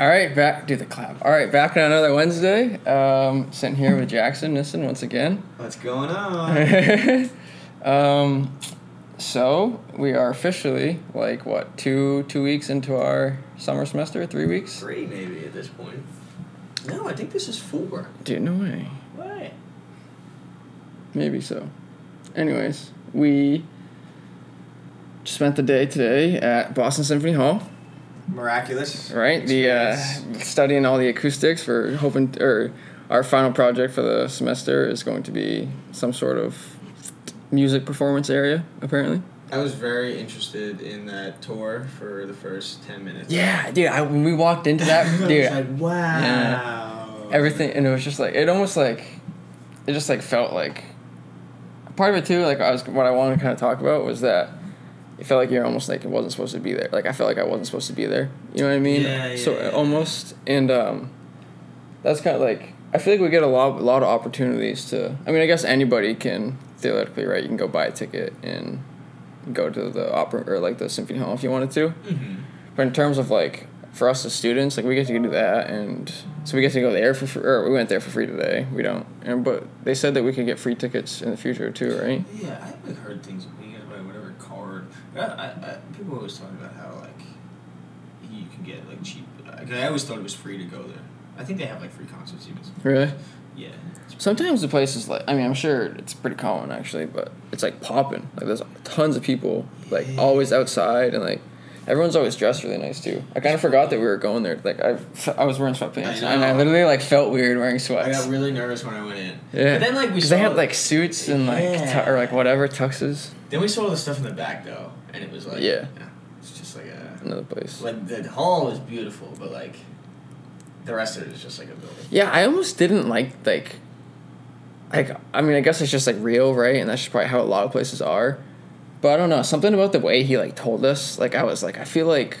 All right, back do the clap. All right, back on another Wednesday. Um, sitting here with Jackson Nissen once again. What's going on? um, so we are officially like what two two weeks into our summer semester? Three weeks? Three maybe at this point. No, I think this is four. Dude, no way. What? Maybe so. Anyways, we spent the day today at Boston Symphony Hall. Miraculous. right? The uh, studying all the acoustics for hoping, or our final project for the semester is going to be some sort of music performance area, apparently. I was very interested in that tour for the first ten minutes. Yeah, dude. I, when we walked into that, I was dude, like, wow. everything, and it was just like it almost like it just like felt like part of it too. Like I was, what I wanted to kind of talk about was that. It felt like you're almost like it wasn't supposed to be there. Like I felt like I wasn't supposed to be there. You know what I mean? Yeah, so yeah, yeah. almost, and um, that's kind of like I feel like we get a lot, a lot of opportunities to. I mean, I guess anybody can theoretically, right? You can go buy a ticket and go to the opera or like the symphony hall if you wanted to. Mm-hmm. But in terms of like for us as students, like we get to do that, and so we get to go there for free. Or we went there for free today. We don't, and but they said that we could get free tickets in the future too, right? Yeah, I've heard things. You get buy whatever card. But I, I, I, people always talk about how like you can get like cheap. Like, I always thought it was free to go there. I think they have like free concerts even. Really? Yeah. Sometimes the place is like, I mean, I'm sure it's pretty common actually, but it's like popping. Like there's tons of people, like Yeah. always outside, and like everyone's always dressed really nice too. I kind of forgot that we were going there. Like I, I was wearing sweatpants, I and I literally like felt weird wearing sweats. I got really nervous when I went in. yeah, But then like we saw they had like suits and like Yeah. tu- or like whatever tuxes. Then we saw all the stuff in the back though, and it was like Yeah. it's just like a Another place. like the hall was beautiful, but like the rest of it is just like a building. Yeah, I almost didn't like like like I mean I guess it's just like real, right? And that's just probably how a lot of places are. But I don't know, something about the way he like told us, like I was like I feel like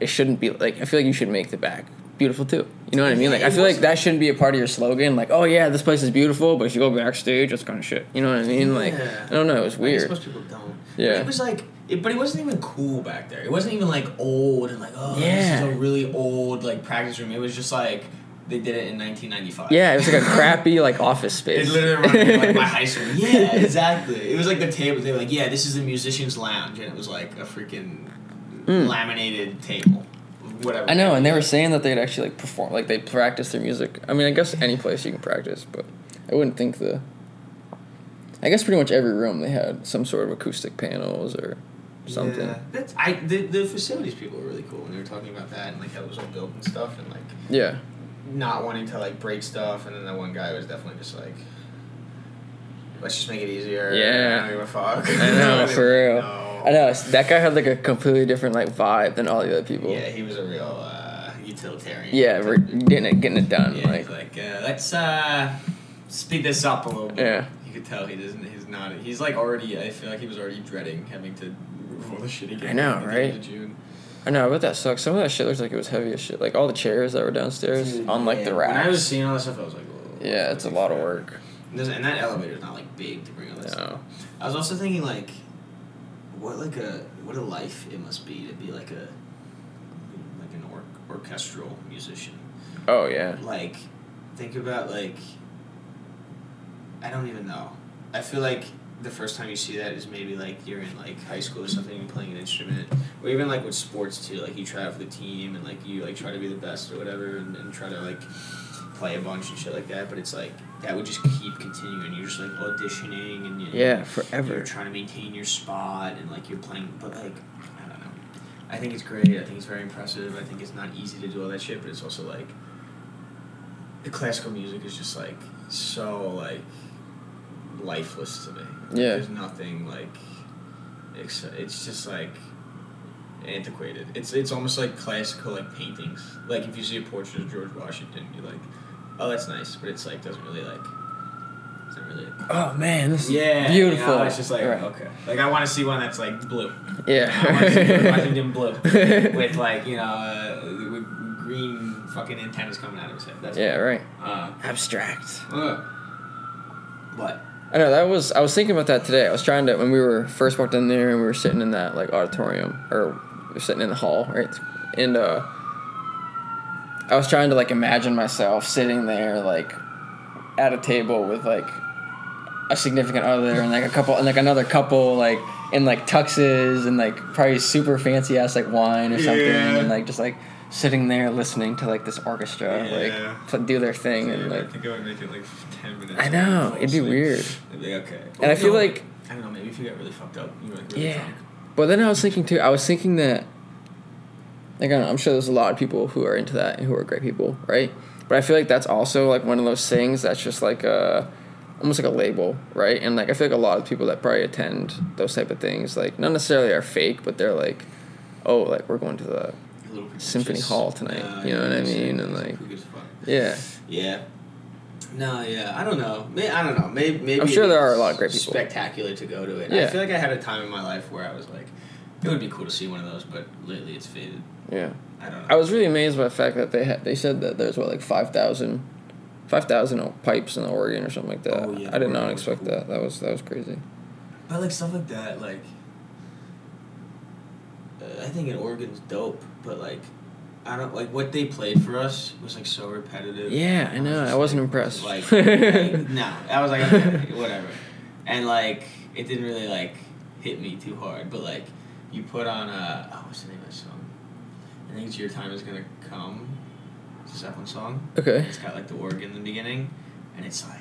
it shouldn't be like I feel like you should make the back beautiful too. You know what I mean? Like I feel like that shouldn't be a part of your slogan. Like, oh yeah, this place is beautiful, but if you go backstage, it's kind of shit. You know what I mean? Like Yeah. I don't know, it was weird. most people don't. Yeah. It was like, it, but it wasn't even cool back there. It wasn't even like old and like, oh, Yeah. this is a really old like practice room. It was just like they did it in 1995. Yeah, it was like a crappy like office space. It literally reminded me of, like my high school. Yeah, exactly. It was like the table. They were like, yeah, this is the musician's lounge, and it was like a freaking Mm. laminated table, whatever. I know, and they were saying that they'd actually like perform, like they practice their music. I mean, I guess any place you can practice, but I wouldn't think the. I guess pretty much every room they had some sort of acoustic panels or something. Yeah. That's I the, the facilities people were really cool when they were talking about that and like how it was all built and stuff and like Yeah, not wanting to like break stuff and then that one guy was definitely just like let's just make it easier. Yeah. I don't give a fuck. I know for real. No. I know that guy had like a completely different like vibe than all the other people. Yeah, he was a real uh, utilitarian. Yeah, we're getting it, getting it done. Yeah, like, like uh, let's uh, speed this up a little bit. Yeah. You could tell he doesn't. He's not. He's like already. I feel like he was already dreading having to remove all the shit again. I know, at the end right? June. I know, but that sucks. Some of that shit looks like it was heavy as shit. Like all the chairs that were downstairs Dude, on like the yeah. racks. When I was seeing all that stuff, I was like, Whoa, yeah, it's a lot of work. And there's- and that elevator's not like big to bring all that stuff. No. I was also thinking like, what like a what a life it must be to be like a like an or- orchestral musician. Oh yeah. Like, think about like. I don't even know. I feel like the first time you see that is maybe like you're in like high school or something and playing an instrument, or even like with sports too. Like you try out for the team and like you like try to be the best or whatever, and, and try to like play a bunch and shit like that. But it's like that would just keep continuing. You're just like auditioning and you Yeah, You're forever. trying to maintain your spot and like you're playing, but like I don't know. I think it's great. I think it's very impressive. I think it's not easy to do all that shit, but it's also like the classical music is just like so like lifeless to me. Like, Yeah. There's nothing like it's it's just like antiquated. It's it's almost like classical like paintings. Like if you see a portrait of George Washington, you're like, oh that's nice, but it's like doesn't really like doesn't really Oh man, this is yeah, beautiful. You know, it's just like Right. okay, like I want to see one that's like blue. Yeah. I want to see George Washington blue with like you know uh, with green fucking antennas coming out of his head. That's yeah, right. Uh, Abstract. uh, what? I know that was. I was thinking about that today. I was trying to when we were first walked in there and we were sitting in that like auditorium or we were sitting in the hall, right? And uh, I was trying to like imagine myself sitting there like at a table with like a significant other and like a couple and like another couple like in like tuxes and like probably super fancy ass like wine or something Yeah. and like just like sitting there listening to like this orchestra Yeah. like pl- do their thing and Dude, I like think I would make it like ten minutes. I know, it'd be asleep. weird. I'd be okay. And I feel No, like- I don't know. Maybe if you got really fucked up, you were like really Yeah. drunk. But then I was thinking too. I was thinking that, like, I know, I'm sure there's a lot of people who are into that and who are great people, right? But I feel like that's also like one of those things that's just like a, almost like a label, right? And like I feel like a lot of people that probably attend those type of things, like not necessarily are fake, but they're like, oh, like we're going to the, A little Symphony pretentious. Hall tonight, you know what I mean? And, like- pretty good as fuck. yeah, Yeah. No, yeah, I don't know. May I don't know. Maybe maybe I'm sure there are a lot of great people. Spectacular to go to it. Yeah. I feel like I had a time in my life where I was like, it would be cool to see one of those, but lately it's faded. yeah. I don't know. I was really amazed by the fact that they had they said that there's what like 5,000 5,000 pipes in the organ or something like that. Oh, yeah, I did not expect cool. that. That was that was crazy. But like stuff like that, like uh, I think an organ's dope, but like I don't like what they played for us was like so repetitive. Yeah, I was know. just I wasn't like- impressed. Like, like, no, I was like okay, whatever, and like it didn't really like hit me too hard. But like you put on a oh what's the name of that song? I think it's Your Time Is Gonna Come. It's a Zeppelin song. Okay. It's got like the organ in the beginning, and it's like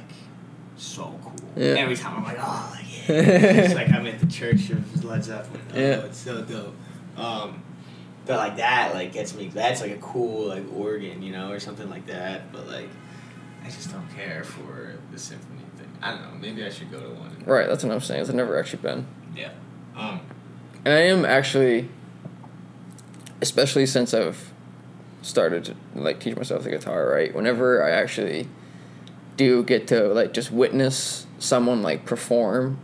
so cool. Yeah. Every time I'm like, oh, like, yeah. it's like I'm at the church of Led Zeppelin. Oh, Yeah. it's so dope. Um, but like that, like gets me. That's like a cool like organ, you know, or something like that. But like, I just don't care for the symphony thing. I don't know. Maybe I should go to one. Right, that's what I'm saying. is I've never actually been. Yeah. Um. And I am actually especially since I've started to like teach myself the guitar, right? Whenever I actually do get to like just witness someone like perform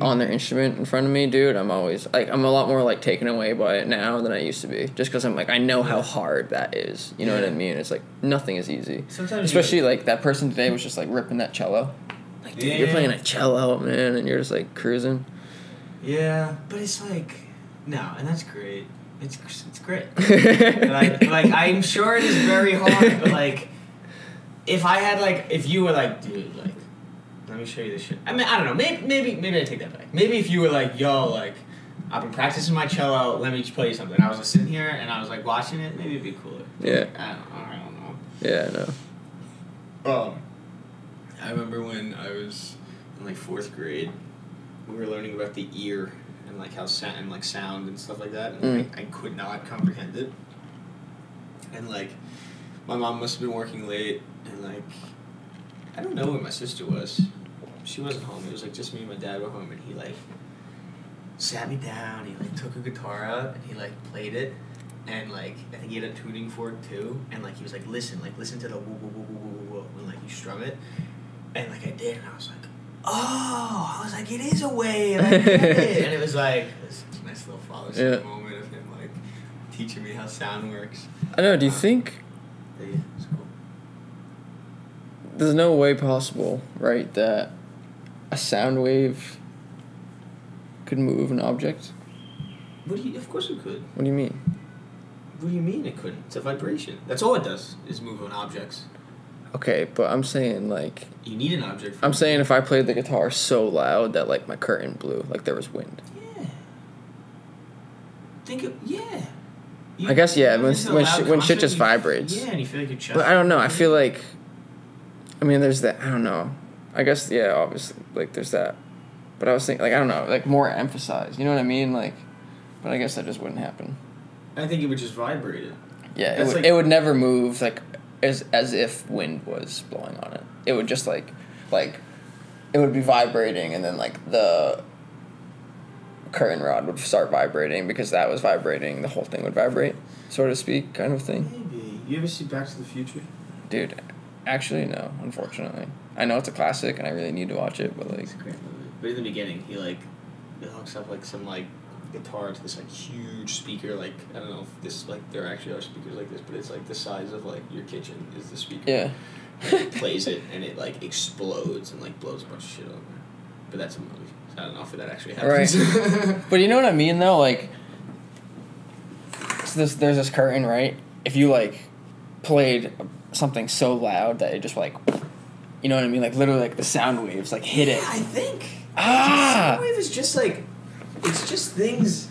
on their instrument in front of me, dude, I'm always like I'm a lot more like taken away by it now than I used to be. Just because I'm like I know how hard that is. You know what I mean? It's like nothing is easy. Sometimes Especially like that person today was just like ripping that cello. Like dude, you're playing a cello, man, and you're just like cruising. Yeah, but it's like no, and that's great. It's it's great. like like I'm sure it is very hard, but like if I had like if you were like dude like let me show you this shit. I mean I don't know maybe maybe maybe I take that back. Maybe if you were like yo like I've been practicing my cello. Let me play you something. I was just sitting here and I was like watching it. Maybe it'd be cooler. Yeah. I don't, I don't know. Yeah, I know. Um, I remember when I was in like fourth grade, we were learning about the ear and like how sound and like sound and stuff like that, and Mm. I, I could not comprehend it. And like, my mom must have been working late, and like, I don't know where my sister was. She wasn't home. It was like just me and my dad were home, and he like sat me down. He like took a guitar out and he like played it, and like I think he had a tuning fork too, and like he was like listen, like listen to the woo woo woo woo woo woo when like you strum it, and like I did, and I was like, oh, I was like it is a wave, I get it, and it was like this nice little father Yeah. moment of him like teaching me how sound works. I know. Do you um, think Yeah, it's cool. there's no way possible, right, that a sound wave could move an object? What do you? Of course it could. What do you mean? What do you mean it couldn't? It's a vibration. That's all it does is move on objects. Okay, but I'm saying like You need an object. For I'm saying if I played the guitar so loud that like my curtain blew, like there was wind. Yeah. Think of yeah. You- I guess, yeah, when- when shit- when shit just you- vibrates. Yeah, and you feel like your chest. But I don't know. I feel like I mean there's that I don't know. I guess yeah, obviously like there's that. But I was thinking like I don't know, like more emphasized. You know what I mean? Like but I guess that just wouldn't happen. I think it would just vibrate it. Yeah, it would, like- it would never move like as as if wind was blowing on it. It would just like like it would be vibrating and then like the curtain rod would start vibrating because that was vibrating, the whole thing would vibrate, so to speak, kind of thing. Maybe. You ever see Back to the Future? Dude, actually no, unfortunately. I know it's a classic and I really need to watch it, but like It's a great movie. But in the beginning, he like he hooks up like some like guitar to this like huge speaker. Like I don't know if this like there actually are speakers like this, but it's like the size of like your kitchen is the speaker. yeah. Plays it and it like explodes and like blows a bunch of shit over. But that's a movie. So I don't know if that actually happens. But you know what I mean though, like so this there's this curtain, right? If you like played something so loud that it just like, you know what I mean? Like literally, like the sound waves like hit it. I think. Ah! Sound wave is just like, it's just things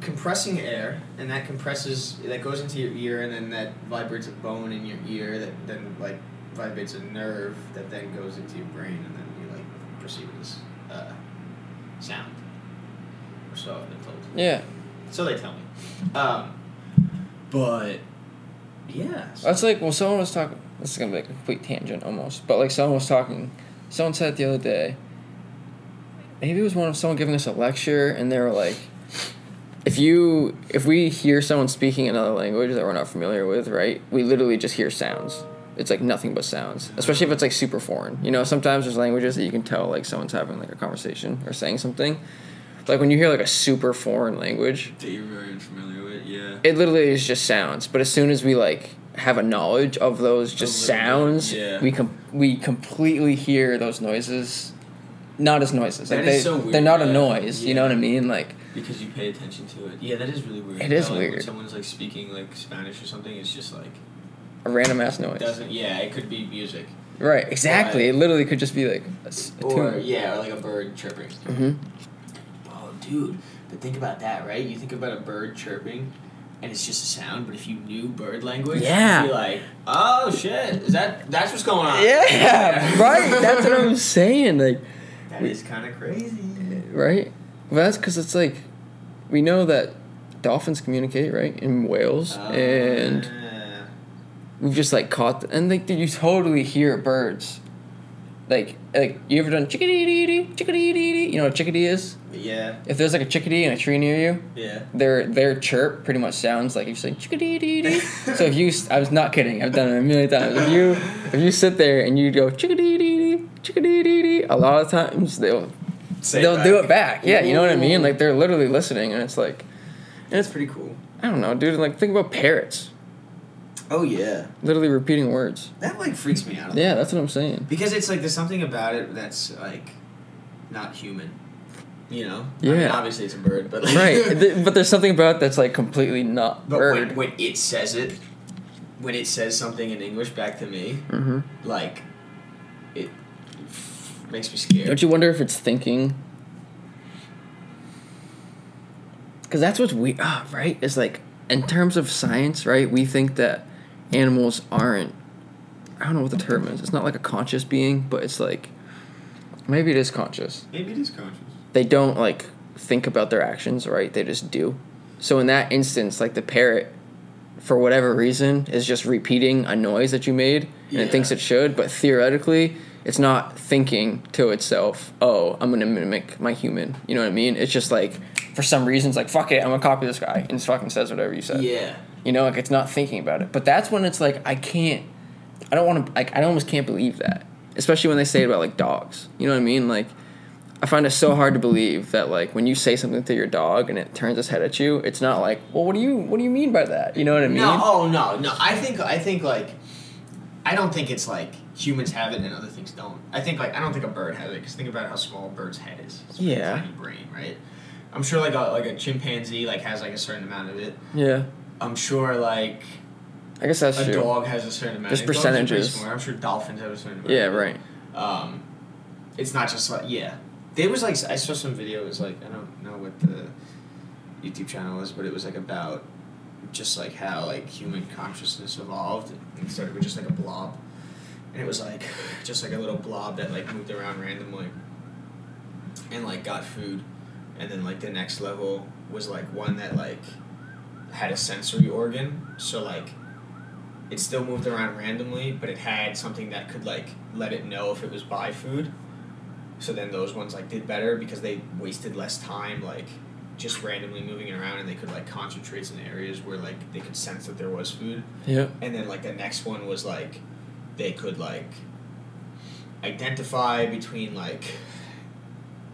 compressing air, and that compresses, that goes into your ear, and then that vibrates a bone in your ear, that then like vibrates a nerve, that then goes into your brain, and then you like perceive it as uh, sound. Or so I've been told. Yeah, So they tell me. Um, but yeah. so- that's like well, someone was talking. This is gonna be like a complete tangent almost, but like someone was talking. Someone said the other day. Maybe it was one of someone giving us a lecture, and they were like, if you if we hear someone speaking another language that we're not familiar with, right? We literally just hear sounds. It's like nothing but sounds, especially if it's like super foreign. You know, sometimes there's languages that you can tell like someone's having like a conversation or saying something. Like when you hear like a super foreign language, that you're very unfamiliar with, yeah. it literally is just sounds. But as soon as we like have a knowledge of those just sounds, yeah. we com- we completely hear those noises, not as noises. Like That they, so weird, They're not a yeah. noise. You know what I mean? Like Because you pay attention to it. Yeah, that is really weird. It is like, When weird. someone's like speaking like Spanish or something, it's just like a random ass noise. doesn't. Yeah, it could be music. Right. Exactly. It literally could just be like a, a Or tune. yeah, or like a bird chirping. hmm Oh, dude! But think about that, right? You think about a bird chirping, and it's just a sound. But if you knew bird language, Yeah. you'd be like, oh shit, is that that's what's going on? Yeah. right. That's what I'm saying. Like. That is kind of crazy. Eh, right? Well, that's because it's like we know that dolphins communicate, right, in whales, Oh, and we've just like caught the, and like you totally hear birds. Like, like you ever done chickadee dee dee chickadee dee? You know what chickadee is? yeah, If there's like a chickadee in a tree near you, yeah. their their chirp pretty much sounds like you say chickadee dee dee. so if you, I was not kidding. I've done it a million times. If you if you sit there and you go chickadee dee dee chickadee dee dee, a lot of times they'll Say they'll back. do it back. Yeah, you know what I mean? Like they're literally listening, and it's like, and it's pretty cool. I don't know, dude. Like think about parrots, Oh yeah, literally repeating words. that like freaks me out. Yeah, that's what I'm saying. Because it's like there's something about it that's like not human. You know? I mean, Yeah. obviously it's a bird, but like Right, but there's something about it that's like completely not But bird. when, when it says it, when it says something in English back to me, hmm like it makes me scared. Don't you wonder if it's thinking? Because that's what's we ah right It's like in terms of science, right? We think that animals aren't. I don't know what the term is. It's not like a conscious being, but it's like maybe it is conscious. Maybe it is conscious. they don't like think about their actions, right? They just do. So in that instance, like the parrot, for whatever reason, is just repeating a noise that you made and it thinks it should, but theoretically, it's not thinking to itself, "Oh, I'm gonna mimic my human." You know what I mean? It's just like for some reason, it's like fuck it, I'm gonna copy this guy, and it just fucking says whatever you said. Yeah. You know, like it's not thinking about it. But that's when it's like I can't. I don't want to. Like I almost can't believe that, especially when they say it about like dogs. You know what I mean? Like I find it so hard to believe that like when you say something to your dog and it turns its head at you, it's not like, well, what do you what do you mean by that? You know what I mean? No, oh no, no. I think I think like I don't think it's like humans have it and other things don't. I think like I don't think a bird has it because think about how small a bird's head is. It's Yeah. tiny brain, right? I'm sure like a like a chimpanzee like has like a certain amount of it. Yeah, I'm sure like I guess that's a true. dog has a certain amount. There's And dogs are pretty percentages. I'm sure dolphins have a certain amount. Yeah, right. Um, it's not just like yeah. There was like I saw some video. It was like I don't know what the YouTube channel was, but it was like about just like how like human consciousness evolved and started with just like a blob, and it was like just like a little blob that like moved around randomly, and like got food, and then like the next level was like one that like had a sensory organ, so like it still moved around randomly, but it had something that could like let it know if it was by food. So then those ones like did better because they wasted less time like just randomly moving it around and they could like concentrate in areas where like they could sense that there was food. Yeah. And then like the next one was like they could like identify between like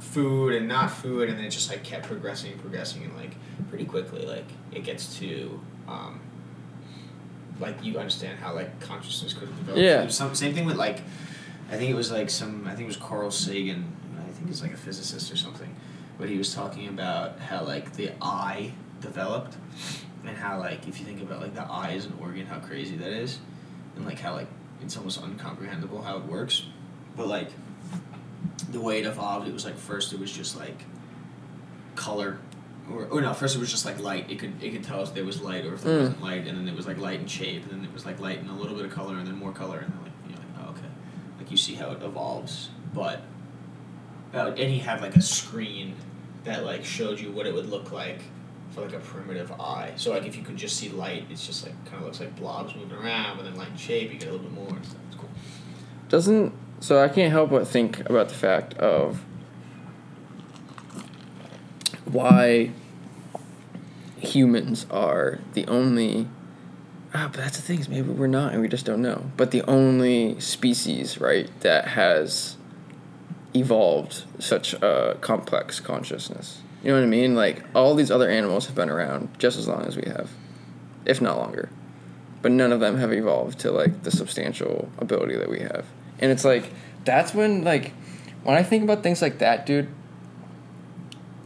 food and not food and then it just like kept progressing and progressing and like pretty quickly like it gets to um like you understand how like consciousness could have developed. Yeah. Some same thing with like I think it was like some I think it was Carl Sagan, I think he's like a physicist or something, but he was talking about how like the eye developed and how like if you think about like the eye as an organ, how crazy that is, and like how like it's almost uncomprehendable how it works, but like the way it evolved, it was like first it was just like color. Or, or no, first it was just like light. It could it could tell us there was light or if there Mm. wasn't light, and then it was like light and shape, and then it was like light and a little bit of color, and then more color, and then like you're like oh okay, like you see how it evolves. But uh, and he had like a screen that like showed you what it would look like for like a primitive eye. So like if you could just see light, it's just like kind of looks like blobs moving around, but then light and shape, you get a little bit more. and stuff. It's cool. Doesn't so I can't help but think about the fact of why humans are the only ah, but that's the thing is maybe we're not and we just don't know. But the only species, right, that has evolved such a complex consciousness. You know what I mean? Like all these other animals have been around just as long as we have, if not longer. But none of them have evolved to like the substantial ability that we have. And it's like that's when like when I think about things like that, dude.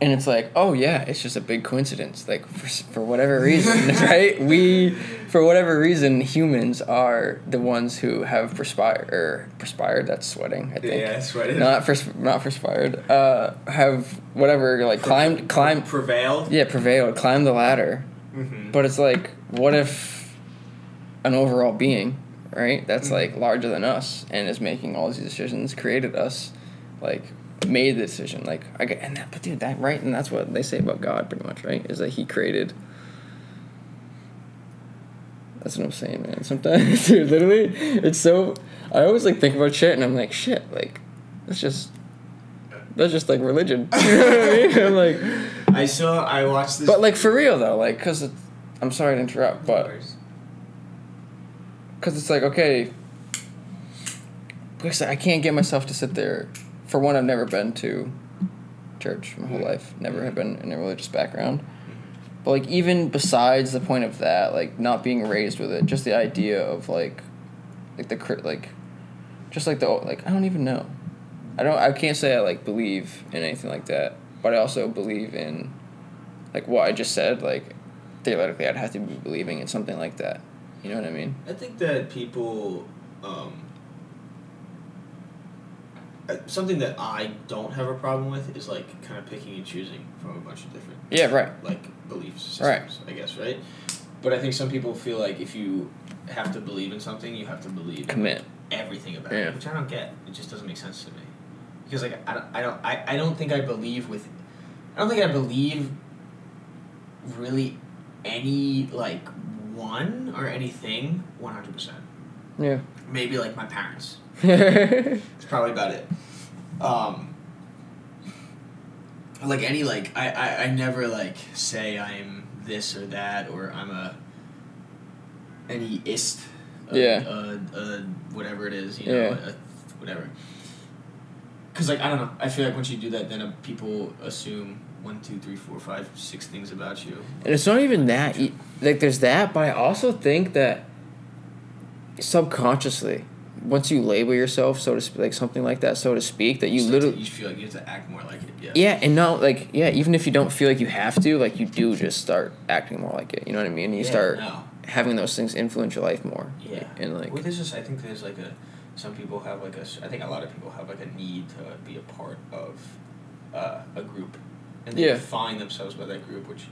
And it's like, oh yeah, it's just a big coincidence. Like for for whatever reason, right? We, for whatever reason, humans are the ones who have perspired or perspired. That's sweating, I think Yeah, sweated. not for not perspired. Uh, have whatever like climbed climbed prevailed. yeah prevailed climbed the ladder. Mm-hmm. But it's like, what if an overall being, right? That's Mhm. like larger than us and is making all these decisions, created us, like made the decision. Like I get and that, but dude, that right, and that's what they say about God, pretty much, right? Is that He created. That's what I'm saying, man. Sometimes, dude, literally, it's so. I always like think about shit, and I'm like, shit, like, that's just. That's just like religion. you know what I mean? I'm like, I saw. I watched this. but like for real though, like, cause it's, I'm sorry to interrupt, but because it's like okay, because I can't get myself to sit there. For one, I've never been to church my whole life. Never have been in a religious background. But like even besides the point of that, like not being raised with it, just the idea of like, like the like, just like the like I don't even know. I don't. I can't say I like believe in anything like that, but I also believe in, like what I just said. Like, theoretically, I'd have to be believing in something like that. You know what I mean? I think that people, um, Uh, something that I don't have a problem with is like kind of picking and choosing from a bunch of different Yeah. Right. like beliefs systems. Right. I guess right. But I think some people feel like if you have to believe in something, you have to believe Commit. everything about Yeah. it, which I don't get. It just doesn't make sense to me. Because like I don't, I don't I, I don't think I believe with I don't think I believe really any like one or anything one hundred percent. Yeah. Maybe like my parents. It's probably about it. Um like any like I, I, I never like say I'm this or that or I'm a any ist uh, Yeah. uh, uh, whatever it is, you know, Yeah. uh, whatever. Cause like I don't know, I feel like once you do that, then uh, people assume one, two, three, four, five, six things about you. And it's not even that. Like, there's that, but I also think that subconsciously, once you label yourself, so to speak, like something like that, so to speak, that you start to- literally. you feel like you have to act more like it. Yeah. Yeah, and not like yeah. Even if you don't feel like you have to, like you do, just start acting more like it. You know what I mean? You Yeah, start no. having those things influence your life more. Yeah. And like, Well, there's just I think there's like a some people have like a I think a lot of people have like a need to be a part of uh, a group, and they Yeah. define themselves by that group, which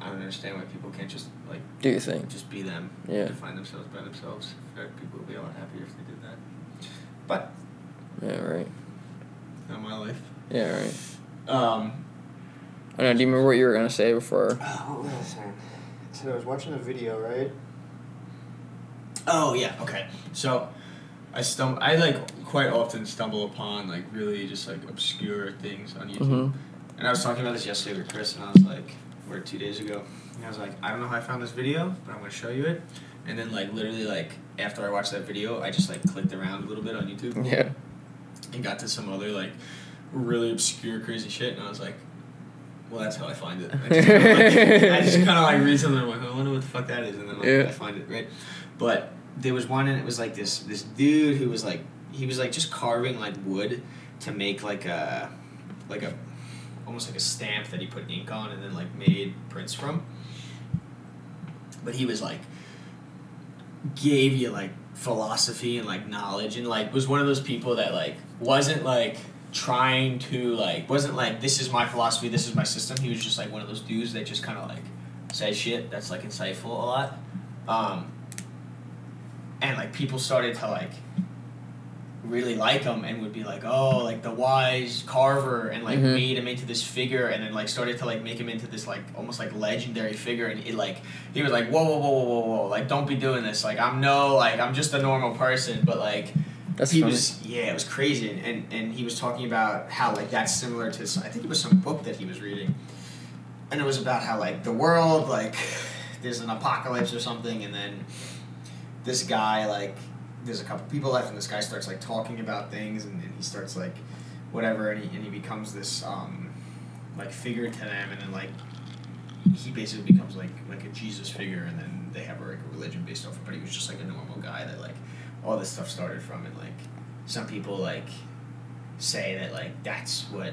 I don't understand why people can't just like do your thing. just be them. Yeah. Define themselves by themselves. People would be a lot happier if they did that. But Yeah. Right. not my life. Yeah. Right. Um, I don't know. Do you remember what you were gonna say before? what was I saying? So I was watching a video, right? Oh yeah, okay. So I stum I like quite often stumble upon like really just like obscure things on YouTube. Mm-hmm. And I was talking about this yesterday with Chris and I was like, or two days ago. And I was like, I don't know how I found this video, but I'm gonna show you it. And then like literally like after I watched that video, I just like clicked around a little bit on YouTube Yeah. and got to some other like really obscure crazy shit and I was like, well that's how I find it. I just like, I just kinda like read something I'm like, I wonder what the fuck that is and then like, Yeah. I find it, right? But there was one and it was like this this dude who was like he was like just carving like wood to make like a like a almost like a stamp that he put ink on and then like made prints from. but he was like gave you like philosophy and like knowledge and like was one of those people that like wasn't like trying to like wasn't like this is my philosophy this is my system. He was just like one of those dudes that just kind of like says shit that's like insightful a lot. Um and like people started to like really like him and would be like oh like the wise carver and like Mhm. made him into this figure and then like started to like make him into this like almost like legendary figure and it like he was like whoa whoa whoa whoa whoa whoa like don't be doing this like i'm no like i'm just a normal person but like That's he funny. was yeah it was crazy and, and and he was talking about how like that's similar to some- i think it was some book that he was reading and it was about how like the world like there's an apocalypse or something and then this guy like there's a couple people left and this guy starts like talking about things and, and he starts like whatever and he, and he becomes this um like figure to them and then like he basically becomes like like a jesus figure and then they have like a religion based off it but he was just like a normal guy that like all this stuff started from and like some people like say that like that's what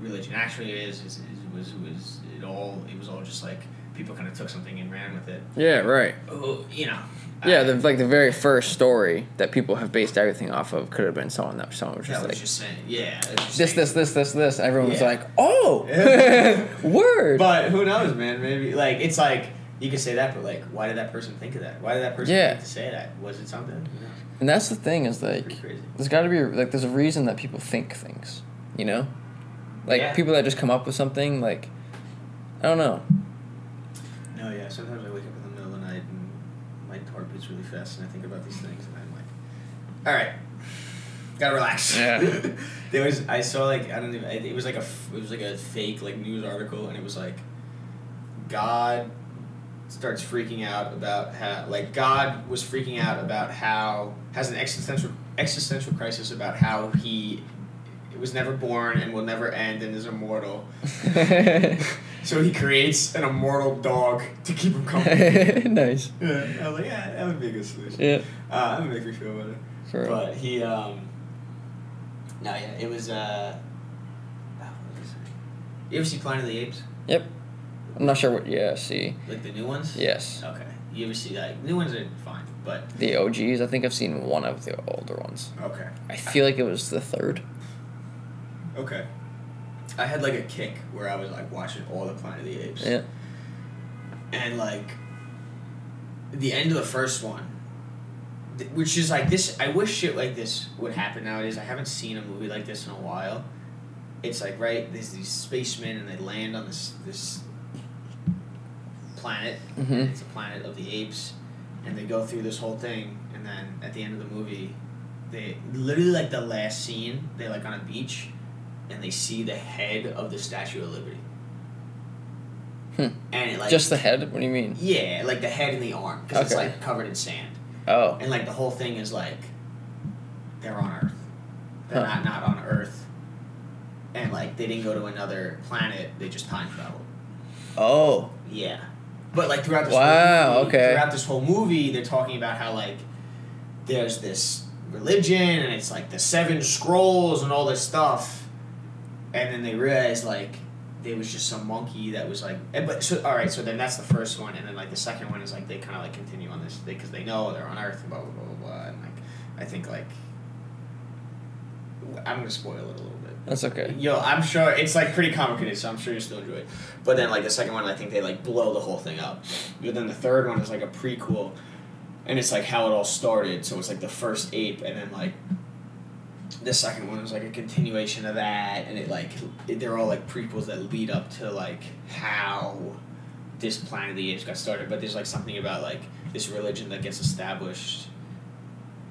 religion actually is is, is was was it all it was all just like people kind of took something and ran with it yeah, right. oh, you know Yeah, the like the very first story that people have based everything off of could have been someone that someone was that just was like just saying yeah just this, saying- this, this, this, this. Everyone was Yeah. like, oh, word. But who knows, man? Maybe like it's like you could say that, but like, why did that person think of that? Why did that person Yeah. think to say that? Was it something? And that's the thing is like, there's got to be like, there's a reason that people think things, you know, like Yeah. people that just come up with something like, I don't know. No, yeah. Sometimes I wake up in the middle of the night and my heart beats really fast, and I think about these things, and I'm like, all right, gotta relax. Yeah. there was I saw like I don't even it was like a it was like a fake like news article, and it was like God starts freaking out about how like God was freaking out about how has an existential existential crisis about how he was never born and will never end and is immortal. So he creates an immortal dog to keep him company. nice. yeah, I was like, yeah, that would be a good solution. Yeah. Uh, that would make me feel better. For real. But he, um, no, yeah, it was. Uh, oh, was it? You ever see Planet of the Apes? Yep. I'm not sure what. Yeah. See. Like the new ones? Yes. Okay. You ever see that? New ones are fine, but The OGs. I think I've seen one of the older ones. okay. I feel like it was the third. Okay. I had like a kick where I was like watching all the Planet of the Apes. Yeah. and like the end of the first one th- which is like this i wish shit like this would happen nowadays i haven't seen a movie like this in a while it's like right there's these spacemen and they land on this this planet Mhm. it's a planet of the apes and they go through this whole thing and then at the end of the movie they literally like the last scene they're like on a beach and they see the head of the statue of liberty Hmm. and it like Just the head. What do you mean? yeah, like the head and the arm, because it's like covered in sand, Oh. and like the whole thing is like they're on Earth, they're Huh. not not on Earth, and like they didn't go to another planet, they just time traveled. Oh. Yeah, but like throughout this Wow, whole movie, okay. throughout this whole movie, they're talking about how like there's this religion and it's like the seven scrolls and all this stuff, and then they realize like there was just some monkey that was like and, but so all right so then that's the first one and then like the second one is like they kind of like continue on this because they know they're on earth and blah blah blah blah blah and like i think like i'm gonna spoil it a little bit That's okay. Yo, I'm sure it's like pretty complicated, so I'm sure you still enjoy it. But then like the second one, I think they like blow the whole thing up. But then the third one is like a prequel, and it's like how it all started. So it's like the first ape, and then like the second one is like a continuation of that, and it like it, they're all like prequels that lead up to like how this Planet of the Apes got started. But there's like something about like this religion that gets established.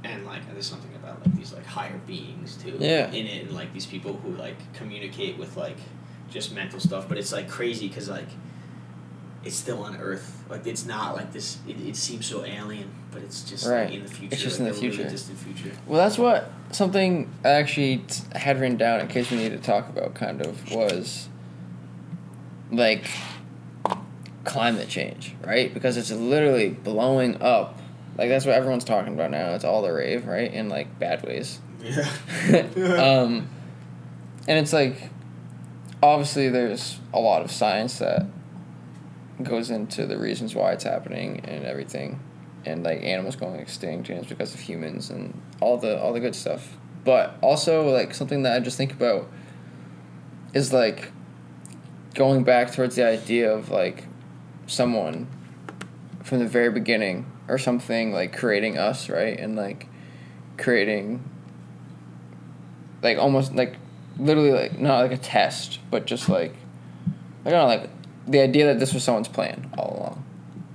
And like there's something about like these like higher beings too Yeah. in it, and like these people who like communicate with like just mental stuff. But it's like crazy because like it's still on Earth. Like it's not like this. It, it seems so alien, but it's just like, in the future. It's just like in the a really distant future. Well, that's what something I actually had written down in case we need to talk about. Kind of was like climate change, right? Because it's literally blowing up. Like that's what everyone's talking about now. It's all the rave, right? In like bad ways. Yeah. um, and it's like, obviously, there's a lot of science that goes into the reasons why it's happening and everything, and like animals going extinct and it's because of humans and all the all the good stuff. But also like something that I just think about is like going back towards the idea of like someone from the very beginning or something like creating us right and like creating like almost like literally like not like a test but just like I don't know like the idea that this was someone's plan all along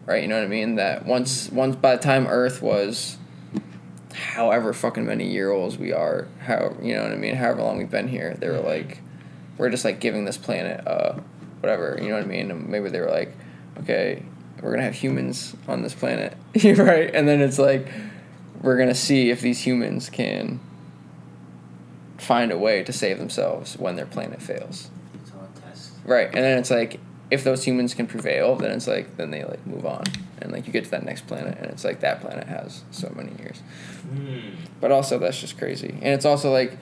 right? You know what I mean? That once once by the time Earth was however fucking many year olds we are how you know what I mean? However long we've been here they were like we're just like giving this planet uh whatever you know what I mean? And maybe they were like okay we're gonna have humans on this planet right? And then it's like we're gonna see if these humans can find a way to save themselves when their planet fails. It's all a test. right and then it's like if those humans can prevail then it's like then they like move on. And like you get to that next planet and it's like that planet has so many years. Hmm. but also that's just crazy. And it's also like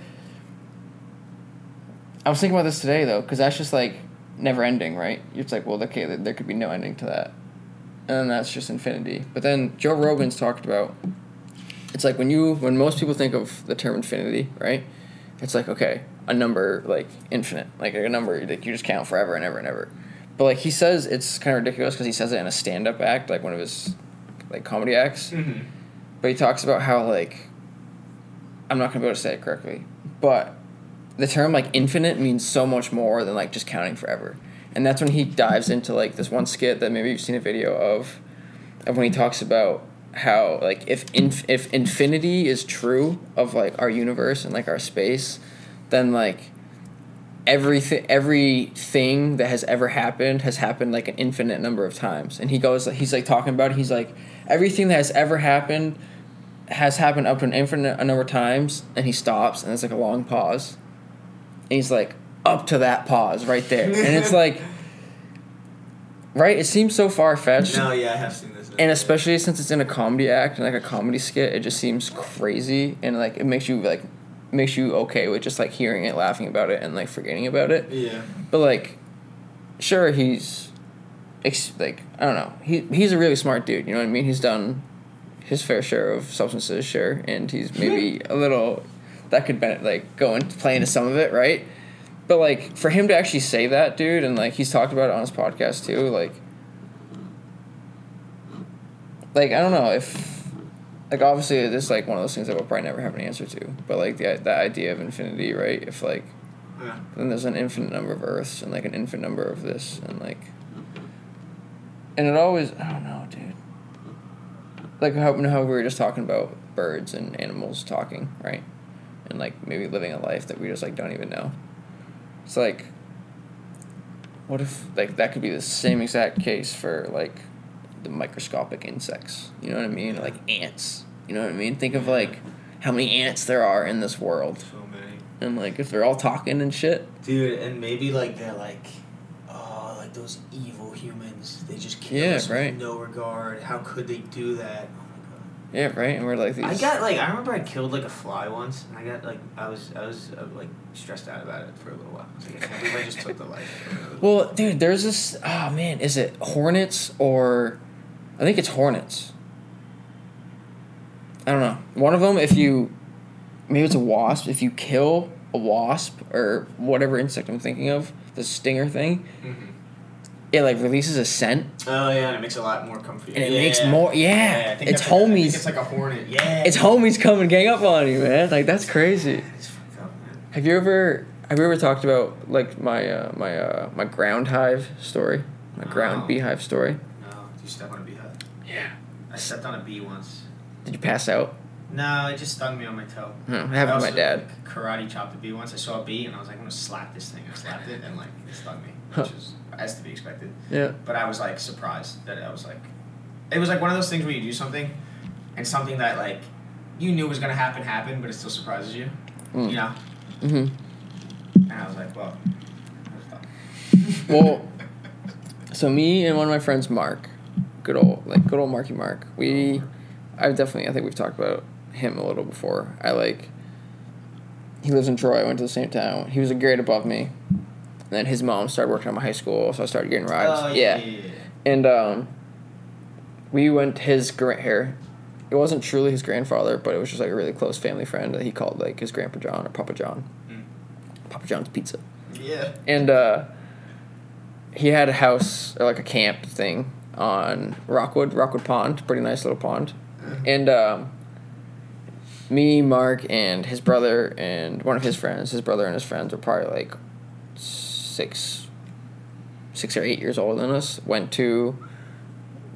i was thinking about this today though because that's just like never ending right? It's like well okay there- could be no ending to that. And then that's just infinity. But then joe rogan's talked about it's like when you when most people think of the term infinity right? It's like okay a number like infinite. Like a number like you just count forever and ever and ever but like he says it's kind of ridiculous because he says it in a stand-up act like one of his like comedy acts Mm-hmm. but he talks about how like I'm not gonna be able to say it correctly, but the term like infinite means so much more than like just counting forever. And that's when he dives into like this one skit that maybe you've seen a video of of when he talks about how like if inf- if infinity is true of like our universe and like our space, then like everything everything that has ever happened has happened like an infinite number of times. And he goes he's like talking about it. He's like everything that has ever happened has happened up to an infinite number of times. And he stops and it's like a long pause. And he's like up to that pause right there. And it's like right? It seems so far-fetched. No, yeah, I have seen this. and especially since it's in a comedy act and like a comedy skit it just seems crazy. And like it makes you like makes you okay with just like hearing it laughing about it and like forgetting about it. Yeah. but like sure he's ex- like i don't know. He he's a really smart dude you know what i mean? He's done his fair share of substances sure and he's maybe a little that could be, like go and play into some of it right? But like for him to actually say that dude and like he's talked about it on his podcast too like like i don't know if like obviously this is like one of those things that we'll probably never have an answer to but like the, the idea of infinity right if like Yeah. then there's an infinite number of Earths and like an infinite number of this and like, and it always I don't know, dude. Like how how we were just talking about birds and animals talking, right? And like maybe living a life that we just like don't even know. It's like, what if like that could be the same exact case for like the microscopic insects? You know what I mean? Like ants. You know what I mean? Think of like how many ants there are in this world. So many. And like if they're all talking and shit. Dude, and maybe like they're like, oh, like those evil humans. They just kill Yeah, us right. with no regard. How could they do that? Oh my Yeah, right. And we're like these. I got like I remember I killed like a fly once, and I got like I was I was uh, like stressed out about it for a little while. I was like, I can't believe I just took the life. Well, dude, there's this. Oh man, is it hornets or? I think it's hornets. I don't know. One of them, if you, maybe it's a wasp. If you kill a wasp or whatever insect I'm thinking of, the stinger thing, Mhm. it like releases a scent Oh yeah, and it makes it a lot more comfy. and it Yeah, makes more. Yeah, I think it's that's like- think homies. It's like a hornet. Yeah. it's homies coming gang up on you, man. Like that's crazy. Up. Have you ever have you ever talked about like my uh, my uh, my ground hive story, my ground No. beehive story? No, you step on? Yeah. I stepped on a bee once. Did you pass out? No, it just stung me on my toe. Hmm, it happened I to my dad. like, karate chopped a bee once. I saw a bee and I was like, I'm gonna slap this thing. I slapped it and like it stung me, which Huh. is as to be expected. Yeah. But I was like surprised that I was like, it was like one of those things where you do something, and something that like you knew was gonna happen happened, but it still surprises you. Mm. You know. Mm-hmm. And I was like, well. Well, so me and one of my friends, Mark, good old like good old Marky Mark. We, I've definitely I think we've talked about him a little before. I like. He lives in Troy. I went to the same town. He was a grade above me. And then his mom started working at my high school, so I started getting rides. Oh, yeah. yeah, and um, we went his grand here. It wasn't truly his grandfather, but it was just like a really close family friend that he called like his grandpa John or Papa John. Mm. Papa John's Pizza. Yeah. And uh, he had a house or like a camp thing on Rockwood, Rockwood Pond, pretty nice little pond. And um, me, Mark, and his brother, and one of his friends, his brother and his friends were probably like six, six or eight years older than us. Went to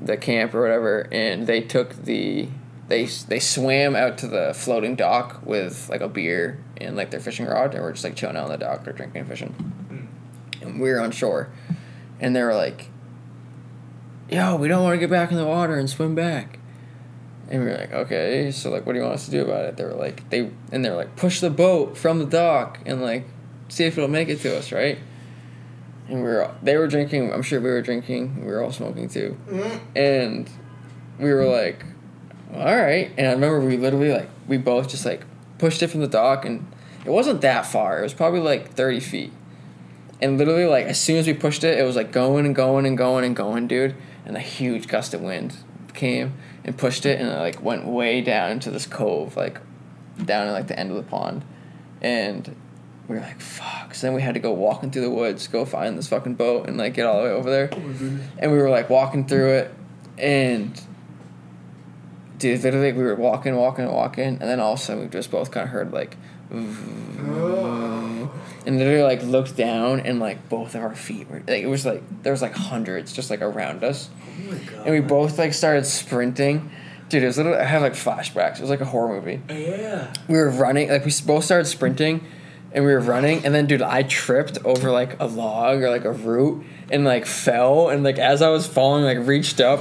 the camp or whatever, and they took the they they swam out to the floating dock with like a beer and like their fishing rod, and we're just like chilling out on the dock or drinking and fishing. And we were on shore, and they were like, "Yo, we don't want to get back in the water and swim back." And we were like, okay, so like, what do you want us to do about it? They were like, they and they were like, push the boat from the dock and like, see if it'll make it to us, right? And we were, they were drinking. I'm sure we were drinking. We were all smoking too, mm-hmm. and we were like, all right. And I remember we literally like, we both just like pushed it from the dock, and it wasn't that far. It was probably like thirty feet, and literally like as soon as we pushed it, it was like going and going and going and going, dude. And a huge gust of wind came and pushed it, and it like went way down into this cove, like down in like the end of the pond, and we were like, "Fuck!" So then we had to go walking through the woods, go find this fucking boat, and like get all the way over there. Oh and we were like walking through it, and dude, literally we were walking, walking, walking, and then all of a sudden we just both kind of heard like, Oh. and literally like looked down, and like both of our feet were like it was like there was like hundreds just like around us, Oh my god. and we both like started sprinting. Dude, it was literally I have like flashbacks. It was like a horror movie oh, Yeah. we were running like we both started sprinting and we were running and then dude i tripped over like a log or like a root and like fell and like as i was falling like reached up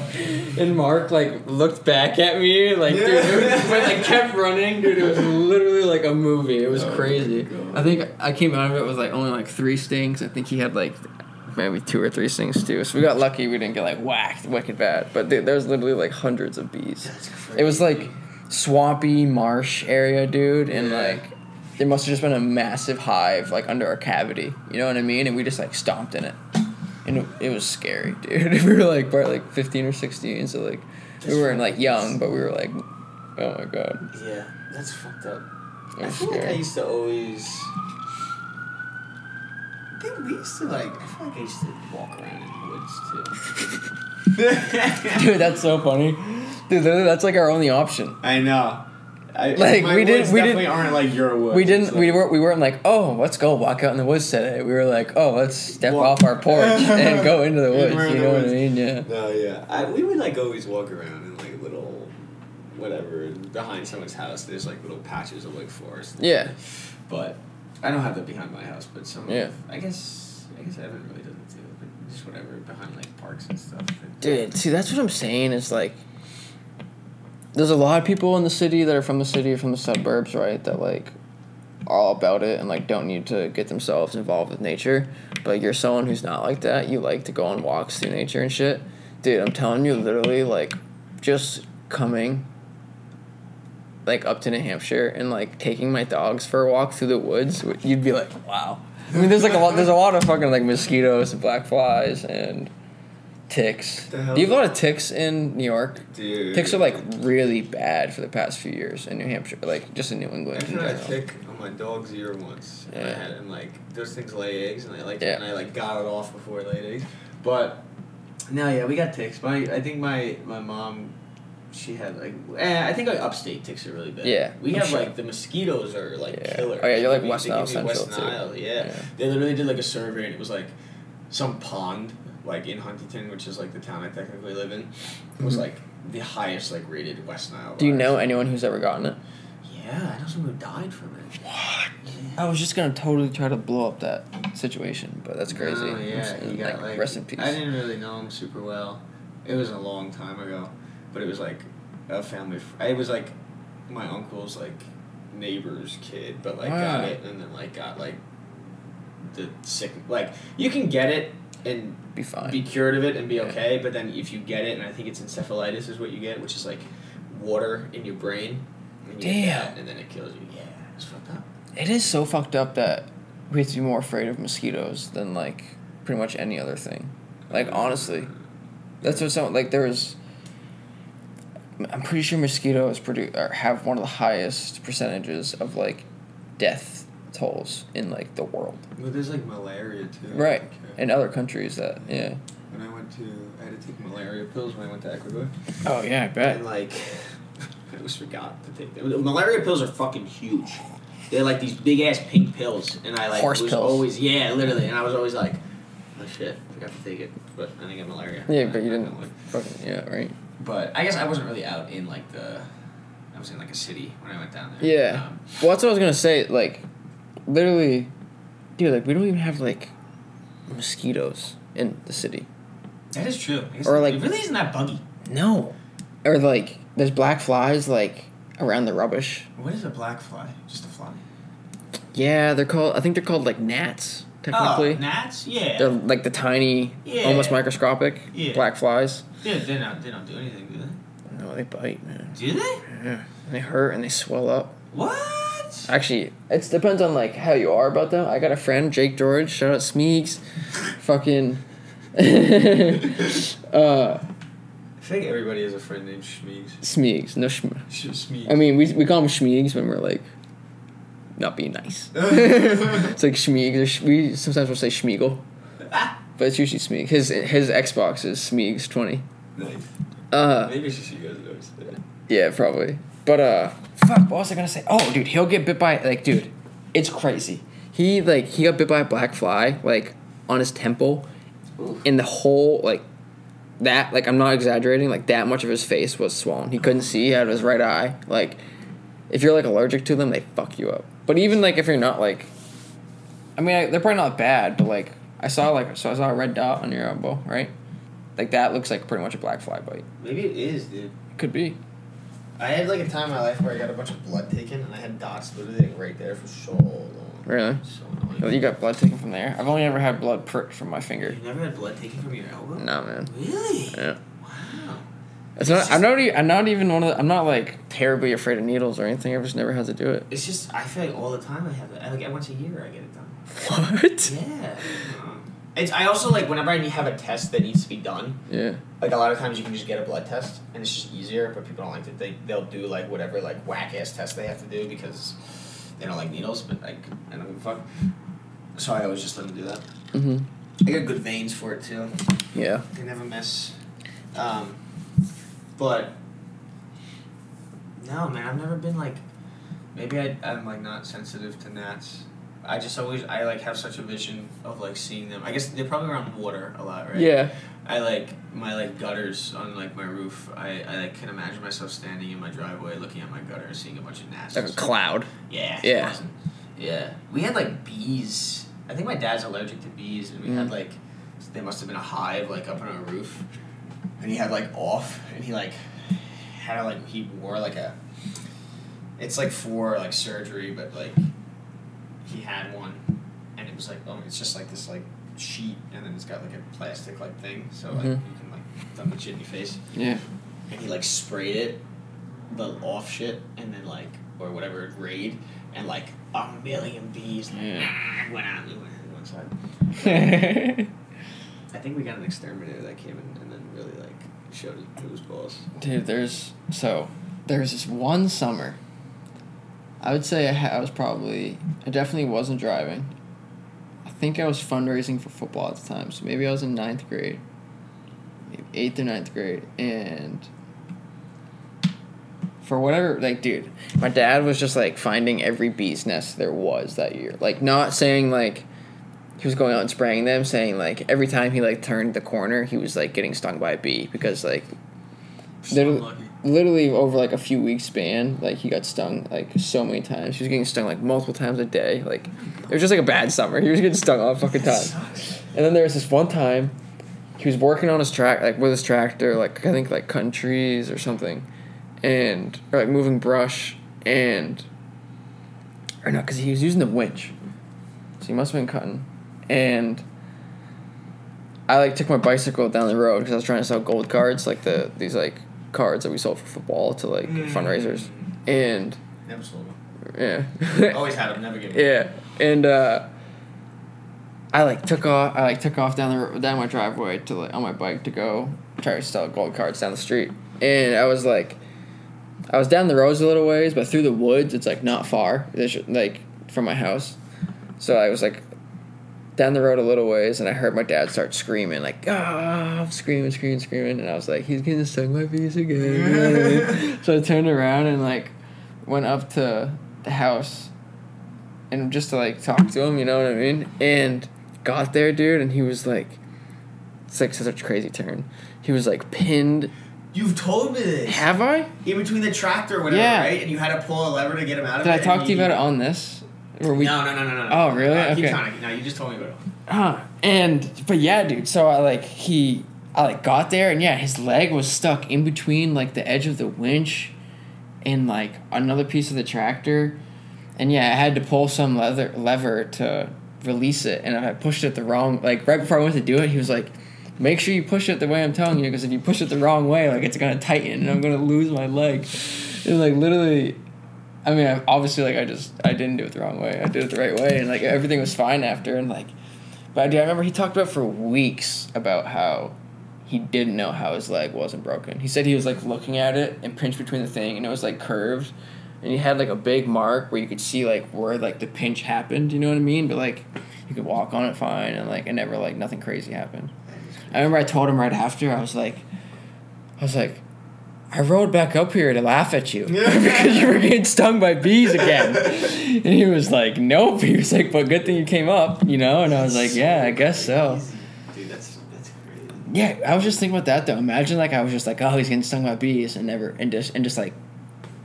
and mark like looked back at me like dude it was, but like kept running dude it was literally like a movie. It was crazy. I think i came out of it with like only like three stings. I think he had like maybe two or three stings too. So we got lucky we didn't get like whacked wicked bad. But dude, there was literally like hundreds of bees. It was like swampy marsh area, dude, and Yeah. like there must have just been a massive hive like under our cavity. You know what I mean? And we just like stomped in it, and it, it was scary, dude. we were like probably like fifteen or sixteen, so like That's we weren't like young, but we were like, oh my god, Yeah, that's fucked up. I feel like I used to always. I think we used to like. I feel like I used to walk around in woods too. Dude, that's so funny. Dude, that's like our only option. I know. I, Like, we didn't- we didn't- aren't like your woods. We didn't. We weren't. We weren't like, oh, let's go walk out in the woods today. We were like, oh, let's step Walk- off our porch and go into the woods. You know what I mean? Yeah. No, yeah. I, we would like always walk around in like little, whatever behind someone's house. There's like little patches of like forest. Yeah. But I don't have that behind my house. But some. Yeah. I guess. I guess Evan really doesn't too. But just whatever behind like parks and stuff. Dude, see, that's what I'm saying is like, there's a lot of people in the city that are from the city from the suburbs, right? That like, are all about it and like don't need to get themselves involved with nature. But you're someone who's not like that. You like to go on walks through nature and shit. Dude, I'm telling you, literally, like, just coming, like, up to New Hampshire and like taking my dogs for a walk through the woods, you'd be like, wow. I mean, there's like a lot. There's a lot of fucking like mosquitoes and black flies and ticks. Do you have a lot of ticks in New York? Dude. Ticks are like really bad for the past few years in New Hampshire, like just in New England in had a tick on my dog's ear once. And I Yeah. had and like those things lay eggs and I like Yeah. and I like got it off before it laid eggs. But no, yeah, we got ticks. My I think my my mom she had like eh, I think like upstate ticks are really bad. Yeah, We have sure. like the mosquitoes are like Yeah. killer. Oh, yeah, you're like They West Nile they give me Central, West too. Yeah. Yeah. They literally did like a survey and it was like some pond like in Huntington, which is like the town I technically live in, was Mhm. like the highest like rated West Nile. Do you know anyone who's ever gotten it? Yeah, I know someone who died from it. What? Yeah. I was just gonna totally try to blow up that situation, but that's crazy. Oh, yeah, And, he got like, rest in peace. I didn't really know him super well. It was a long time ago, but it was like a family. Fr- it was like my uncle's like neighbor's kid, but like got Ah. it and then like got like the sick. Like you can get it and Be fine. be cured of it and be Yeah. okay, but then if you get it, and I think it's encephalitis is what you get, which is like water in your brain. And you Damn. that, and then it kills you. Yeah, it's fucked up. It is so fucked up that we have to be more afraid of mosquitoes than like pretty much any other thing. Like honestly, That's what sound like. There was. I'm pretty sure mosquitoes produce or have one of the highest percentages of like death tolls in like the world. Well, there's like malaria too. Right. Like, uh, In other countries that yeah. when I went to, I had to take malaria pills when I went to Ecuador. Oh yeah, I bet. And like, I always forgot to take them. Malaria pills are fucking huge. They're like these big ass pink pills, and I like Horse was pills. always yeah, literally, and I was always like, oh shit, I forgot to take it, but I didn't get malaria. Yeah, but you didn't. Like- Fucking yeah, right. But I guess I wasn't really out in like the, I was in like a city when I went down there. Yeah. Um, Well, that's what I was gonna say. Like, literally, dude. Like, we don't even have like mosquitoes in the city. that is true. Or, like- it really isn't that buggy. No. Or like, there's black flies like around the rubbish. What is a black fly? Just a fly. Yeah, they're called. I think they're called like gnats. Technically, Oh, gnats. Yeah. they're like the tiny, Yeah. almost microscopic Yeah. black flies. They, they don't. They don't do anything, do they? No, they bite, man. Do they? Yeah, they hurt and they swell up. What? Actually, it depends on like how you are about them. I got a friend, Jake George. Shout out Smeeks. Fucking. uh, I think everybody has a friend named Schmeeks. Smeeks. No, Schm- Sh- Schmeeks. I mean, we we call them Schmeeks when we're like not being nice. it's like Schmeeks. Or sh- we sometimes will say Schmeagle, but it's usually Smeek. His his Xbox is Smeeks twenty. nice. Uh, Maybe I should see you guys notice that. yeah, probably. But uh, fuck. What was I gonna say? Oh, dude, he'll get bit by like, dude, it's crazy. He like he got bit by a black fly like on his temple, and the whole like that like I'm not exaggerating like that much of his face was swollen. He couldn't see out of his right eye. Like, if you're like allergic to them, they fuck you up. But even like if you're not like, I mean I, they're probably not bad, but like I saw like so I saw a red dot on your elbow, right? Like that looks like pretty much a black fly bite. Maybe it is, dude. Could be. I had like a time in my life where I got a bunch of blood taken, and I had dots literally like, right there for so long. Really? So Oh, annoying. You got blood taken from there. I've only ever had blood pricked from my finger. You never had blood taken from your elbow? No man. Really? Yeah. Wow. It's not. I'm not. e- I'm not even one of. The, I'm not like terribly afraid of needles or anything. I've just never had to do it. It's just I feel like all the time I have it. I, like once a year I get it done. What? Yeah. It's I also like whenever I have a test that needs to be done. Yeah. Like a lot of times you can just get a blood test and it's just easier, but people don't like to They they'll do like whatever like whack ass test they have to do because they don't like needles. But like I don't give a fuck. So I always just let them do that. Mhm. I got good veins for it too. Yeah. They never miss. Um, but no, man, I've never been like. Maybe I I'm like not sensitive to gnats. I just always I like have such a vision of like seeing them. I guess they're probably around water a lot, right? Yeah. I like my like gutters on like my roof. I, I like can imagine myself standing in my driveway looking at my gutter, seeing a bunch of gnats. Like a cloud. Yeah. Yeah. awesome. Yeah. We had like bees. I think my dad's allergic to bees, and we had Mm. like there must have been a hive like up on our roof, and he had like off, and he like had like he wore like a. It's like for like surgery, but like he had one, and it was like oh, it's just like this like sheet, and then it's got like a plastic like thing, so like Mhm. you can like dump the shit in your face Yeah. and he like sprayed it, the off shit, and then like or whatever raid, and like a million bees like, Yeah. went out and went one side. I think we got an exterminator that came in and then really like showed his, balls. Dude, there's so there was this one summer. I would say I, ha- I was probably I definitely wasn't driving. I think I was fundraising for football at the time, so maybe I was in ninth grade, maybe eighth or ninth grade, and for whatever like dude, my dad was just like finding every bee's nest there was that year. Like not saying like he was going out and spraying them, saying like every time he like turned the corner, he was like getting stung by a bee because like unlucky. Literally over like a few weeks span, like he got stung like so many times. He was getting stung like multiple times a day. Like it was just like a bad summer. He was getting stung all fucking time. And then there was this one time, he was working on his track like with his tractor, like I think like cutting trees or something, and or like moving brush and or not because he was using the winch, so he must have been cutting, and. I like took my bicycle down the road because I was trying to sell gold cards, like the these like cards that we sold for football to like fundraisers, and Never sold them. yeah, Always had them. Never given. them. yeah, and uh, I like took off. I like took off down the ro- down my driveway to like on my bike to go try to sell gold cards down the street, and I was like, I was down the roads a little ways, but through the woods, it's like not far. There's like from my house, so I was like down the road a little ways, and I heard my dad start screaming like ah, screaming, screaming, screaming, and I was like, he's getting stung my bees again. so I turned around and like went up to the house, and just to like talk to him, you know what I mean, and got there, dude, and he was like, it's like such a crazy turn. He was like pinned. You've told me this. Have I? In between the tractor or whatever, Yeah. right? And you had to pull a lever to get him out of Did it. I talk to you about it on this? Or we? no, no, no, no, no. Oh, really? Uh, keep Okay. talking. No, you just told me about it. Huh. And but yeah, dude. So I like he I like got there and yeah, his leg was stuck in between like the edge of the winch and like another piece of the tractor. And yeah, I had to pull some leather lever to release it and I pushed it the wrong like right before I went to do it, he was like Make sure you push it the way I'm telling you, because if you push it the wrong way, like it's gonna tighten and I'm gonna lose my leg. And like literally, I mean, I, obviously, like I just I didn't do it the wrong way. I did it the right way, and like everything was fine after. And like, but I, I remember he talked about for weeks about how he didn't know how his leg wasn't broken. He said he was like looking at it and pinched between the thing, and it was like curved, and he had like a big mark where you could see like where like the pinch happened. You know what I mean? But like, you could walk on it fine, and like it never like nothing crazy happened. I remember I told him right after I was like, I was like. I rode back up here to laugh at you because you were getting stung by bees again. And he was like, Nope. He was like, But good thing you came up, you know? And I was like, Yeah, I guess so. Dude, that's that's crazy. Yeah, I was just thinking about that though. Imagine like I was just like, Oh, he's getting stung by bees and never and just and just like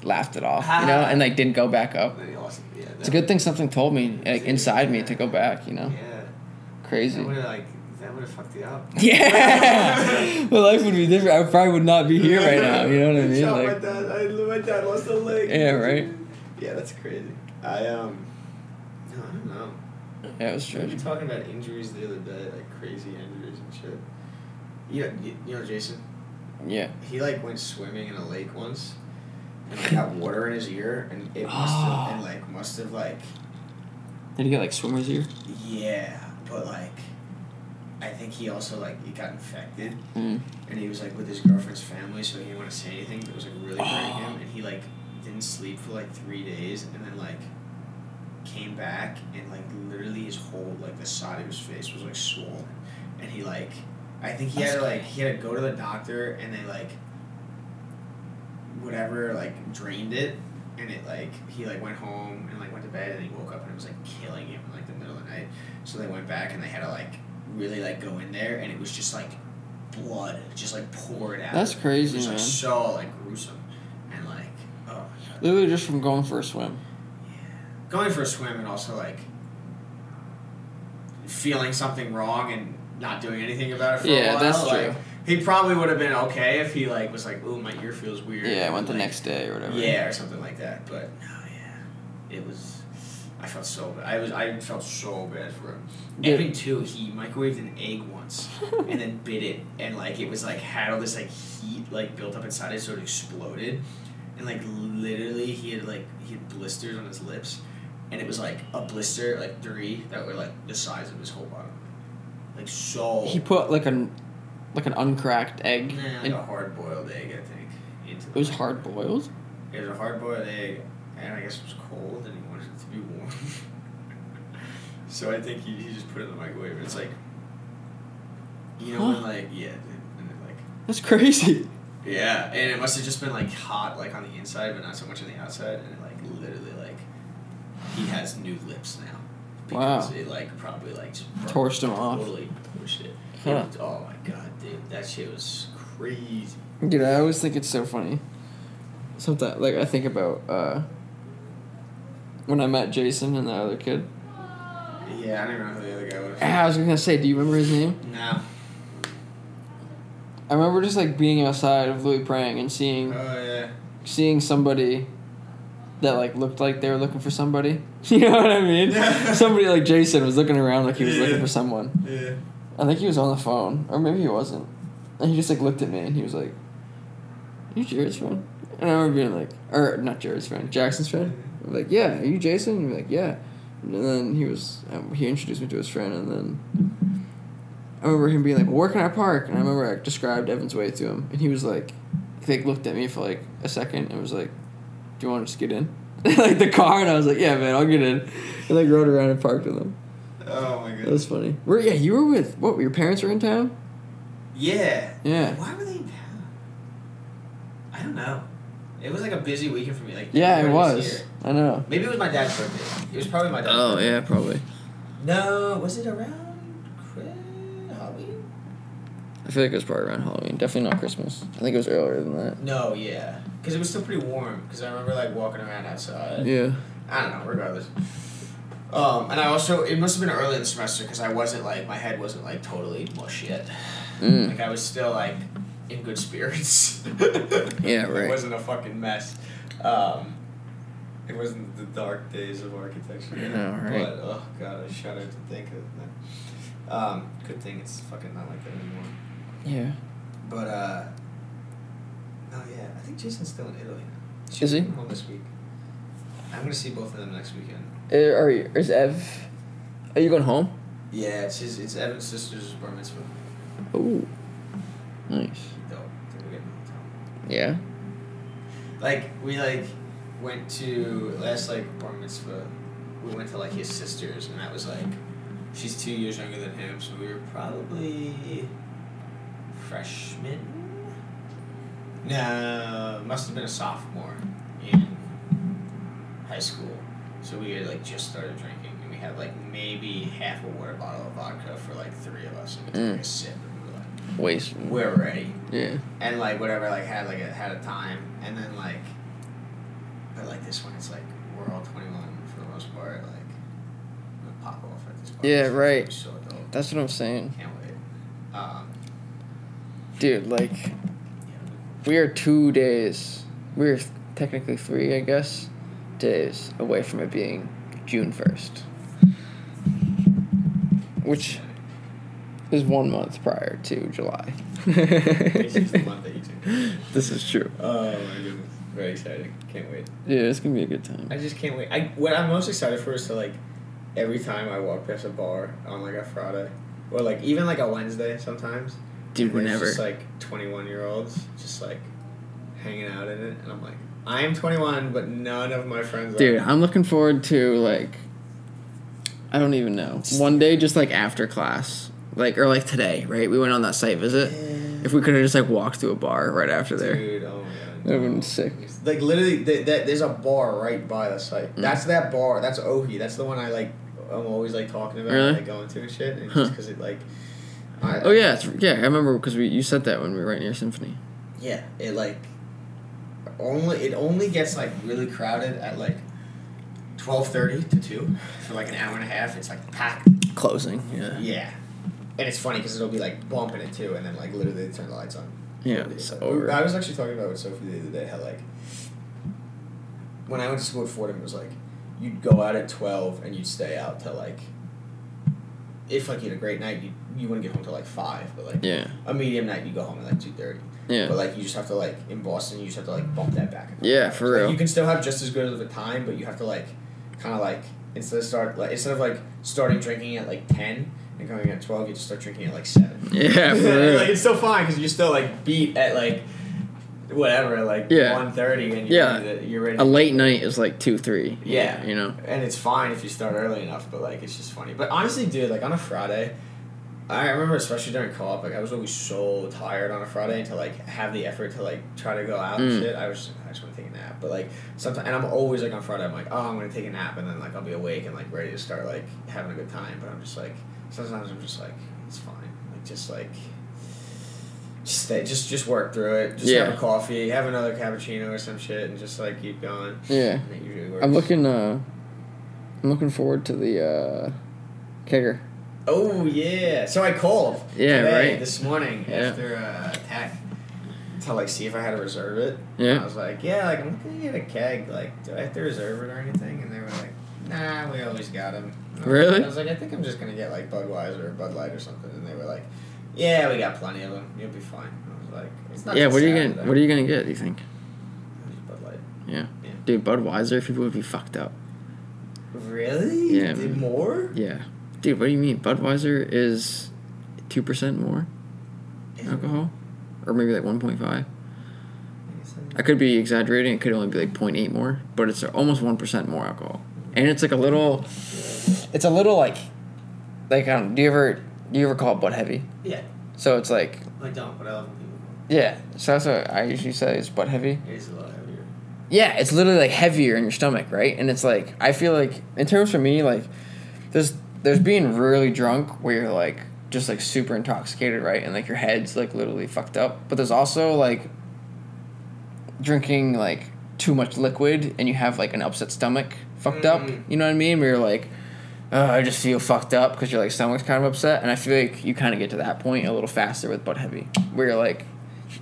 laughed it off. You know, ah. and like didn't go back up. Awesome. Yeah, It's a good thing something told me like inside me to go back, you know? Yeah. Crazy. That would have like would have fucked you up. Yeah. my life would be different. I probably would not be here right now. You know what I mean? Shot Like, my dad. I, my dad lost a leg. Yeah, right. Yeah, that's crazy. I um. No, I don't know. yeah, it was We were talking about injuries the other day, like crazy injuries and shit. You know, you, you know Jason. Yeah. He like went swimming in a lake once, and like got water in his ear, and it must have and like must have like Did he get like swimmer's ear? yeah, but like. I think he also like he got infected, Mm. and he was like with his girlfriend's family, so he didn't want to say anything. But it was like really hurting Oh. him, and he like didn't sleep for like three days, and then like came back, and like literally his whole like the side of his face was like swollen, and he like I think he had to like he had to go to the doctor, and they like whatever like drained it, and it like he like went home and like went to bed, and he woke up and it was like killing him in like the middle of the night. So they went back and they had to like really like go in there, and it was just like blood just like poured out. That's crazy, It was like man. so like gruesome, and like oh god. Literally just from going for a swim. Yeah. Going for a swim and also like feeling something wrong and not doing anything about it for a Yeah, while. that's like, true. He probably would have been okay if he like was like, "Ooh, my ear feels weird." Yeah, I went the like, next day or whatever. Yeah, or something like that. But no, yeah, it was. I felt so bad. I was. I felt so bad for him. Yeah. Evan too. He microwaved an egg once and then bit it, and like it was like had all this like heat like built up inside it, so it exploded, and like literally he had like he had blisters on his lips, and it was like a blister like three that were like the size of his whole bottom, like so. He put like an like an uncracked egg. Nah, like in, a hard boiled egg, I think. Into it was hard boiled. It was a hard boiled egg, and I guess it was cold, and he wanted it to be warm. so I think he, he just put it in the microwave. It's like, you know, Huh. when like yeah, dude, and then like That's crazy. yeah, and it must have just been like hot like on the inside, but not so much on the outside, and it like literally like he has new lips now. Because Wow. it like probably like just Torched him off. Totally torched it. Huh. It oh my god, dude, that shit was crazy. Dude, I always think it's so funny. Sometimes, like, I think about uh, when I met Jason and the other kid. Yeah, I don't even know who the other guy was. I was gonna say, do you remember his name? No. I remember just like being outside of Louis Prang and seeing Oh yeah. seeing somebody that like looked like they were looking for somebody. You know what I mean? Yeah. somebody like Jason was looking around like he was looking for someone. Yeah. I think he was on the phone, or maybe he wasn't. And he just like looked at me and he was like, "You Jared's friend?" And I remember being like, or not Jared's friend, Jackson's friend. I'm like, "Yeah, are you Jason?" And like, "Yeah." And then he was, um, he introduced me to his friend, and then I remember him being like, well, "Where can I park?" And I remember I described Evans Way to him, and he was like, he like looked at me for like a second and was like, "Do you want to just get in?" like the car, and I was like, "Yeah, man, I'll get in." And like rode around and parked with him. Oh my god. That was funny. Where yeah, you were with what? Your parents were in town. Yeah. Yeah. Why were they in town? I don't know. It was like a busy weekend for me. Like Yeah, it was. here. I know. Maybe it was my dad's birthday. It was probably my dad's. Oh birthday. yeah, probably. No, was it around Chri- Halloween? I feel like it was probably around Halloween. Definitely not Christmas. I think it was earlier than that. No, yeah, because it was still pretty warm. Because I remember like walking around outside. Yeah. I don't know. Regardless. Um, and I also it must have been early in the semester because I wasn't like my head wasn't like totally mush yet. Mm. Like I was still like in good spirits. Yeah, right. It wasn't a fucking mess. Um, it wasn't the dark days of architecture. I know, right? But oh god, I shudder to think of that. Um, good thing it's fucking not like that anymore. Yeah. But uh, no, yeah, I think Jason's still in Italy now. Is he? coming Home this week. I'm gonna see both of them next weekend. Uh, are you, is Ev? Are you going home? Yeah, it's his. It's Evan's sister's bar mitzvah. Ooh. Nice. Dope. Then we get in the hotel. Yeah. Like we like went to last like bar mitzvah. We went to like his sister's, and that was like, she's two years younger than him, so we were probably freshmen. No, must have been a sophomore in high school. So we had like just started drinking, and we had like maybe half a water bottle of vodka for like three of us, and we took Mm. a sip, and we were like, Waste. we're ready Yeah. and like whatever like had like a, had a time and then like but like this one it's like we're all 21 for the most part like I'm gonna pop off at this point Yeah, It's right. so dope That's what I'm saying, can't wait um dude. Like, yeah, we are two days. We're technically three, I guess, days away from it being June first, which is one month prior to July. This is the month that you took. This is true. oh my goodness very exciting can't wait Yeah, it's gonna be a good time. I just can't wait I what I'm most excited for is to like every time I walk past a bar on like a Friday or like even like a Wednesday sometimes Dude, whenever. just like 21 year olds just like hanging out in it and i'm like i am 21 but none of my friends Dude, are I'm looking forward to like I don't even know. One day just like after class. Like or like today, right? We went on that site visit. If we could have just like walked to a bar right after there. oh That would've been sick. like literally th- that there's a bar right by the site Mm. that's that bar that's ohi that's the one i like i'm always like talking about Really? like going to and shit and Huh. just because it like I, Oh yeah, it's, yeah, I remember because we you said that when we were right near Symphony. yeah it like only it only gets like really crowded at like 12.30 to 2 for like an hour and a half it's like packed Closing, yeah. Yeah, and it's funny because it'll be like bumping it too, and then like literally they turn the lights on. Yeah, it's over. I was actually talking about it with Sophie the other day how like when I went to school at Fordham, it was like you'd go out at twelve and you'd stay out till like if like you had a great night, you you wouldn't get home till like five, but like Yeah. a medium night, you go home at like two thirty. Yeah. But like you just have to like in Boston, you just have to like bump that back. Yeah, for Like, real. You can still have just as good of a time, but you have to like kind of like instead of start like instead of like starting drinking at like ten and going at twelve, you just start drinking at like seven. Yeah, for real. like it's still fine because you're still like beat at like whatever like Yeah. one thirty and you're Yeah. ready to, you're ready. A late night is like two, three. Yeah. You know? and it's fine if you start early enough, but like it's just funny. But honestly, dude, like on a Friday, I remember especially during co-op, like I was always so tired on a Friday and to like have the effort to like try to go out and Mm. shit. I was I just want to take a nap, but like sometimes and I'm always like on Friday, I'm like oh I'm gonna take a nap and then like I'll be awake and like ready to start like having a good time. But I'm just like sometimes I'm just like it's fine, like just like. Just stay, just just work through it. Just have a coffee, have another cappuccino or some shit, and just like keep going. Yeah. And it usually works. I'm looking uh I'm looking forward to the uh kegger. Oh yeah. So I called. Yeah, today, right. This morning Yeah. after uh, attack to like see if I had to reserve it. Yeah. I was like, yeah, like I'm looking to get a keg. Like, do I have to reserve it or anything? And they were like, nah, we always got them. Really? I was like, I think I'm just gonna get like Budweiser or Bud Light or something. And they were like, yeah, we got plenty of them. You'll be fine. I was like, it's not. yeah, what are you gonna what are you gonna get, do you think? Bud Light. Yeah. Yeah. Dude, Budweiser people would be fucked up. Really? Yeah, Did more? Yeah. Dude, what do you mean? Budweiser is two percent more alcohol, or maybe like one point five. I could be exaggerating. It could only be like 0.8 more, but it's almost one percent more alcohol, and it's like a little. It's a little like, like um. Do you ever do you ever call it butt heavy? Yeah, So it's like I don't, but I love when people. yeah. So that's what I usually say is butt heavy. It is a lot heavier. Yeah, it's literally like heavier in your stomach, right? And it's like I feel like in terms for me, like there's there's being really drunk where you're like just like super intoxicated, right? And like your head's like literally fucked up. But there's also like drinking like too much liquid and you have like an upset stomach fucked up. Mm. You know what I mean? Where you're like, oh, I just feel fucked up because your like stomach's kind of upset. And I feel like you kind of get to that point a little faster with butt heavy, where you're like,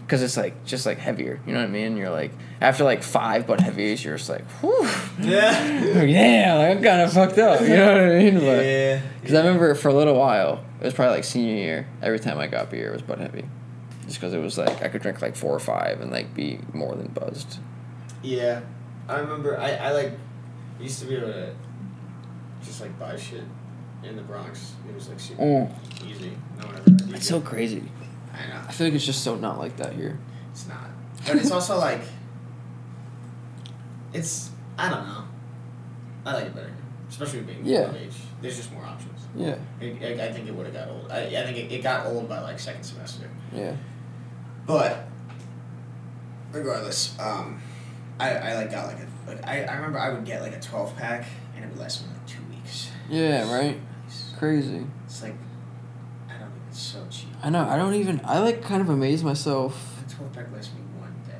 because it's like just like heavier. You know what I mean? You're like after like five butt heavies, you're just like, whew, Yeah. yeah, like, I'm kind of fucked up. You know what I mean? But, yeah. because I remember for a little while, it was probably like senior year. Every time I got beer, it was butt heavy, just because it was like I could drink like four or five and like be more than buzzed. Yeah, I remember. I, I like used to be able to just like buy shit in the Bronx. It was like super Mm. easy. No one ever. It's so crazy. I know I feel like it's just so not like that here. it's not, but it's also like it's. I don't know. I like it better, especially being Yeah. age. There's just more options. Yeah, It, I I think it would have got old. I, I think it, it got old by like second semester. yeah. But regardless, um, I, I like got like a like I, I remember I would get like a twelve pack and it would last me like. Yeah, right? Crazy. It's like I don't think it's so cheap. I know. I don't even. I like kind of amaze myself. A twelve pack lasts me one day.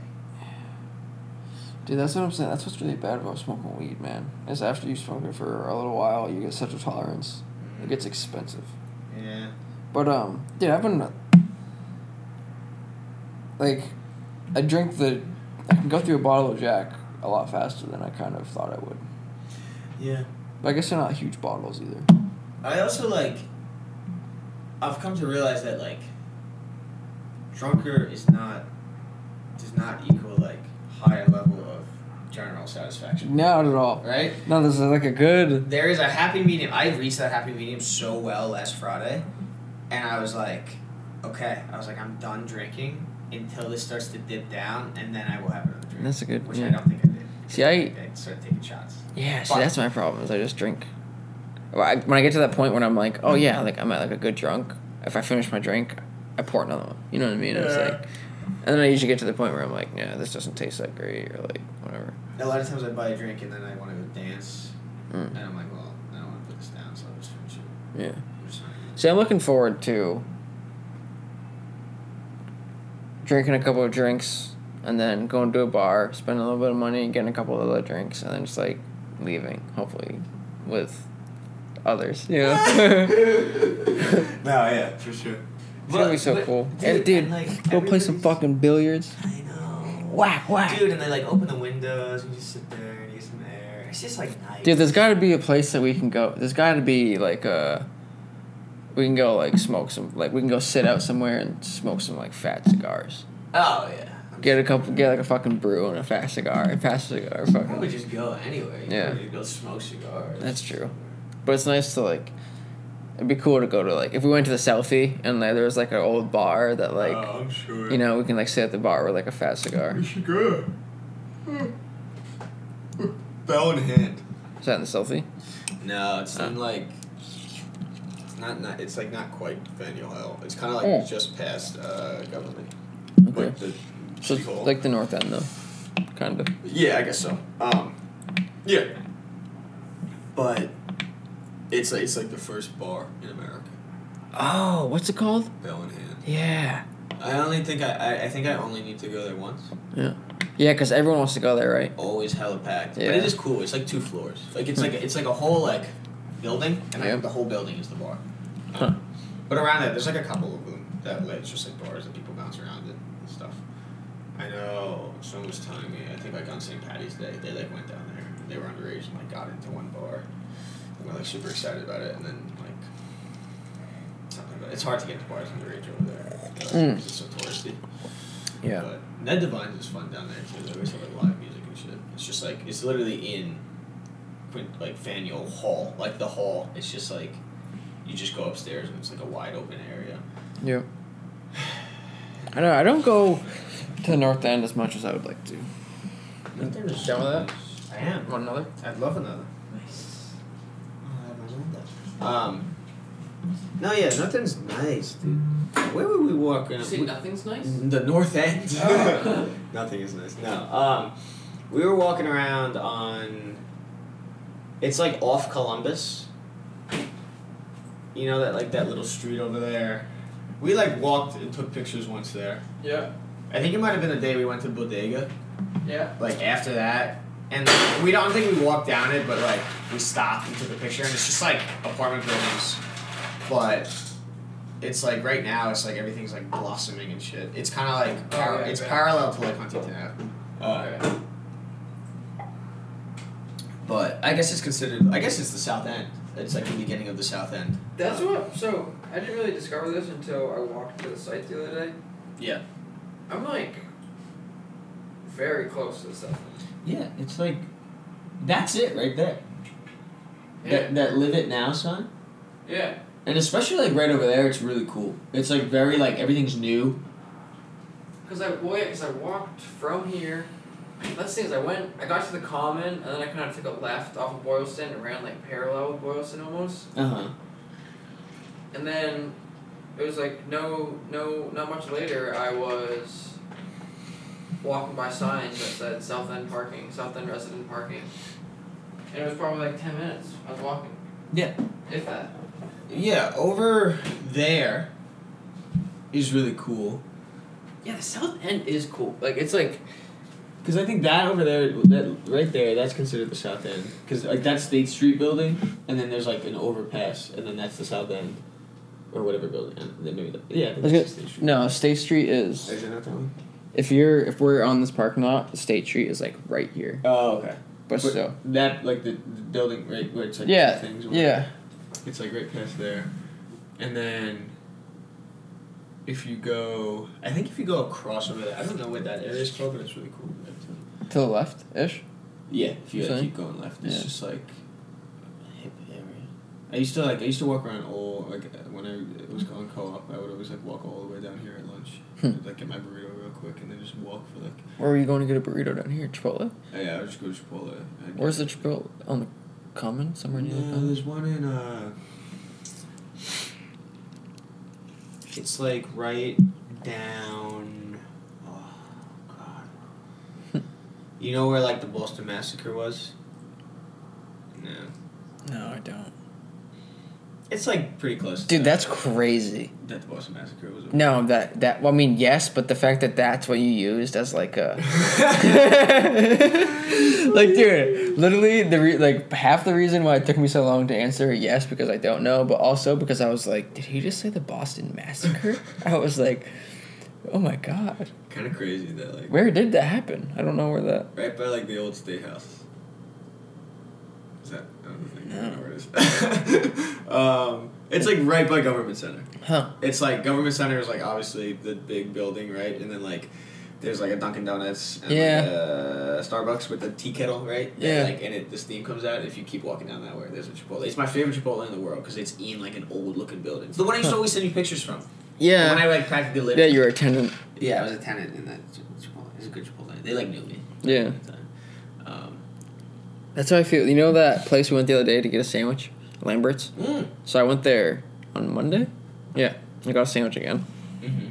Dude, that's what I'm saying. That's what's really bad about smoking weed, man. Is after you smoke it for a little while, you get such a tolerance. It gets expensive. Yeah. But um, dude, I've been like, I drink the, I can go through a bottle of Jack a lot faster than I kind of thought I would. Yeah. But I guess they're not huge bottles either. I also like. I've come to realize that like. Drunker is not. Does not equal like higher level of general satisfaction. Not at all. Right. No, this is like a good. There is a happy medium. I reached that happy medium so well last Friday, and I was like, okay. I was like, I'm done drinking until this starts to dip down, and then I will have another drink. That's a good. Which I don't think I did. See, I I started taking shots. Yeah. See, But- that's my problem. Is I just drink. Well, I, when I get to that point when I'm like, oh yeah, like I'm at like a good drunk. If I finish my drink, I pour another one. You know what I mean? It's Yeah. like, and then I usually get to the point where I'm like, yeah, this doesn't taste that great, or like whatever. A lot of times I buy a drink and then I want to go dance, Mm. and I'm like, well, I don't want to put this down, so I'll just finish it. Yeah. I'm just not gonna- See, I'm looking forward to drinking a couple of drinks and then going to a bar, spending a little bit of money, getting a couple of other drinks, and then just like leaving, hopefully, with others. You know? no, yeah, for sure. It's gonna be so cool. And dude, like, go play some fucking billiards. I know. Whack, whack. Dude, and they like open the windows and you just sit there and you get some air. It's just like nice. Dude, there's got to be a place that we can go. There's got to be like a. We can go like smoke some like we can go sit out somewhere and smoke some like fat cigars. Oh yeah. Get a couple, get like a fucking brew and a fast cigar, a fast cigar, I'd probably just go anyway. You Yeah. probably go smoke cigars. That's true. But it's nice to like. It'd be cool to go to like if we went to the Southie and like, there was like an old bar that like oh, I'm sure. you know we can like sit at the bar with like a fast cigar. We should go. Bell in hand. Is that in the Southie? No, it's Oh. in like. Not, not. It's like not quite Faneuil Hall. It's kind of like Oh. just past uh, government. Okay. Like the So city hall. like the North End though, kind of. Yeah, I guess so. Um, yeah. But it's like, it's like the first bar in America. Oh, what's it called? Bell in hand. Yeah. I only think I, I I think I only need to go there once. Yeah. Yeah, because everyone wants to go there, right? Always hella packed. Yeah. But it is cool. It's like two floors. Like it's like it's like a whole like building, and Yeah. like the whole building is the bar. Huh. But around that, there's like a couple of them that like it's just like bars that people bounce around in and stuff. I know someone was telling me. I think like on St. Patty's Day, they like went down there. They were underage and like got into one bar. And were like super excited about it, and then like something. About It's hard to get to bars underage over there because Mm. it's so touristy. Yeah. But Ned Devine's is fun down there too. They always have like live music and shit. It's just like it's literally in Quint like Faneuil Hall, like the hall. It's just like you just go upstairs and it's like a wide open area. Yeah. I know. I don't go to the north end as much as I would like to. Down with that? I am. Want another? I'd love another. Nice. Um. No, yeah, nothing's nice, dude. Where would we walk? In? We- nothing's nice. The north end. Oh. Nothing is nice. No. Um, we were walking around on. It's like off Columbus. You know that like that little street over there. We like walked and took pictures once there. Yeah. I think it might have been the day we went to Bodega. Yeah. Like after that, and we don't think we walked down it, but like we stopped and took a picture, and it's just like apartment buildings, but it's like right now it's like everything's like blossoming and shit. It's kind of like par- Oh, yeah, it's yeah. parallel to like Huntington Ave. Uh, But I guess it's considered. I guess it's the South End. It's like the beginning of the South End. That's what. So I didn't really discover this until I walked to the site the other day. Yeah. I'm like very close to the south. Yeah, it's like that's it right there. Yeah. That that live it now sign. Yeah. And especially like right over there, it's really cool. It's like very like everything's new. Cause I well yeah, cause I walked from here. That's the thing is I went I got to the common and then I kind of took a left off of Boylston and ran like parallel with Boylston almost. Uh huh. And then it was like no no not much later I was walking by signs that said South End parking, South End resident parking. And it was probably like ten minutes. I was walking. Yeah. If that. Yeah, over there is really cool. Yeah, the South End is cool. Like it's like Cause I think that over there, that right there, that's considered the South End. Cause like that's State Street building, and then there's like an overpass, and then that's the South End, or whatever building. And then maybe the, yeah, I think I that's gonna- State Street. no, State Street is Is it not that one? if you're if we're on this parking lot, State Street is like right here. Oh, okay. But, But still. that like the, the building right where it's like Yeah. two things. or. Yeah. It's like right past there, and then if you go, I think if you go across over there, I don't know what that area is called, but it's really cool. over there, too. To the left ish. Yeah, if you like, keep going left, it's Yeah. just like a hip area. I used to like I used to walk around all like when I was going co-op, I would always like walk all the way down here at lunch, Hmm. like get my burrito real quick, and then just walk for like. Where were you going to get a burrito down here? Chipotle? Yeah, I would just go to Chipotle. I'd Where's the Chipotle? On the common? Somewhere near the common? there's one in uh. It's like right down. Oh God. you know where like the Boston Massacre was? No. No, I don't. It's like pretty close. to Dude, that. that's crazy. That the Boston Massacre was. No, that that well, I mean, yes, but the fact that that's what you used as like a like, dude, literally the re- like half the reason why it took me so long to answer yes because I don't know, but also because I was like, did he just say the Boston Massacre? I was like, oh my god, Kind of crazy that like where did that happen? I don't know where that. right by like the old state house. Is that? I don't think I No. know where it is. um, it's like right by Government Center. Huh? It's like Government Center is like obviously the big building, right? And then like there's like a Dunkin' Donuts and Yeah. like a Starbucks with the tea kettle, right? And, Yeah. like and it the steam comes out. If you keep walking down that way, there's a Chipotle. It's my favorite Chipotle in the world because it's in like an old looking building. It's the one I used to always send you pictures from. Yeah. When. I like practically lived. Yeah, you were a tenant. Yeah, I was a tenant in that Ch- Chipotle. It's a good Chipotle. They like knew me. Yeah. at the time. That's how I feel. You know that place we went the other day to get a sandwich, Lambert's. mm. So I went there on Monday. Yeah, I got a sandwich again. hmm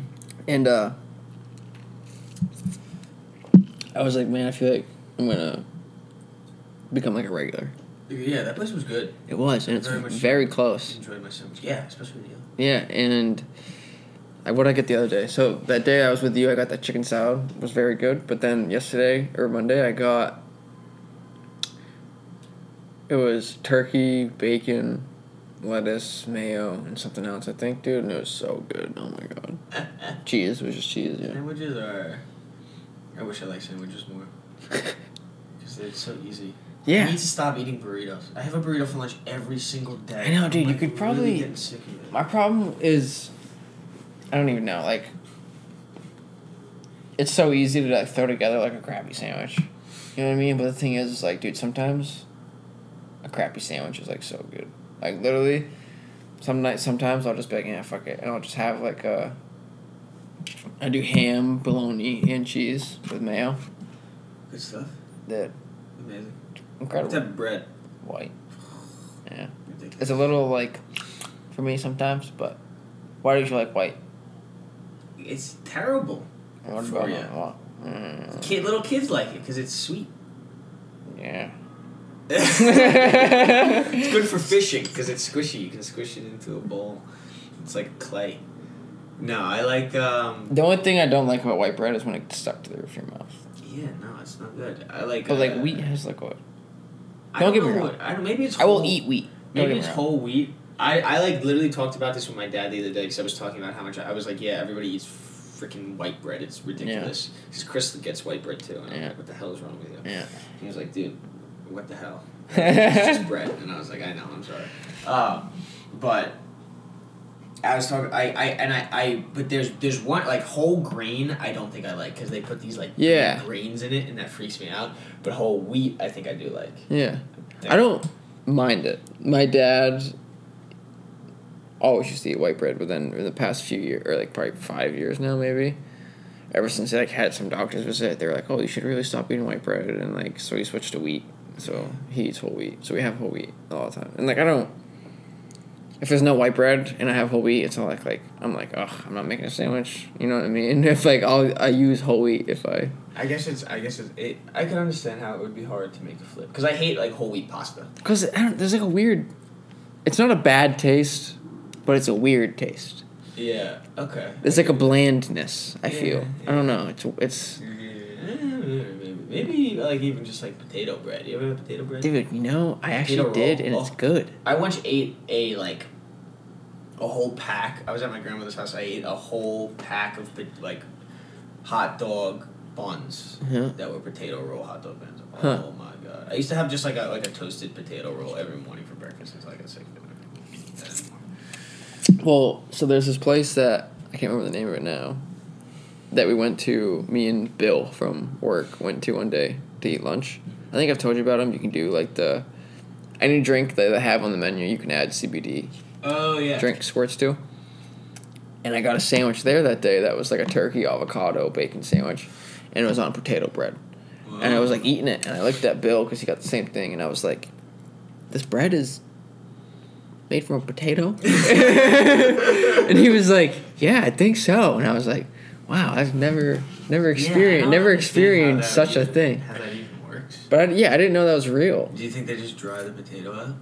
And uh I was like, man, I feel like I'm gonna become like a regular. Yeah, that place was good. It was, and it's Very much very close. Enjoyed my sandwich. Yeah, especially with you. Yeah, and I what I get the other day. So that day I was with you, I got that chicken salad. It was very good. But then yesterday or Monday, I got it was turkey, bacon, lettuce, mayo, and something else. I think, dude, and it was so good. Oh my god, cheese. Was just cheese. Yeah. Sandwiches are. I wish I liked sandwiches more. Because they're so easy. I Yeah. need to stop eating burritos. I have a burrito for lunch every single day. I know, dude, you could probably- Really sick of it. My problem is, I don't even know. Like, it's so easy to like throw together like a crappy sandwich. You know what I mean? But the thing is, is like, dude, sometimes a crappy sandwich is like so good. Like literally, some nights, sometimes I'll just be like, yeah, fuck it, and I'll just have like a. I do ham, bologna, and cheese with mayo. Good stuff. That Amazing. Incredible. What type of bread? white. Yeah, Ridiculous. it's a little like, for me sometimes, but why do you like white? It's terrible. What For about what? Mm, Kid, little kids like it because it's sweet. yeah. it's good for fishing because it's squishy. You can squish it into a bowl. It's like clay. No, I like. um The only thing I don't like about white bread is when it's stuck to the roof of your mouth. Yeah, no, it's not good. I like. But like uh, wheat has like what? I Don't don't get me wrong. I don't, maybe it's. Whole, I will eat wheat. Don't Maybe it's wrong. whole wheat. I, I like literally talked about this with my dad the other day because I was talking about how much I was like, yeah, everybody eats freaking white bread. It's ridiculous. Because Chris gets white bread too, and I'm Yeah. like, what the hell is wrong with you? Yeah. He was like, dude, what the hell? it's just bread, and I was like, I know, I'm sorry. Um, but I was talking, I, I, and I, I, but there's, there's one like whole grain. I don't think I like because they put these like Yeah. grains in it, and that freaks me out. But whole wheat, I think I do like. Yeah. I don't mind it. My dad always used to eat white bread, but then in the past few years, or like probably five years now, maybe, ever since he like had some doctors visit, they were like, "Oh, you should really stop eating white bread," and like so he switched to wheat. So he eats whole wheat. So we have whole wheat all the time, and like I don't. If there's no white bread and I have whole wheat, it's not like like I'm like, oh, I'm not making a sandwich. You know what I mean? If like I'll I use whole wheat if I I guess it's. I guess it's. It, I can understand how it would be hard to make a flip because I hate like whole wheat pasta. Because there's like a weird. It's not a bad taste, but it's a weird taste. Yeah. Okay. It's like a blandness. I Yeah, feel. I don't know. It's it's. Maybe, maybe like even just like potato bread. You ever have potato bread? Dude, you know, I actually Potato did, roll. and it's Oh. good. I once ate a like a whole pack. I was at my grandmother's house. I ate a whole pack of like hot dog buns Yeah. that were potato roll hot dog buns. Oh Huh. my god! I used to have just like a like a toasted potato roll every morning for breakfast until I got sick of it. Couldn't eat. Well, so there's this place that I can't remember the name of it now. That we went to. Me and Bill from work went to one day to eat lunch. I think I've told you about them. You can do like the any drink that they have on the menu. You can add CBD Oh yeah. drink squirts too. And I got a sandwich there that day that was like a turkey avocado bacon sandwich, and it was on potato bread. And I was like eating it, and I looked at Bill because he got the same thing, and I was like, "This bread is made from a potato." and he was like, "Yeah, I think so." And I was like, "Wow, I've never, never experienced, never experienced such a thing." How that even works? But I, yeah, I didn't know that was real. Do you think they just dry the potato out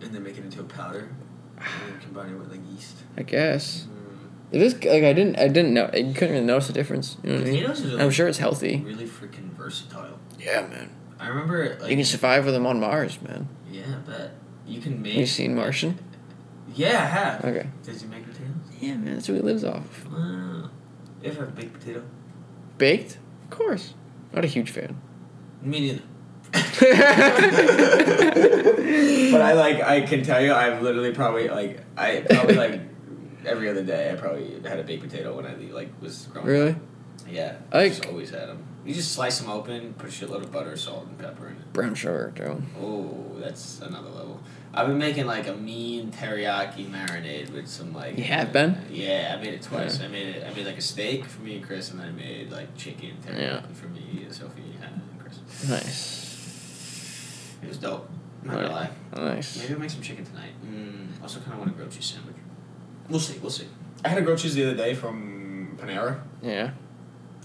and then make it into a powder and combine it with like yeast? I guess hmm. it is like I didn't, I didn't know. You couldn't even notice the difference. You know what I mean? Potatoes are I'm sure it's healthy. really freaking versatile. Yeah, man. I remember like you can survive with them on Mars, man. yeah, but you can make. Have you seen Martian? Yeah, I have. Okay. Does he make potatoes? Yeah, man, that's what he lives off. Wow. You ever have a baked potato? Baked? Of course. Not a huge fan. Me neither. but I like I can tell you I've literally probably like I probably like every other day I probably had a baked potato when I like was growing Really? up. Really? Yeah, I I like- just always had them. You just slice them open, put a shitload of butter, salt, and pepper in it. Brown sugar, too. Oh, that's another level. I've been making like a mean teriyaki marinade with some like. You have been? Yeah, I made it twice. I made it. I made like a steak for me and Chris, and then I made like chicken teriyaki Yeah. for me, and Sophie, Hannah, and Chris. Nice. It was dope. Not gonna lie. Nice. Maybe I'll make some chicken tonight. Mm, also, kind of want a grilled cheese sandwich. We'll see. We'll see. I had a grilled cheese the other day from Panera. Yeah,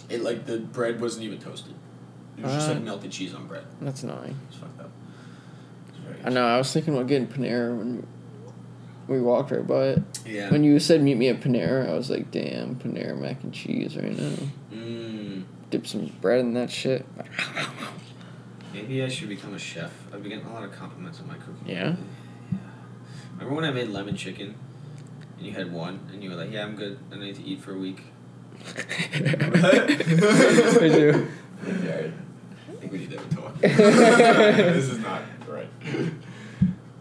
It like the bread wasn't even toasted. It was just Uh. like melted cheese on bread. that's annoying. It's fucked up. I know, I was thinking about getting Panera when we walked right by it. Yeah. When you said meet me at Panera, I was like, damn, Panera mac and cheese right now. Mm, Dip some bread in that shit. maybe I should become a chef. I've been getting a lot of compliments on my cooking. Yeah? Yeah. Remember when I made lemon chicken, and you had one, and you were like, "Yeah, I'm good. I need to eat for a week." I do. Jared, I think we need to have a talk. this is not right.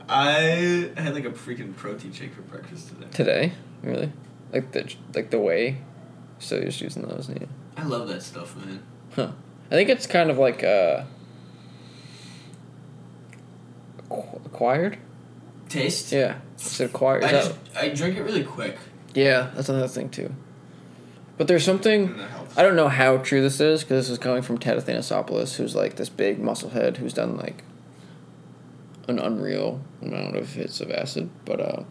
I had like a freaking protein shake for breakfast today. Today? Really? Like the like the way? So you're just using those, yeah. I love that stuff, man. Huh. I think it's kind of like uh acquired. Taste. Yeah, it's acquired. I just I drink it really quick. yeah, that's another thing too. But there's something And that helps. I don't know how true this is because this is coming from Ted Athanasopoulos, who's like this big musclehead who's done like an unreal amount of hits of acid, but uh,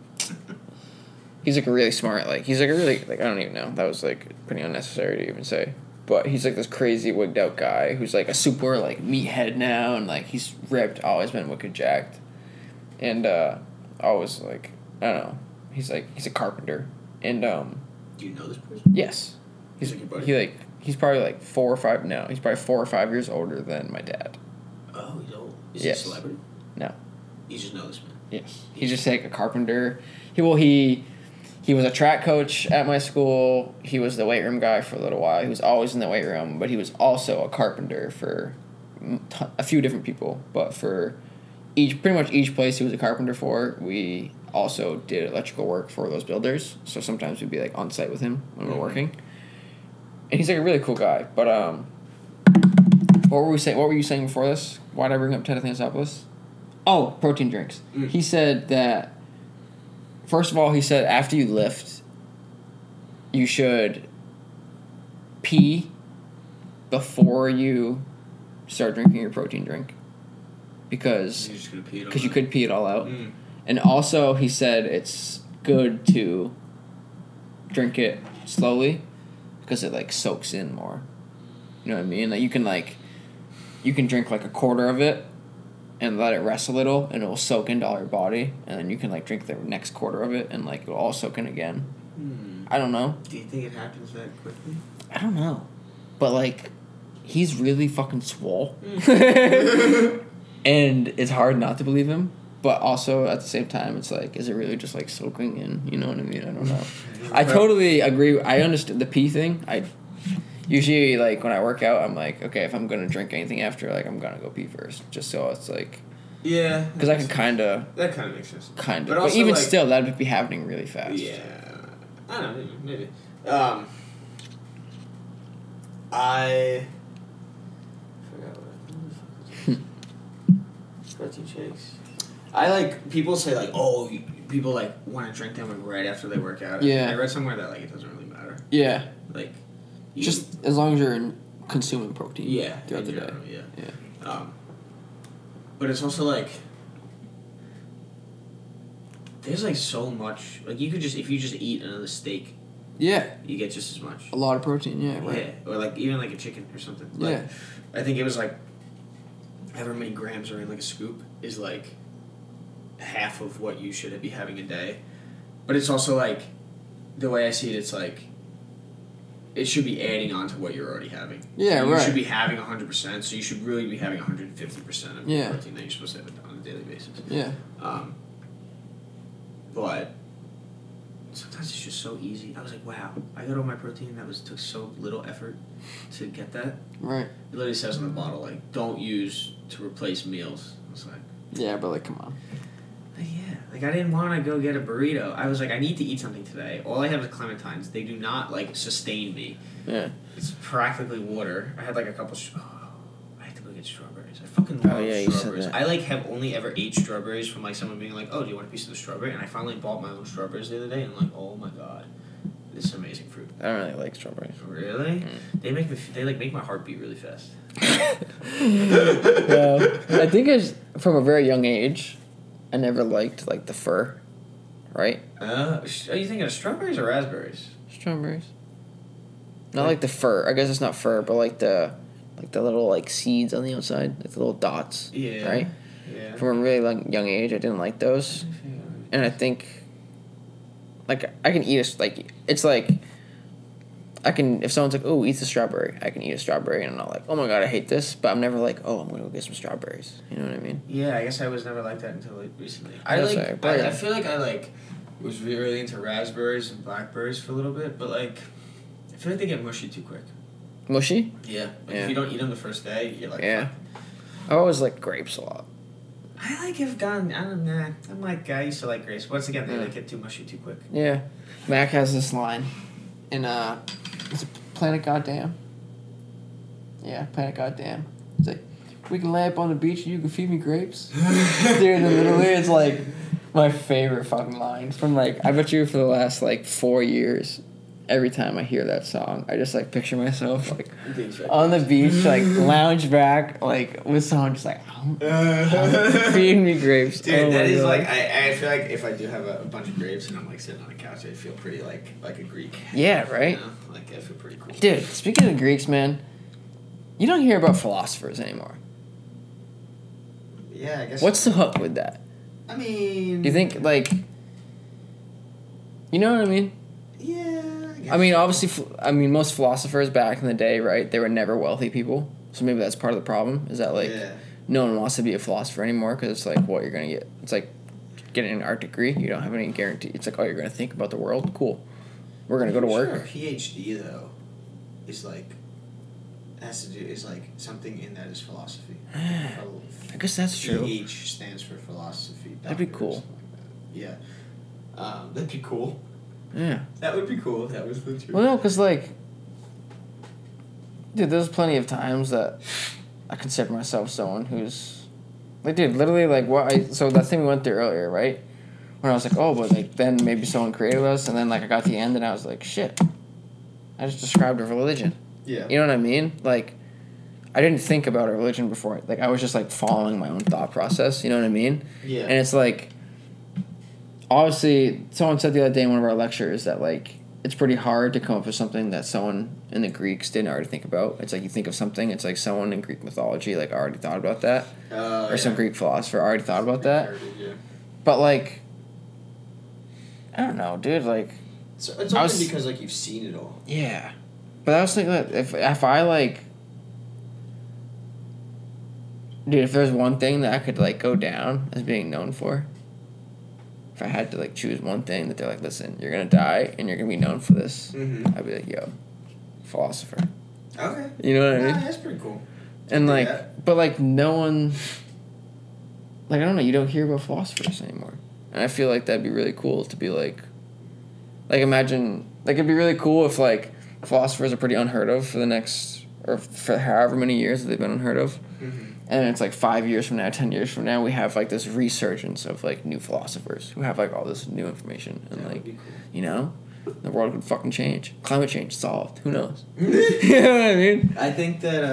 he's like a really smart, like he's like a really like I don't even know that was like pretty unnecessary to even say, but he's like this crazy wigged out guy who's like a super like meathead now and like he's ripped, always been wicked jacked, and uh, always like I don't know, he's like he's a carpenter, and um. Do you know this person? Yes. He's Like your buddy? he like he's probably like four or five no, he's probably four or five years older than my dad. Oh, he's old. Is Yes. he a celebrity? You just know this man. Yes. He's just like a carpenter. He well he he was a track coach at my school. He was the weight room guy for a little while. He was always in the weight room, but he was also a carpenter for a few different people. But for each pretty much each place he was a carpenter for, we also did electrical work for those builders. So sometimes we'd be like on site with him when we're Mhm. working. And he's like a really cool guy. But um what were we saying what were you saying before this? Why did I bring up Ted Athanasopoulos? Oh, protein drinks. Mm. He said that first of all, he said after you lift, you should pee before you start drinking your protein drink. Because You're just gonna pee it because you could pee it all out. out. Mm. And also, he said it's good to drink it slowly because it like soaks in more. You know what I mean? Like you can like you can drink like a quarter of it and let it rest a little and it will soak into all your body and then you can like drink the next quarter of it and like it'll all soak in again. Hmm. I don't know. Do you think it happens that quickly? I don't know. But like he's really fucking swole. and it's hard not to believe him. But also at the same time, it's like, is it really just like soaking in? You know what I mean? I don't know. I totally agree. I understand the pee thing. I usually like when I work out, I'm like, okay, if I'm gonna drink anything after, like I'm gonna go pee first, just so it's like, Yeah. because I can kind of, That kind of makes sense. kind of. But But, even like- still, that would be happening really fast. Yeah. I don't know, maybe. maybe. Um, I forgot what I what the fuck was it? protein shakes. I like people say like oh people like want to drink them like right after they work out. Yeah. I read somewhere that like it doesn't really matter. Yeah. Like Just as long as you're in consuming protein. yeah Throughout the day. Yeah. Yeah. Um, but it's also like there's like so much like you could just if you just eat another steak Yeah. you get just as much. A lot of protein. Yeah. Right. Yeah, or like even like a chicken or something. Like, Yeah. I think it was like however many grams are in like a scoop is like half of what you should be having a day. But it's also like the way I see it, it's like it should be adding on to what you're already having. Yeah, you right. You should be having hundred percent, so you should really be having hundred and fifty percent of Yeah. the protein that you're supposed to have on a daily basis. Yeah. Um, but sometimes it's just so easy. I was like, wow, I got all my protein. That was took so little effort to get that. Right. It literally says on the bottle like, don't use to replace meals. I was like, Yeah, but like, come on. Like, I didn't want to go get a burrito. I was like, I need to eat something today. All I have is clementines. They do not like sustain me. Yeah. It's practically water. I had like a couple. Sh- oh, I had to go get strawberries. I fucking love Oh, yeah, strawberries. I like have only ever ate strawberries from like someone being like, "Oh, do you want a piece of the strawberry?" And I finally bought my own strawberries the other day, and I'm like, "Oh my god, this is amazing fruit." I don't really like strawberries. Really? Mm. They make me. f- They like make my heart beat really fast. yeah. I think it's from a very young age. I never liked like the fur, right? Uh, are you thinking of strawberries or raspberries? Strawberries. Not like the fur. I guess it's not fur, but like the like the little like seeds on the outside, like the little dots. Yeah. Right. Yeah. From a really like, young age, I didn't like those, and I think like I can eat a s- like it's like. I can if someone's like, "Oh, eat the strawberry," I can eat a strawberry, and I'm not like, "Oh my god, I hate this," but I'm never like, "Oh, I'm gonna go get some strawberries." You know what I mean? Yeah, I guess I was never like that until like recently. I That's like. right, but I. I feel like I like was really into raspberries and blackberries for a little bit, but like, I feel like they get mushy too quick. Mushy. Yeah. Like Yeah. if you don't eat them the first day, you're like. Yeah. fuck. I always like grapes a lot. I like have gone. I don't know. I'm like I used to like grapes. Once again, they Yeah. like get too mushy too quick. Yeah. Mac has this line in uh is it Planet Goddamn? Yeah, Planet Goddamn. It's like we can lay up on the beach and you can feed me grapes. Dude, literally it's like My favorite fucking line from like I bet you for the last like four years, every time I hear that song, I just like picture myself like on the beach, like lounge back, like with someone just like um, feeding me grapes. Dude, Oh that is God. like I, I feel like if I do have a, a bunch of grapes and I'm like sitting on a couch, I feel pretty like like a Greek. Yeah, right? You know? Like I feel pretty cool. Dude, speaking of Greeks, man, you don't hear about philosophers anymore. Yeah, I guess. What's the hook with that? I mean. Do you think like you know what I mean? Yeah. I mean, obviously, I mean, most philosophers back in the day, right? They were never wealthy people, so maybe that's part of the problem. Is that like yeah. no one wants to be a philosopher anymore because it's like what you're gonna get. It's like getting an art degree. You don't have any guarantee. It's like oh, you're gonna think about the world. Cool. We're gonna go to Sure, work. a PhD though, is like has to do is like something in that is philosophy. I guess that's true. PH stands for philosophy. That'd be cool. like that. Yeah. Um, that'd be cool. Yeah. That would be cool if that was the truth. Well, no, because like, dude, there's plenty of times that I consider myself someone who's, like, dude, literally, like, what I so that thing we went through earlier, right? When I was like, oh, but like then maybe someone created us, and then like I got to the end and I was like, shit, I just described a religion. yeah. You know what I mean? Like, I didn't think about a religion before. Like, I was just like following my own thought process. You know what I mean? Yeah. And it's like, obviously, someone said the other day in one of our lectures that like it's pretty hard to come up with something that someone in the Greeks didn't already think about. It's like you think of something, it's like someone in Greek mythology like already thought about that, Uh, or some. Greek philosopher already thought about that. Yeah. But like, I don't know, dude. Like, So it's only was- because like you've seen it all. yeah. But I was thinking that if if I like. Dude, if there's one thing that I could like go down as being known for, if I had to like choose one thing that they're like, listen, you're gonna die and you're gonna be known for this, Mm-hmm. I'd be like, yo, philosopher. Okay. You know what I Nah, mean? that's pretty cool. And like, that. but like, no one, like, I don't know, you don't hear about philosophers anymore. And I feel like that'd be really cool to be like, like, imagine, like, it'd be really cool if like philosophers are pretty unheard of for the next, or for however many years that they've been unheard of. Mm-hmm. And it's like five years from now, ten years from now, we have like this resurgence of like new philosophers who have like all this new information and That like cool. you know, the world could fucking change. Climate change solved. Who knows? I you know what I mean? I think that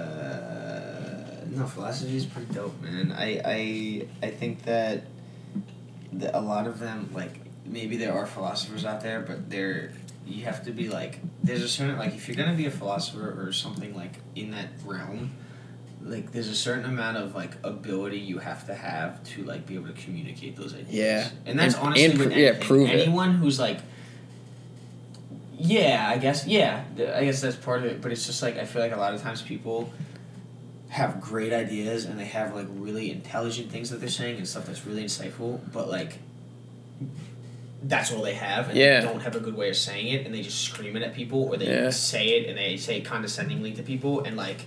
uh, no philosophy is pretty dope, man. I I I think that the, a lot of them like maybe there are philosophers out there, but they're you have to be like there's a certain like if you're gonna be a philosopher or something like in that realm, like there's a certain amount of like ability you have to have to like be able to communicate those ideas. Yeah. and that's And- honestly and with yeah, anything. prove it. anyone who's like yeah, I guess yeah. I guess that's part of it, but it's just like I feel like a lot of times people have great ideas and they have like really intelligent things that they're saying and stuff that's really insightful, but like that's all they have and Yeah. they don't have a good way of saying it and they just scream it at people or they Yeah. say it and they say it condescendingly to people and like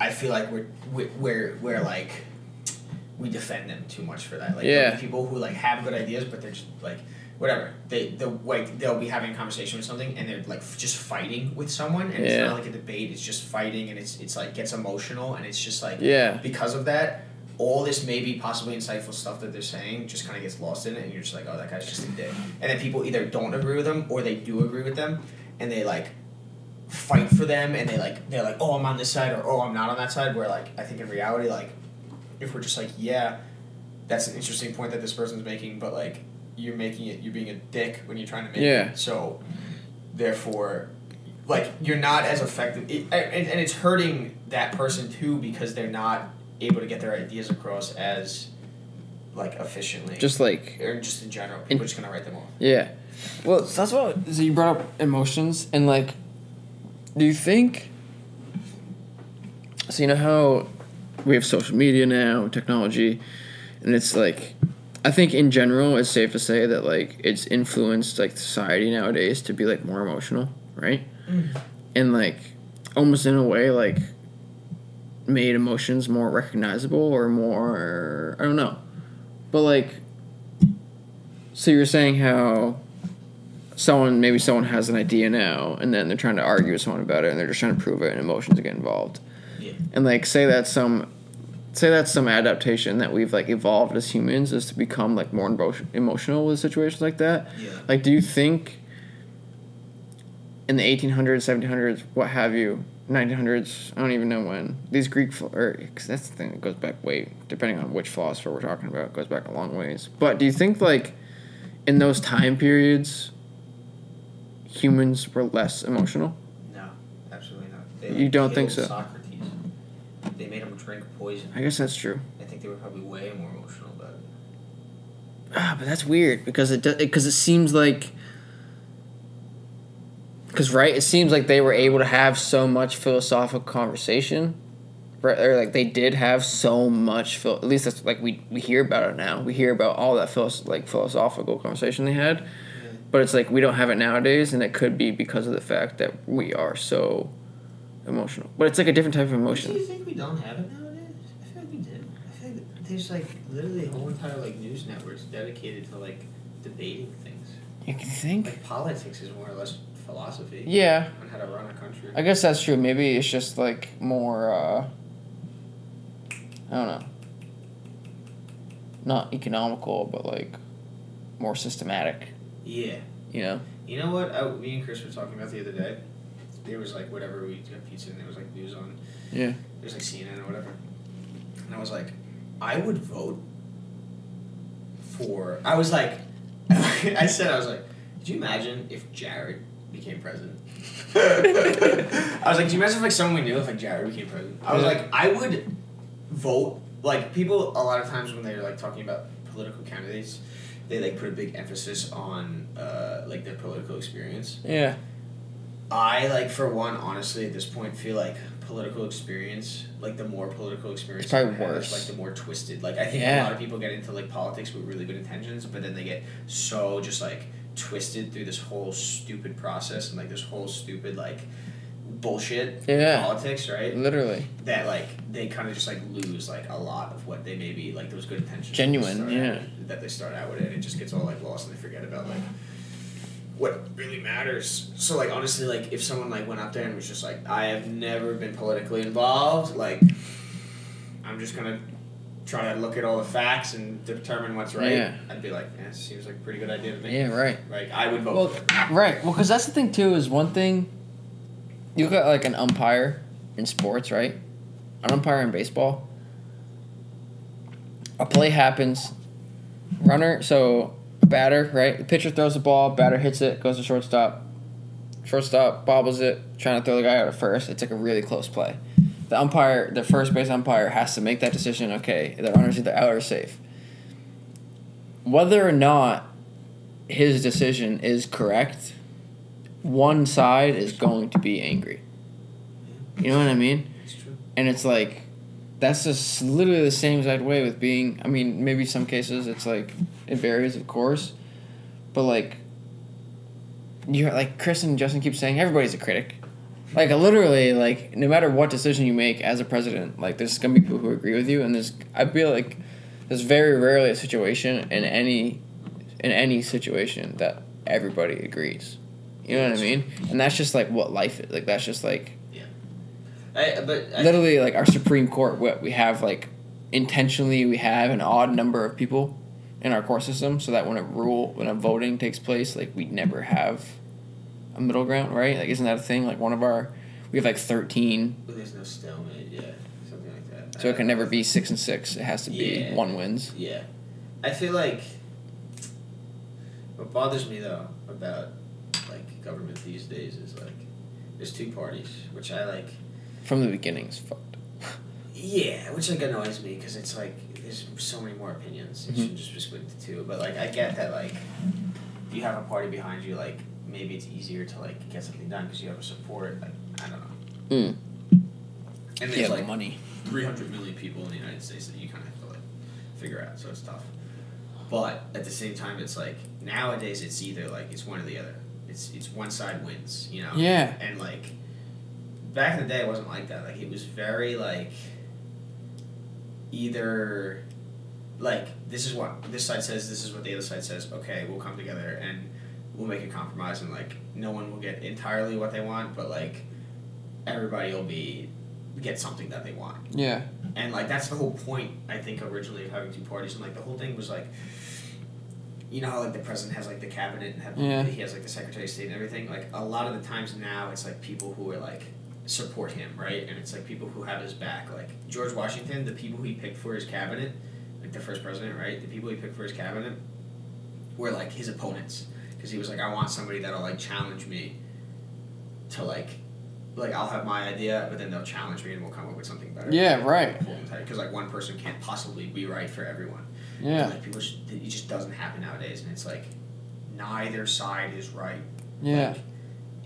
I feel like we're we're we're, like we defend them too much for that. Like Yeah. people who like have good ideas but they're just like whatever. They they like they'll be having a conversation with something and they're like just fighting with someone and it's not like a debate. It's just fighting and it's it's like gets emotional and it's just like Yeah. because of that. All this maybe possibly insightful stuff that they're saying just kind of gets lost in it, and you're just like, oh, that guy's just a dick. And then people either don't agree with them or they do agree with them, and they like fight for them, and they like they're like, oh, I'm on this side or oh, I'm not on that side. Where like I think in reality, like if we're just like, yeah, that's an interesting point that this person's making, but like you're making it, you're being a dick when you're trying to make Yeah. it. So therefore, like you're not as effective, it, and, and it's hurting that person too because they're not able to get their ideas across as like efficiently. Just like or just in general, people are just gonna write them off. Yeah. Well, so that's what so you brought up emotions and like do you think so you know how we have social media now, technology, and it's like I think in general it's safe to say that like it's influenced like society nowadays to be like more emotional, right? Mm. And like almost in a way like made emotions more recognizable or more I don't know. But like so you're saying how someone maybe someone has an idea now and then they're trying to argue with someone about it and they're just trying to prove it and emotions get involved. Yeah. And like say that some say that's some adaptation that we've like evolved as humans is to become like more emo- emotional with situations like that. Yeah. Like, do you think in the 1800s, 1700s, what have you, 1900s, I don't even know when, these Greek, or, cause that's the thing that goes back way, depending on which philosopher we're talking about, goes back a long ways. But do you think, like, in those time periods, humans were less emotional? No, absolutely not. You don't think so? Socrates. They made him drink poison. I guess that's true. I think they were probably way more emotional about it. Ah, but that's weird because it because it seems like because right, it seems like they were able to have so much philosophical conversation, right? Or like they did have so much. Phil- at least that's like we we hear about it now. We hear about all that philos- like philosophical conversation they had, but it's like we don't have it nowadays, and it could be because of the fact that we are so emotional. But it's like a different type of emotion. Do you think we don't have it nowadays? I feel like we do. I feel like there's like literally whole entire like news networks dedicated to like debating things. You can think. Like politics is more or less philosophy Yeah, on how to run a country. I guess that's true. Maybe it's just like more. uh I don't know. Not economical, but like more systematic. Yeah. You know. You know what? I, me and Chris were talking about the other day. There was like whatever we got pizza and there was like news on. Yeah. There's like CNN or whatever. And I was like, I would vote for. I was like, I said I was like, could you imagine if Jared became president? I was like, do you imagine if like someone we knew if like Jared became president? I was like, I would vote. Like people, a lot of times when they're like talking about political candidates, they like put a big emphasis on uh, like their political experience. Yeah. I like for one, honestly, at this point, feel like political experience, like the more political experience, It's probably worse. like the more twisted. Like I think Yeah. a lot of people get into like politics with really good intentions, but then they get so just like twisted through this whole stupid process and like this whole stupid like bullshit Yeah. politics, right? Literally. That like they kind of just like lose like a lot of what they maybe like those good intentions Genuine, start yeah. out- that they start out with it. And it just gets all like lost and they forget about like what really matters. So like honestly, like if someone like went out there and was just like, I have never been politically involved, like I'm just gonna try to look at all the facts and determine what's right. Yeah. I'd be like, yeah, it seems like a pretty good idea to me. Yeah. Right. Like I would vote Well, right. Well, because that's the thing too. Is one thing. You at like an umpire in sports, right? An umpire in baseball. A play happens. Runner, so batter, right? The pitcher throws the ball, batter hits it, goes to shortstop. Shortstop bobbles it, trying to throw the guy out at first. It's like a really close play. The umpire, the first base umpire, has to make that decision. Okay, the runner's either out or safe. Whether or not his decision is correct, one side is going to be angry. You know what I mean? It's true. And it's like, that's just literally the same exact way with being. I mean, maybe some cases it's like it varies, of course, but like, you're like Chris and Justin keep saying everybody's a critic. Like literally, like no matter what decision you make as a president, like there's gonna be people who agree with you, and there's I feel like there's very rarely a situation in any in any situation that everybody agrees. You know what I mean? And that's just like what life is. Like that's just like yeah. I, but I, literally like our Supreme Court. What we have like intentionally we have an odd number of people in our court system, so that when a rule when a voting takes place, like we never have a middle ground, right? Like isn't that a thing? Like one of our we have like thirteen, there's no stalemate. Yeah, something like that. so it can never be six and six. It has to be Yeah. one wins. Yeah, I feel like what bothers me though about government these days is like there's two parties, which I like. From the beginning, it's fucked. Yeah, which like annoys me because it's like there's so many more opinions. It Mhm. should just be split into two. But like I get that like if you have a party behind you, like maybe it's easier to like get something done because you have a support. Like I don't know. Mm. And Yeah, there's the like money. 300 million people in the United States that you kind of have to like figure out, so it's tough. But at the same time, it's like nowadays it's either like it's one or the other. It's it's one side wins, you know. Yeah. And like back in the day, it wasn't like that. Like it was very like either like this is what this side says, this is what the other side says. Okay, we'll come together and we'll make a compromise, and like no one will get entirely what they want, but like everybody will be get something that they want. Yeah. and like that's the whole point I think originally of having two parties, and like the whole thing was like. You know how like the president has like the cabinet and have, Yeah. he has like the secretary of state and everything. Like a lot of the times now, it's like people who are like support him, right? And it's like people who have his back. Like George Washington, the people he picked for his cabinet, like the first president, right? The people he picked for his cabinet were like his opponents because he was like, I want somebody that'll like challenge me to like, like I'll have my idea, but then they'll challenge me and we'll come up with something better. Yeah, right. Because like one person can't possibly be right for everyone. Yeah. Like people, just, it just doesn't happen nowadays, and it's like neither side is right. Yeah. Like,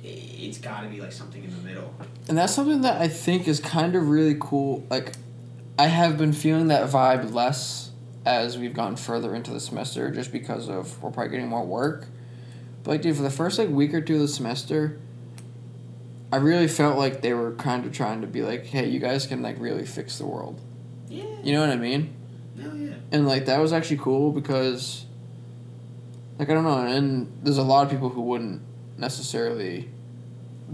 it's got to be like something in the middle. And that's something that I think is kind of really cool. Like, I have been feeling that vibe less as we've gone further into the semester just because of we're probably getting more work. But, like, dude, for the first, like, week or two of the semester, I really felt like they were kind of trying to be like, hey, you guys can, like, really fix the world. Yeah. You know what I mean? And, like, that was actually cool because, like, I don't know. And there's a lot of people who wouldn't necessarily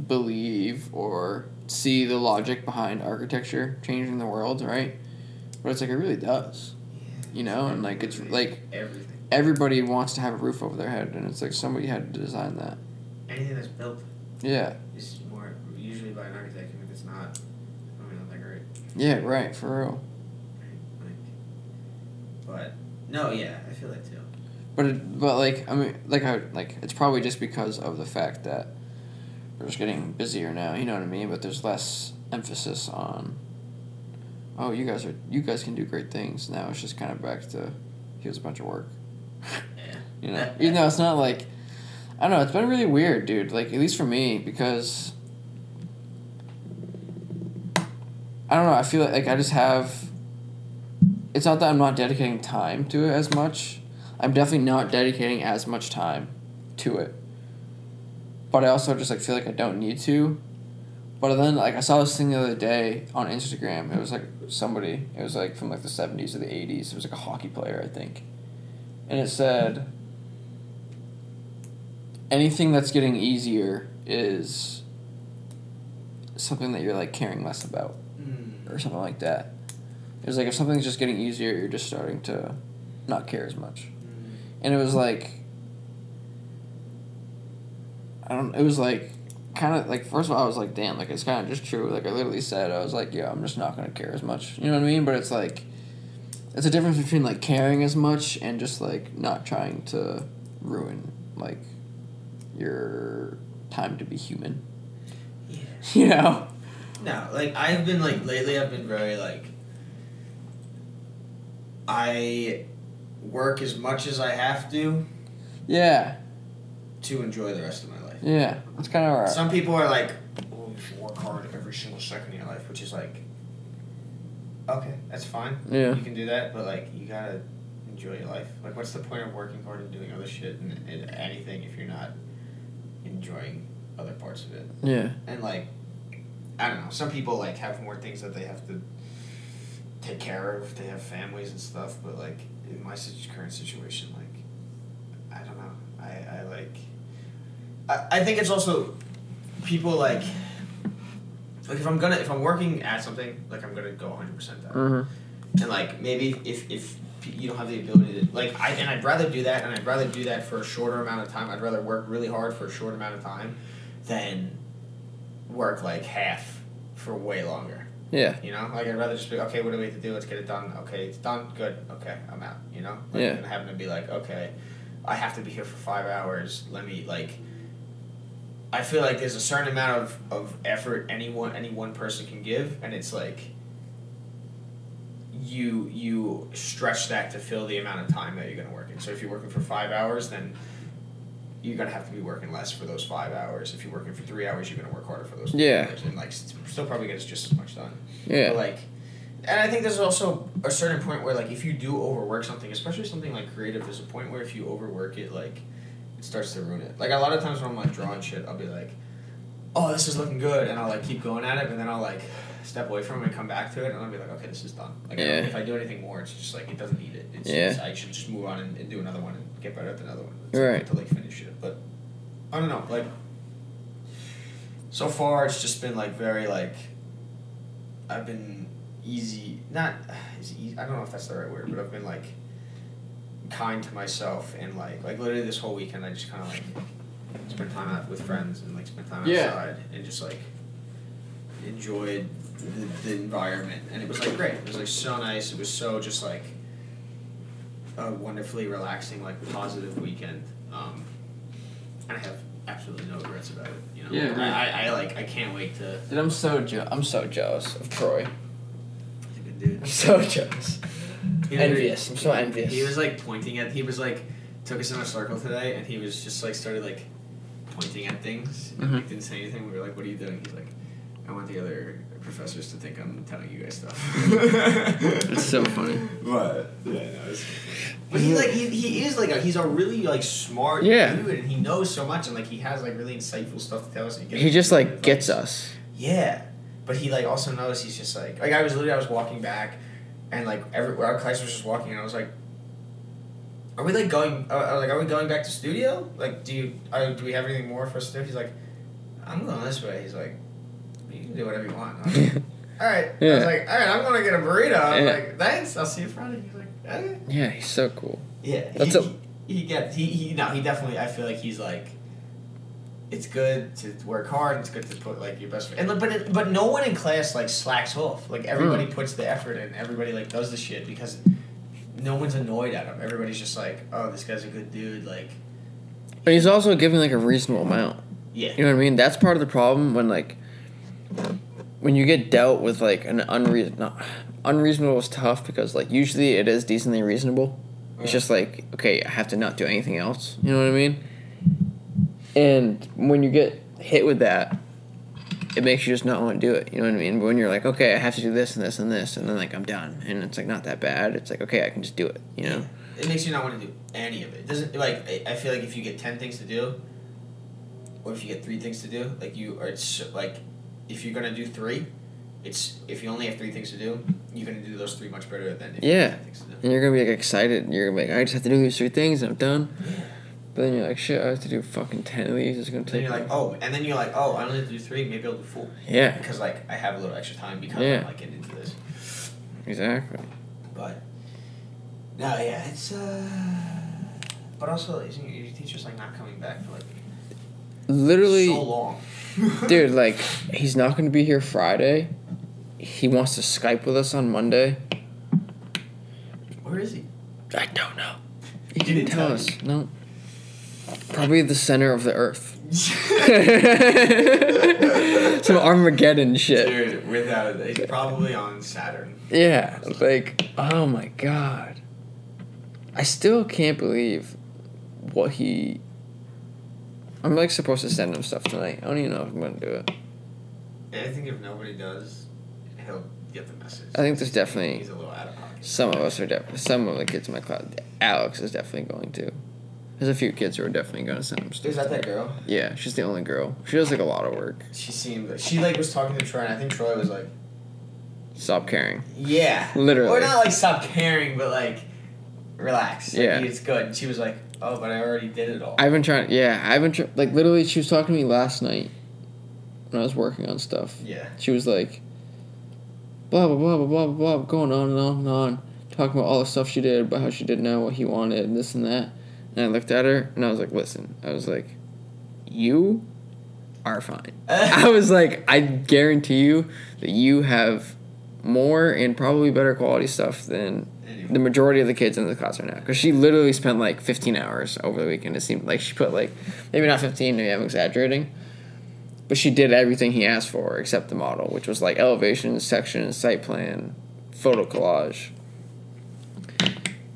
believe or see the logic behind architecture changing the world, right? But it's like it really does. You know, and like it's like everything. everybody wants to have a roof over their head, and it's like somebody had to design that. Anything that's built Yeah, is more usually by an architect, and if it's not, I mean, not that great. yeah, right, for real. But no, yeah, I feel that too. But it, but like I mean, like I like it's probably just because of the fact that we're just getting busier now. You know what I mean? But there's less emphasis on. Oh, you guys are you guys can do great things. Now it's just kind of back to here's a bunch of work. Yeah. You know, even though it's not like, I don't know. It's been really weird, dude. Like at least for me, because I don't know. I feel like, like I just have. It's not that I'm not dedicating time to it as much. I'm definitely not dedicating as much time to it. But I also just like feel like I don't need to. But then like I saw this thing the other day on Instagram. It was like somebody. It was like from like the seventies or the eighties. It was like a hockey player, I think. And it said anything that's getting easier is something that you're like caring less about Mm. or something like that. It was like if something's just getting easier, you're just starting to not care as much. Mm. And it was like I don't it was like kind of like first of all I was like damn like it's kind of just true like I literally said I was like yeah I'm just not going to care as much. You know what I mean? But it's like it's a difference between like caring as much and just like not trying to ruin like your time to be human. Yeah. You know? No, like I've been like lately. I've been very like. I work as much as I have to Yeah. to enjoy the rest of my life. Yeah. That's kind of right. Some people are like, "Oh, you should work hard every single second of your life," which is like, okay, that's fine. Yeah. You can do that, but like, you gotta enjoy your life. Like, what's the point of working hard and doing other shit and, and anything if you're not enjoying other parts of it? Yeah. and like I don't know. Some people like have more things that they have to take care of. They have families and stuff. But like in my current situation, like I don't know. I I like. I, I think it's also people like like if I'm gonna if I'm working at something like I'm gonna go 100 percent that Mm-hmm. and like maybe if if you don't have the ability to like I and I'd rather do that and I'd rather do that for a shorter amount of time. I'd rather work really hard for a short amount of time than work like half for way longer. Yeah. You know, like I'd rather just be okay. What do we have to do? Let's get it done. Okay, it's done. Good. Okay, I'm out. You know, like, Yeah. And having to be like, okay, I have to be here for five hours. Let me like. I feel like there's a certain amount of, of effort anyone any one person can give, and it's like. You you stretch that to fill the amount of time that you're gonna work in. So if you're working for five hours, then you're gonna have to be working less for those five hours. If you're working for three hours, you're gonna work harder for those Yeah. hours, and like still probably gets just as much done. Yeah. But like, and I think there's also a certain point where like if you do overwork something, especially something like creative, there's a point where if you overwork it, like it starts to ruin it. Like a lot of times when I'm like drawing shit, I'll be like, oh, this is looking good, and I'll like keep going at it, and then I'll like step away from it and come back to it, and I'll be like, okay, this is done. Like Yeah. if I do anything more, it's just like it doesn't need it. It's, Yeah. it's- I should just move on and, and do another one and get better at another one. It's Right. Like, to like finish it, but I don't know, like. So far, it's just been like very like. I've been easy. Not is easy, I don't know if that's the right word, but I've been like kind to myself and like like literally this whole weekend I just kind of like spent time out with friends and like spent time Yeah. outside and just like enjoyed the, the environment and it was like great. It was like so nice. It was so just like a wonderfully relaxing like positive weekend. Um, and I have absolutely no regrets about it. You know, Yeah, I. I, I like I can't wait to. Dude, I'm so je- I'm so jealous of Troy. He's a good dude. I'm so jealous. Envious. I'm so envious. He was like pointing at. He was like took us in a circle today, and he was just like started like pointing at things. And, like, didn't say anything. We were like, "What are you doing?" He's like, "I want the other professors to think I'm telling you guys stuff." It's so funny. But yeah, no, it's. But he like he, he is like a, he's a really like smart Yeah. dude, and he knows so much, and like he has like really insightful stuff to tell us. And gives He just like good gets us. Yeah, but he like also knows he's just like like I was literally I was walking back, and like every our class was just walking, and I was like, "Are we like going? Uh, I was like, are we going back to studio? Like, do you uh, do we have anything more for us to do?" He's like, "I'm going this way." He's like, "You can do whatever you want." I was like, all right. I was like, all right, I'm gonna get a burrito. I'm Yeah. like, thanks. I'll see you Friday. He's like, eh. yeah, he's so cool. Yeah, That's he, a- he, he gets he, he no he definitely I feel like he's like it's good to work hard it's good to put like your best and but it, but no one in class like slacks off like everybody Mm. puts the effort in everybody like does the shit because no one's annoyed at him everybody's just like oh this guy's a good dude like But he's also giving like a reasonable amount. yeah You know what I mean? That's part of the problem when like when you get dealt with like an unreason not unreasonable is tough because like usually it is decently reasonable. It's just like okay, I have to not do anything else. You know what I mean? And when you get hit with that, it makes you just not want to do it. You know what I mean? But when you're like, okay, I have to do this and this and this, and then like I'm done, and it's like not that bad. It's like okay, I can just do it. You know? it makes you not want to do any of it. it doesn't like I, I feel like if you get 10 things to do or if you get 3 things to do like you are it's like if you're going to do 3 it's if you only have 3 things to do you're going to do those 3 much better than if you Yeah. have things to do. And you're gonna be like excited. You're gonna be like, I just have to do these three things and I'm done. But then you're like, shit, I have to do fucking ten of these. It's gonna take. Then you're like, oh, and then you're like, oh, I only have to do three. Maybe I'll do four yeah, because like I have a little extra time because Yeah. I'm like getting into this. exactly. But no, yeah, it's uh. But also, isn't your, your teacher's like not coming back for like Literally, so long? Dude, like he's not gonna be here Friday. He wants to Skype with us on Monday. where is he? I don't know. He He didn't didn't tell tell us. No. Probably the center of the earth. Some Armageddon shit. Dude, without it, he's probably on Saturn. Yeah, like oh my god. I still can't believe what he. I'm like supposed to send him stuff tonight. I don't even know if I'm gonna do it. I think if nobody does, he'll get the message. I think there's definitely he's a little out of pocket. some of us are definitely some of the kids in my class. Alex is definitely going to. There's a few kids who are definitely gonna send him stuff. Is that that girl? Yeah, she's the only girl. She does like a lot of work. She seemed she like was talking to Troy, and I think Troy was like, Stop caring. Yeah. Literally. Or not like stop caring, but like relax. Like, Yeah. It's good. And she was like, oh, but I already did it all. I've been trying. Yeah, I've been tr- like literally. She was talking to me last night when I was working on stuff. yeah. She was like, blah blah blah blah blah blah, blah going on and on and on, talking about all the stuff she did, about how she didn't know what he wanted, and this and that. And I looked at her and I was like, listen, I was like, you are fine. I was like, I guarantee you that you have more and probably better quality stuff than. The majority of the kids in the class right now. Because she literally spent like 15 hours over the weekend. It seemed like she put like, maybe not 15, maybe I'm exaggerating. But she did everything he asked for except the model, which was like elevation, section, site plan, photo collage.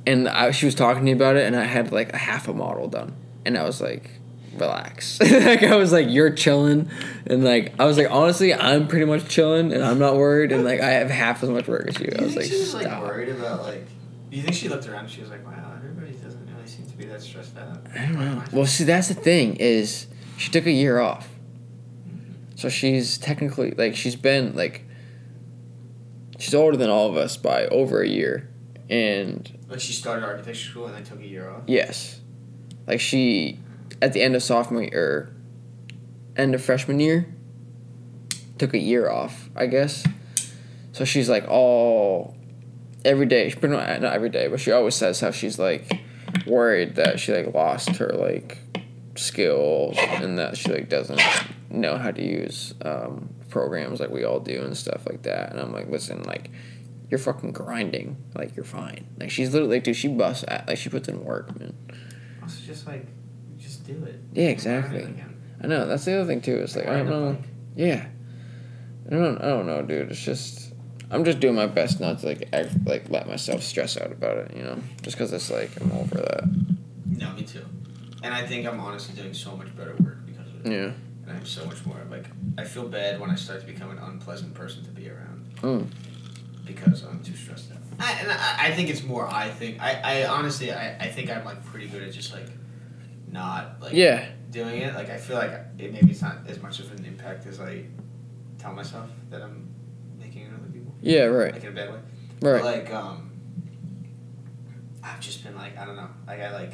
And I, she was talking to me about it, and I had like a half a model done. And I was like, relax. like, I was like, you're chilling. And like, I was like, honestly, I'm pretty much chilling, and I'm not worried. And like, I have half as much work as you. Do I was like, she was like stop. worried about like? Do you think she looked around? and She was like, wow, everybody doesn't really seem to be that stressed out. I don't know. Well, see, that's the thing is she took a year off, mm-hmm. so she's technically like she's been like she's older than all of us by over a year, and Like she started architecture school and then took a year off. yes, like she at the end of sophomore year, end of freshman year, took a year off, I guess. So she's like all every day. Pretty not every day, but she always says how she's like worried that she like lost her like skills and that she like doesn't know how to use um, programs like we all do and stuff like that. And I'm like, listen, like you're fucking grinding, like you're fine. Like she's literally like, dude, she busts at like she puts in work, man. Also, just like, just do it. Yeah, exactly. Learn it again. I know that's the other thing too. It's like I don't know. Yeah. I don't. I don't know, dude. It's just. I'm just doing my best not to like act, like let myself stress out about it. You know, just because it's like I'm over that. No, me too. And I think I'm honestly doing so much better work because of it. Yeah. And I'm so much more like I feel bad when I start to become an unpleasant person to be around Mm. because I'm too stressed out. I, and I, I think it's more. I think I, I honestly I, I think I'm like pretty good at just like not like Yeah. doing it. Like I feel like it maybe it's not as much of an impact as I tell myself that I'm making on other people. Yeah. Right. Like in a bad way. Right. But like um I've just been like I don't know. Like I like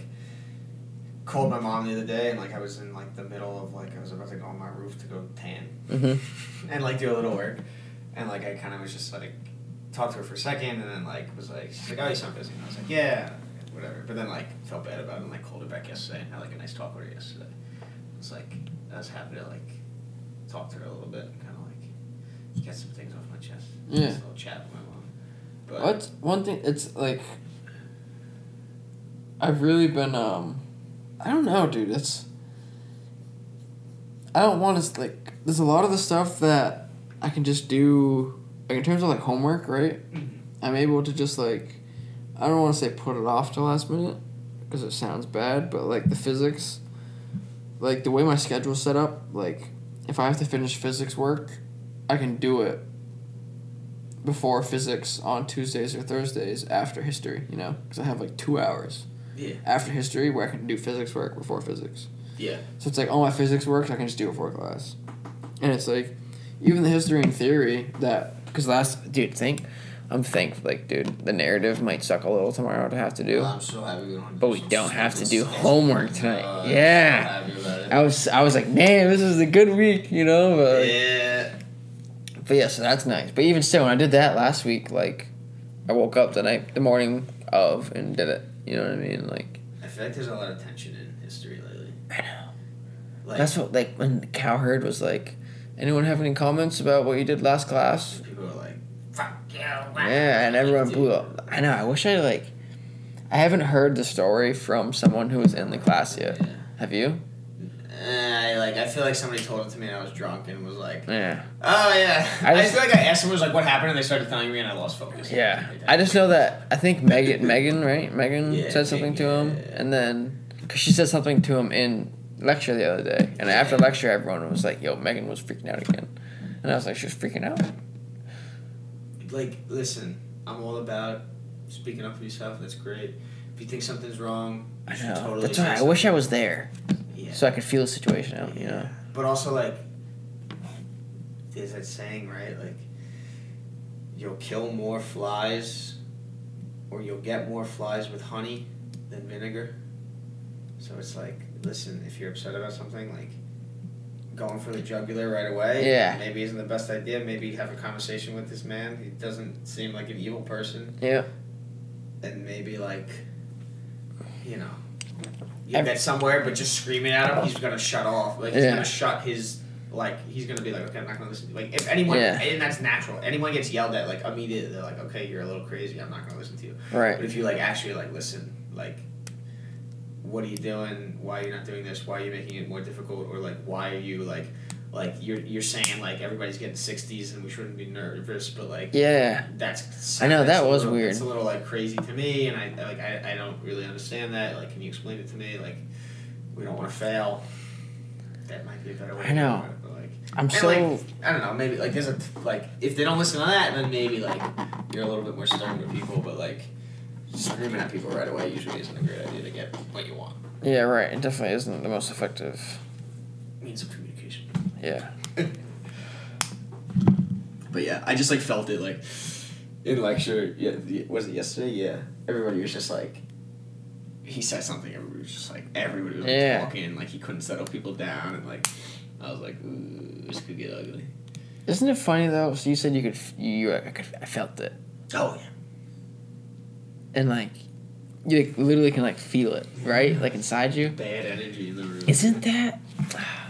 called my mom the other day and like I was in like the middle of like I was about to go on my roof to go tan Mm-hmm. and like do a little work. And like I kinda was just like talked to her for a second and then like was like she's like, Oh you sound busy and I was like, Yeah, whatever. But then like felt bad about it and like called her back yesterday and had like a nice talk with her yesterday. It was like I was happy to like talk to her a little bit and kinda like get some things off my chest. Yeah. Just a little chat with my mom. But What one thing? It's like. I've really been um, I don't know, dude. It's. I don't want to like. There's a lot of the stuff that I can just do, like in terms of like homework, right? I'm able to just like, I don't want to say put it off to last minute, because it sounds bad, but like the physics, like the way my schedule's set up, like if I have to finish physics work, I can do it before physics on Tuesdays or Thursdays after history, you know, because I have like two hours Yeah. after history where I can do physics work before physics. Yeah. So it's like all my physics works I can just do it before class, and it's like even the history and theory that because last dude think I'm thankful like dude the narrative might suck a little tomorrow to have to do. Well, I'm so happy we don't But we don't have to do homework tonight. Uh, Yeah. so happy about it. I was I was like man this is a good week you know but yeah. but yeah so that's nice but even still when I did that last week like I woke up the night the morning of and did it you know what I mean like I feel like there's a lot of tension in history lately. I know. Like That's what like when Cowherd was like, anyone have any comments about what you did last class? people are like, "Fuck you!" Yeah, and everyone blew up. I know. I wish I like. I haven't heard the story from someone who was in the class yet. Yeah. Have you? Eh, I like. I feel like somebody told it to me and I was drunk and was like, Yeah. "Oh yeah." I I, just- feel like I asked someone was like, "What happened?" and they started telling me and I lost focus. Yeah. Like I just know that I think Megan, Megan, right? Megan Yeah, said something to him, yeah. and then because she said something to him in lecture the other day, and after lecture, everyone was like, "Yo, Megan was freaking out again," and I was like, "She was freaking out." Like listen i'm all about speaking up for yourself that's great if you think something's wrong I know. totally That's why I wish I was there yeah. so I could feel the situation out. You know. but also like there's that saying right like you'll kill more flies or you'll get more flies with honey than vinegar so it's like listen if you're upset about something like going for the jugular right away Yeah. maybe isn't the best idea maybe have a conversation with this man he doesn't seem like an evil person Yeah. and maybe like, you know, you Ev- get somewhere, but just screaming at him, he's gonna shut off. Like he's Yeah. gonna shut his like he's gonna be like, okay, I'm not gonna listen. to you. Like if anyone, Yeah. and that's natural. Anyone gets yelled at, like immediately, they're like, okay, you're a little crazy. I'm not gonna listen to you. Right. But if you like actually like listen, like, what are you doing? Why are you not doing this? Why are you making it more difficult? Or like, why are you like, like you're you're saying like everybody's getting sixties and we shouldn't be nervous, but like Yeah. that's I know, that's that was little, weird. It's a little like crazy to me, and I like I, I don't really understand that. Like, can you explain it to me? Like, we don't want to fail. That might be a better way. I know. it, but like, I'm so. like I don't know. Maybe like there's a like if they don't listen to that, then maybe like you're a little bit more stern with people. But like screaming at people right away usually isn't a great idea to get what you want. yeah. Right. It definitely isn't the most effective. Means of communication. Yeah. But yeah, I just like felt it like in lecture. Yeah, was it yesterday? Yeah, everybody was just like. He said something. Everybody was just like everybody was like, Yeah. talking. Like he couldn't settle people down, and like I was like, Ooh, this could get ugly. Isn't it funny though? So you said you could, f- you, I could, I felt it, Oh yeah. And like, you like, literally can like feel it, right? Like inside you. Bad energy in the room. Isn't that?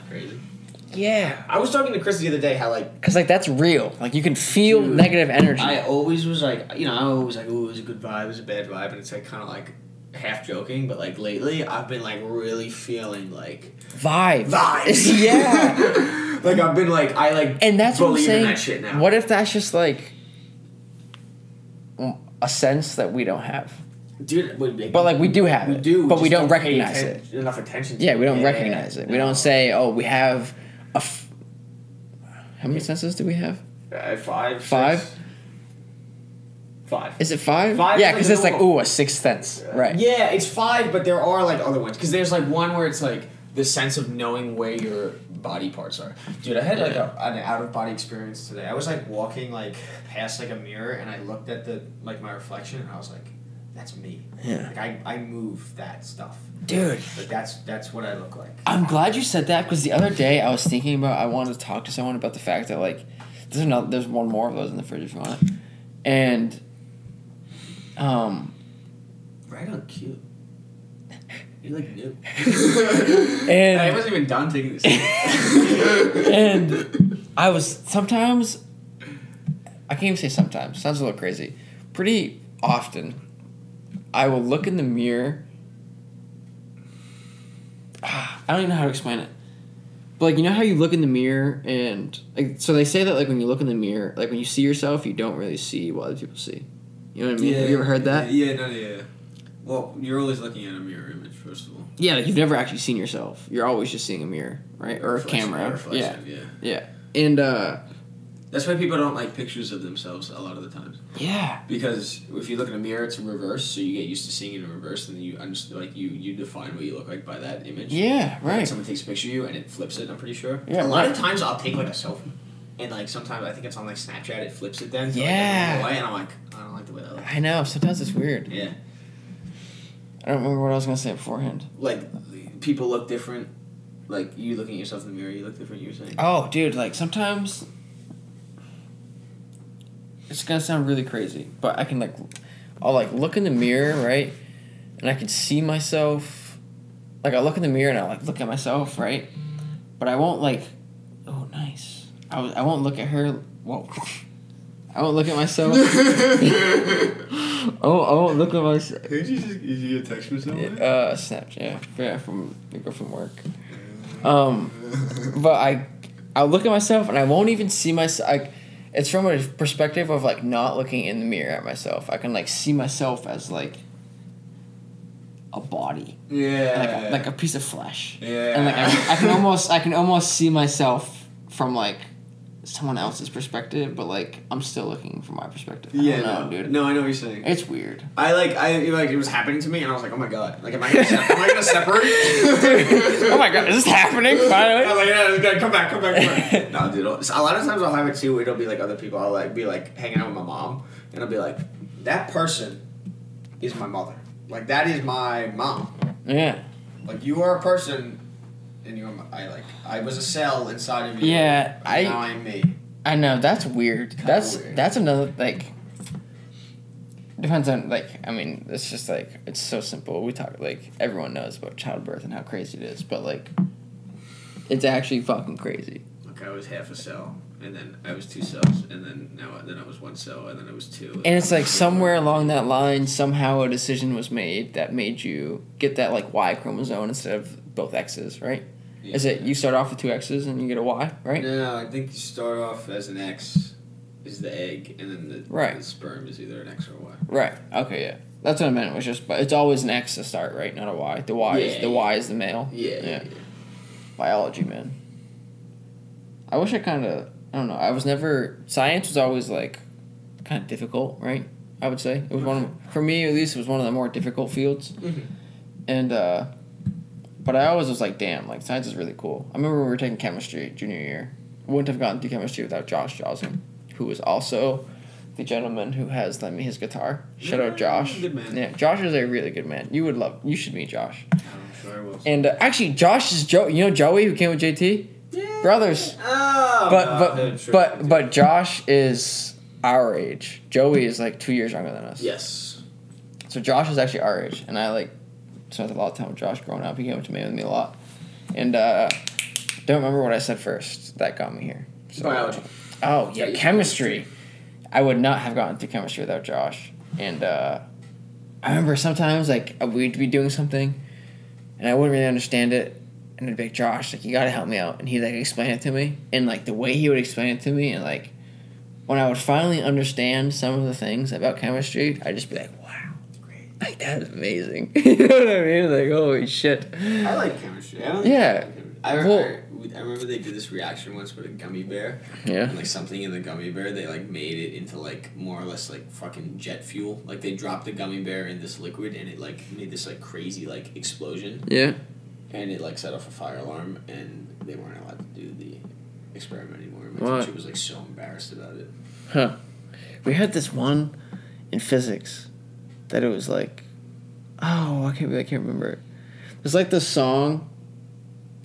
crazy? Yeah. I was talking to Chris the other day how like Cause like that's real. Like you can feel Dude, negative energy. I always was like you know I always like oh it was a good vibe it was a bad vibe and it's like kind of like half joking but like lately I've been like really feeling like Vibe. vibes yeah. like I've been like I like And that's what I'm saying. that shit now What if that's just like a sense that we don't have? dude but, But like we do have we it. do But we don't pay recognize atten- it. enough attention to Yeah, we don't it. recognize it. We no. don't say, "Oh, we have a." F- How many senses do we have? Uh, five Five? six? five Is it five? Five yeah, because it's like ooh a sixth sense, right? Yeah, it's five, but there are like other ones because there's like one where it's like the sense of knowing where your body parts are. Dude, I had like a, an out of body experience today. I was like walking like past like a mirror and I looked at the like my reflection and I was like, that's me. Yeah. Like I, I move that stuff. Dude, Like that's that's what I look like. I'm glad you said that because the other day I was thinking about I wanted to talk to someone about the fact that like there's another there's one more of those in the fridge if you want, and um Right on cue. You look new. And- I wasn't even done taking this. and I was sometimes I can't even say sometimes sounds a little crazy pretty often I will look in the mirror I don't even know how to explain it but like you know how you look in the mirror and like so they say that like when you look in the mirror like when you see yourself you don't really see what other people see you know what I mean have you ever heard that Yeah, no, yeah. Well, you're always looking at a mirror image, first of all. yeah like you've never actually seen yourself you're always just seeing a mirror right or a Reflection- camera yeah yeah. yeah and uh That's why people don't like pictures of themselves a lot of the times. yeah Because if you look in a mirror, it's in reverse, so you get used to seeing it in reverse, and then you understand, like you you define what you look like by that image. Yeah, Like, right. someone takes a picture of you and it flips it. I'm pretty sure. Yeah, a lot right. of times I'll take like a selfie, and like sometimes I think it's on like Snapchat. It flips it then. So Yeah. Like, I look away, and I'm like, I don't like the way that looks. I know. Sometimes it's weird. Yeah. I don't remember what I was gonna say beforehand. Like people look different. Like you looking at yourself in the mirror, you look different. You were saying. Oh, dude, like sometimes it's gonna sound really crazy, but I can like, I'll like look in the mirror, right, and I can see myself. Like I look in the mirror and I like look at myself, right, but I won't like, oh nice. I w- I won't look at her. Whoa. I won't look at myself. oh, I won't look at myself. who did you just did you get a text from someone? Uh, Snapchat. Yeah, from we go from work. Um, but I, I look at myself and I won't even see myself. I, it's from a perspective of like not looking in the mirror at myself. I can like see myself as like a body, Yeah. like a, like a piece of flesh, Yeah. and like I, I can almost I can almost see myself from like someone else's perspective, but like I'm still looking from my perspective. I Yeah, know, no, dude. no, I know what you're saying. It's weird. I like I like it was happening to me, and I was like, oh my god, like am I gonna se- am I gonna separate? oh my god, is this happening? I Finally. was like, yeah, come back, come back, come back. no, dude. A lot of times I'll have it too. It'll be like other people. I'll like be like hanging out with my mom, and I'll be like, that person is my mother. Like that is my mom. Yeah. Like you are a person, and you're my, I like I was a cell inside of you. Yeah, I- now I'm me. I know that's weird. Kinda that's weird. that's another like. Depends on like I mean it's just like it's so simple. We talk like everyone knows about childbirth and how crazy it is, but like, it's actually fucking crazy. Like I was half a cell, and then I was two cells, and then now then I was one cell, and then I was two. And it's like somewhere along that line, somehow a decision was made that made you get that like Y chromosome instead of both X's, right? Is it you start off with two X's and you get a Y, right? No, I think you start off as an X, is the egg, and then the, Right. the sperm is either an X or a Y. Right. Okay. Yeah. That's what I meant. It was just, but it's always an X to start, right? Not a Y. The Y is Yeah, the yeah. Y is the male. Yeah. Yeah. Biology, man. I wish I kind of. I don't know. I was never. Science was always like, kind of difficult, right? I would say it was one of, for me at least. It was one of the more difficult fields, Mhm. and uh, but I always was like, damn, like science is really cool. I remember when we were taking chemistry junior year. I wouldn't have gotten through chemistry without Josh Joslin, who was also the gentleman who has lent me his guitar. Shout out Josh. good man. Yeah, Josh is a really good man. You would love. You should meet Josh. I'm sure I will. And uh, actually, Josh is Joe. You know Joey who came with JT. Yeah. brothers. Oh, But but no, sure, but but Josh is our age. Joey is like two years younger than us. yes. So Josh is actually our age, and I like spent a lot of time with Josh growing up. He came up to me with me a lot, and uh, don't remember what I said first. That got me here. So, Biology. Oh yeah, Yeah, chemistry. I would not have gotten through chemistry without Josh. And uh, I remember sometimes like we'd be doing something, and I wouldn't really understand it, and I'd be like, Josh, like you gotta help me out, and he'd like explain it to me, and like the way he would explain it to me, and like when I would finally understand some of the things about chemistry, I'd just be like. Like that is amazing. you know what I mean? Like holy shit. I like chemistry. I Yeah. I, Well- remember, I remember they did this reaction once with a gummy bear. Yeah. And like something in the gummy bear, they like made it into like more or less like fucking jet fuel. Like they dropped the gummy bear in this liquid and it like made this like crazy like explosion Yeah. and it like set off a fire alarm and they weren't allowed to do the experiment anymore. My What? teacher was like so embarrassed about it. Huh. We had this one in physics that it was like, oh, I can't, I can't remember it. There's like this song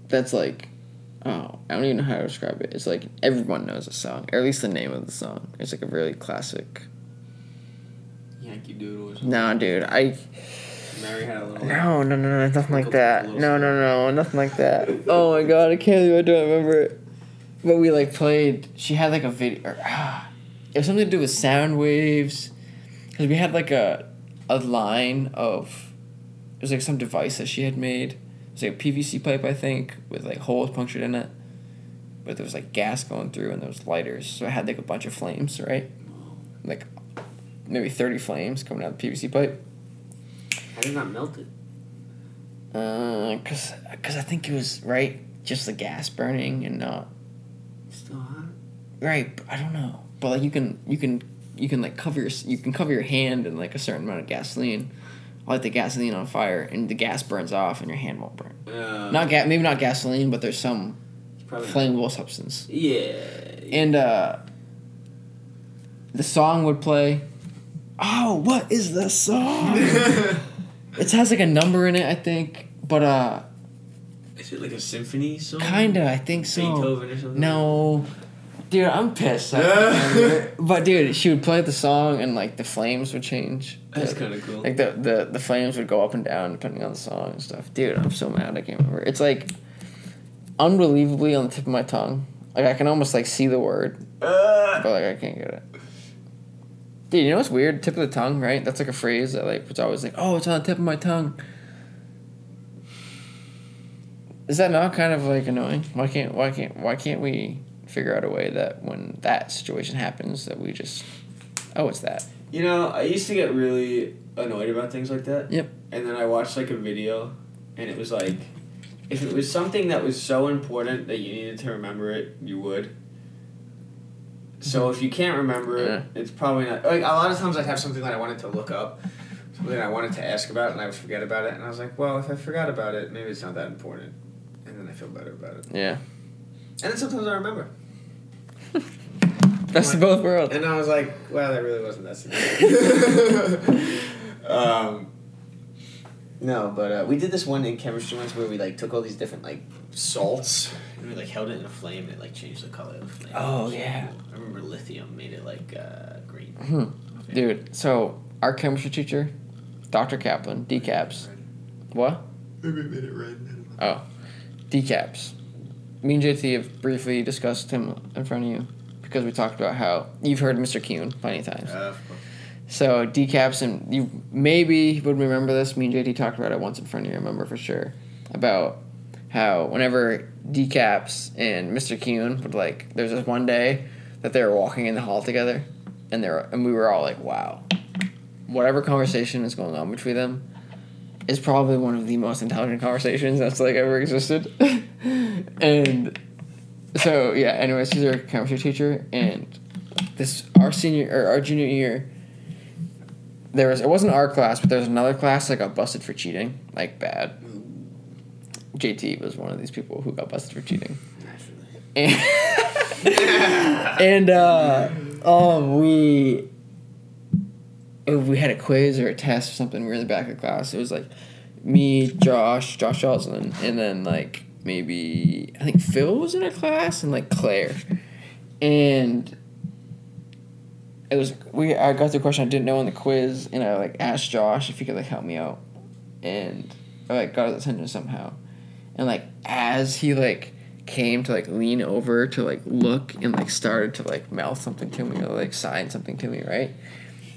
that's like, oh, I don't even know how to describe it. It's like everyone knows the song, or at least the name of the song. It's like a really classic. Yankee Doodle or something. Nah, dude, I Mary had a little. no, no, no, no, nothing like that. No, no, no, nothing like that. Oh my god, I can't believe I don't remember it. But we like played. She had like a video. Or, ah, it was something to do with sound waves. Cause we had like a, a line of, it was like some device that she had made. It was like a PVC pipe, I think, with like holes punctured in it. But there was like gas going through, and there was lighters. So it had like a bunch of flames, right? Like, maybe thirty flames coming out of the PVC pipe. How did not melt it? Uh, cause, cause I think it was right, just the gas burning and not Still hot. right. I don't know, but like you can, you can, you can like cover your, you can cover your hand in like a certain amount of gasoline, light the gasoline on fire, and the gas burns off, and your hand won't burn. Uh, Not ga- maybe not gasoline, but there's some probably not. flammable substance. Yeah. And uh, the song would play. Oh, what is the song? it has like a number in it, I think, but uh, Is it like a symphony song? kinda, I think so. Beethoven or something? No, dude, I'm pissed. I don't but dude, she would play the song and like the flames would change. That's kind of cool. Like the, the the flames would go up and down depending on the song and stuff. Dude, I'm so mad I can't remember. It's like unbelievably on the tip of my tongue. Like I can almost like see the word, Uh, but like I can't get it. Dude, you know what's weird? Tip of the tongue, right? That's like a phrase that like it's always like, oh, it's on the tip of my tongue. Is that not kind of like annoying? Why can't why can't why can't we figure out a way that when that situation happens that we just oh it's that. you know, I used to get really annoyed about things like that. Yep. And then I watched like a video, and it was like, if it was something that was so important that you needed to remember it, you would. So if you can't remember it, Yeah. it's probably not. Like a lot of times, I'd have something that I wanted to look up, something I wanted to ask about, and I would forget about it. And I was like, well, if I forgot about it, maybe it's not that important. And then I feel better about it. Yeah. And then sometimes I remember. Best of both worlds. And I was like, wow, that really wasn't that significant. um, no, but uh, we did this one in chemistry once where we like took all these different like salts and we like held it in a flame and it like changed the color of the flame. Oh, yeah. cool. I remember lithium made it like uh, green. Hmm. Dude, so our chemistry teacher, Dr. Kaplan, decaps. What? Maybe it made it red. Oh, decaps. Me and JT have briefly discussed him in front of you because we talked about how you've heard Mr. Kuhn plenty of times. Uh. So decaps, and you maybe would remember this. Me and JT talked about it once in front of you. I remember for sure about how whenever decaps and Mr. Kuhn would like, there was this one day that they were walking in the hall together, and they were, and we were all like, wow, whatever conversation is going on between them is probably one of the most intelligent conversations that's like ever existed, and so yeah. Anyways, she's our chemistry teacher, and this our senior or our junior year there was it wasn't our class, but there was another class that got busted for cheating, like bad. JT was one of these people who got busted for cheating, and, and uh, um, we if we had a quiz or a test or something. We were in the back of class. It was like me, Josh, Josh Joslin, and then like maybe I think Phil was in a class and like Claire, and it was we I got the question I didn't know in the quiz and I like asked Josh if he could like help me out, and I like got his attention somehow, and like as he like came to like lean over to like look and like started to like mouth something to me or like sign something to me right,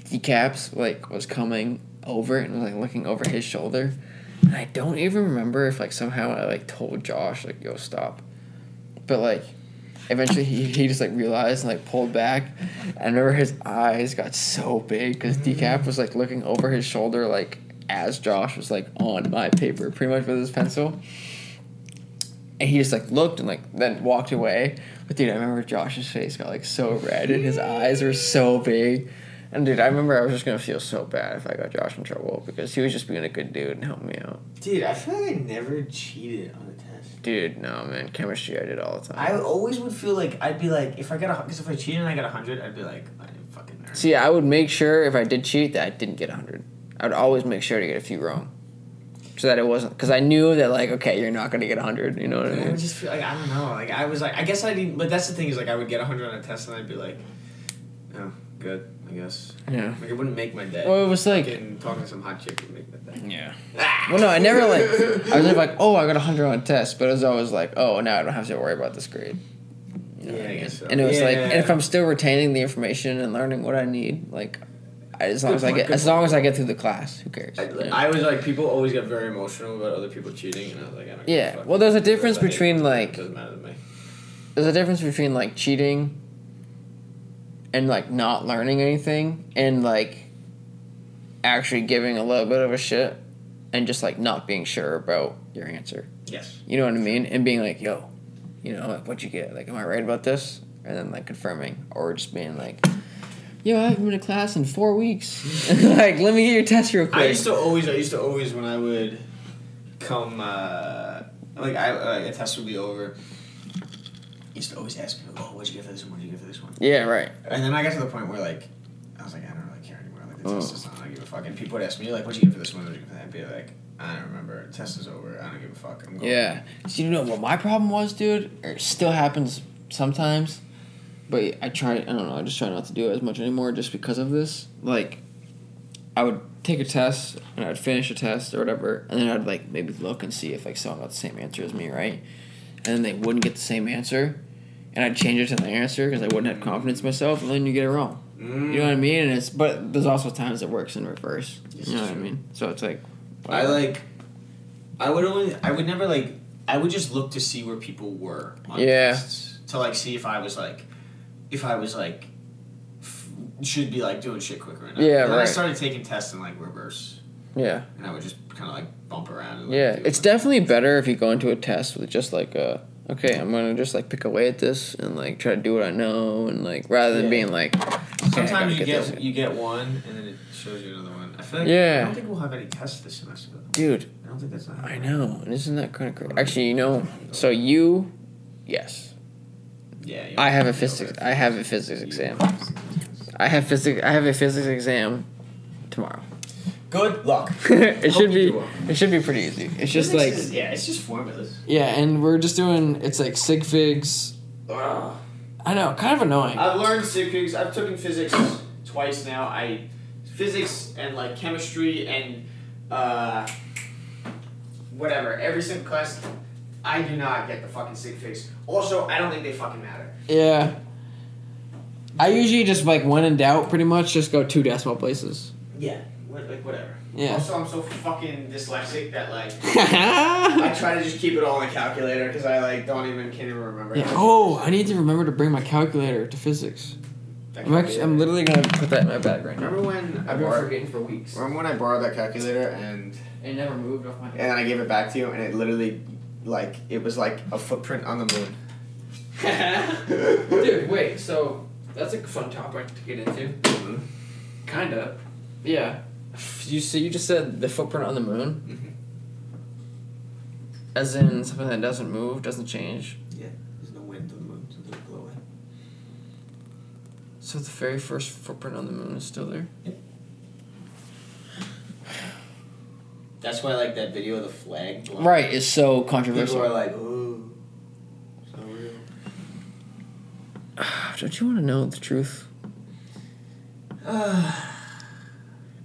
decaps like was coming over and was like looking over his shoulder. And I don't even remember if like somehow I like told Josh like yo stop, but like eventually he, he just like realized and like pulled back. I remember his eyes got so big because Decap mm-hmm. was like looking over his shoulder like as Josh was like on my paper pretty much with his pencil. And he just like looked and like then walked away. But dude, I remember Josh's face got like so red and his eyes were so big. And dude, I remember I was just gonna feel so bad if I got Josh in trouble because he was just being a good dude and helping me out. Dude, I feel like I never cheated on a test. Dude, no man, chemistry I did all the time. I always would feel like I'd be like, if I got a, because if I cheated and I got a hundred, I'd be like, I didn't fucking nerd. See, I would make sure if I did cheat that I didn't get a hundred. I would always make sure to get a few wrong, so that it wasn't because I knew that like okay, you're not gonna get hundred. You know what I mean. I would just feel like I don't know. Like I was like, I guess I didn't. But that's the thing is like I would get a hundred on a test and I'd be like, oh, good, I guess. Yeah. Like it wouldn't make my day. Well, it was like Fucking talking to some hot chick would make my day. yeah. Ah! Well, no, I never like. I was never like, oh, I got a hundred on a test, but it was always like, oh, now I don't have to worry about this grade. You know Yeah, I mean? guess so. And it was like, Yeah. and if I'm still retaining the information and learning what I need, like, I- as long Good as I point, get, good as long as I get through the class, who cares? I, know? I was like, people always get very emotional about other people cheating, and I was like, I don't. give Yeah, fuck. well, there's a difference I hate between, like- It doesn't matter to me. there's a difference between like cheating and like not learning anything and like actually giving a little bit of a shit and just like not being sure about your answer. Yes. You know what I mean? And being like, yo, you know, like what'd you get? Like, am I right about this? And then like confirming or just being like, yo, I haven't been to class in four weeks. like, let me get your test real quick. I used to always, I used to always when I would come, uh, like I, like a test would be over. I used to always ask me, oh, what'd you get for this one? What'd you get for this one? yeah, right. And then I got to the point where like, I was like, I don't really care anymore. Like the oh. test Oh. is on. I don't give a fuck. And people would ask me like, what'd you get for this one? What'd you get for that? I'd be like, I don't remember. The test is over. I don't give a fuck. I'm going. Yeah. So you know what my problem was, dude? Or it still happens sometimes. But I try I don't know, I just try not to do it as much anymore just because of this. Like I would take a test and I'd finish a test or whatever, and then I'd like maybe look and see if like someone got the same answer as me, right? And then they wouldn't get the same answer, and I'd change it to the answer because I wouldn't have confidence in myself, and then you get it wrong. Mm. You know what I mean? And it's but there's also times it works in reverse. You know what I mean? So it's like I like. I would only. I would never like. I would just look to see where people were. On Yeah. Tests, to like see if I was like, if I was like, f- should be like doing shit quicker. Enough. Yeah, And then I started taking tests in like reverse, yeah. and I would just kind of like bump around. And, like, Yeah, it's it. definitely better if you go into a test with just like a okay, I'm gonna just like pick away at this and like try to do what I know and like rather than Yeah. being like okay, Sometimes you get, this. you get one, and then it shows you another one. I feel like Yeah. I don't think we'll have any tests this semester. Though. dude. I don't think that's. I know, and isn't that kind of crazy? Actually, you know, so you, yes, Yeah. I have a physics. I have a physics exam. I have physics. I have a physics exam tomorrow. Good luck. it should be. well. It should be pretty easy. It's just Physics like is- yeah, it's just formulas. yeah, and we're just doing. It's like sig figs. Ugh. I know, kind of annoying. I've learned sig figs. I've taken physics twice now. I physics and like chemistry and uh, whatever. Every single class, I do not get the fucking sig figs. Also, I don't think they fucking matter. Yeah. I usually just like when in doubt, pretty much just go two decimal places. Yeah, what, like whatever. Yeah. Also, I'm so fucking dyslexic that like I try to just keep it all in the calculator because I like don't even can't even remember. how much Oh, I need to remember to bring my calculator to physics. I'm actually, I'm literally gonna put that in my bag right now. Remember when I I've been borrowed? forgetting for weeks. Remember when I borrowed that calculator and It never moved off my and then I gave it back to you and it literally like it was like a footprint on the moon. Dude, wait. So that's a fun topic to get into. Mhm. Kinda. Yeah. You so you just said the footprint on the moon, mm-hmm. as in something that doesn't move, doesn't change. Yeah, there's no wind on the moon, so it's glowing. So the very first footprint on the moon is still there. Yeah. That's why, like that video of the flag. Blowing. Right, it's so controversial. People are like, "Ooh, so real." Don't you want to know the truth?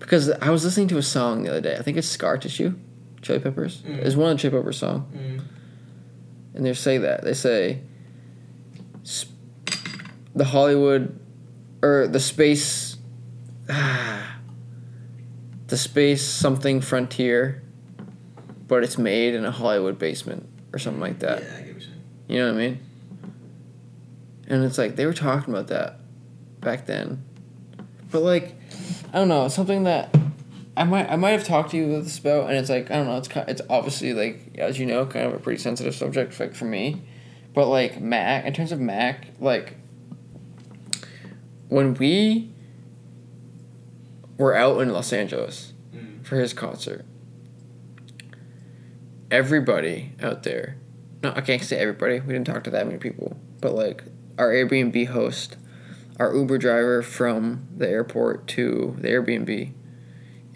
Because I was listening to a song the other day. I think it's Scar Tissue, Chili Peppers. Mm. It's one of the Chili Peppers song, Mm. and they say that they say the Hollywood or the space, the space something frontier, but it's made in a Hollywood basement or something like that. Yeah, I get what you're saying. You know what I mean? And it's like they were talking about that back then. But like I don't know, something that I might I might have talked to you with this about and it's like I don't know, it's kind it's obviously like as you know, kind of a pretty sensitive subject like for me. But like Mac in terms of Mac, like when we were out in Los Angeles Mm. for his concert. Everybody out there, no, I can't say everybody. We didn't talk to that many people, but like our Airbnb host, our Uber driver from the airport to the Airbnb,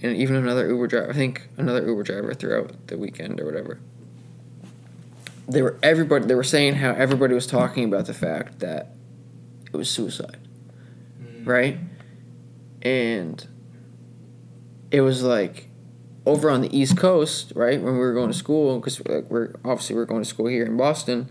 and even another Uber driver. I think another Uber driver throughout the weekend or whatever. They were everybody. They were saying how everybody was talking about the fact that it was suicide Mm. right? And it was like over on the East Coast, right? When we were going to school, because like we're obviously we're going to school here in Boston.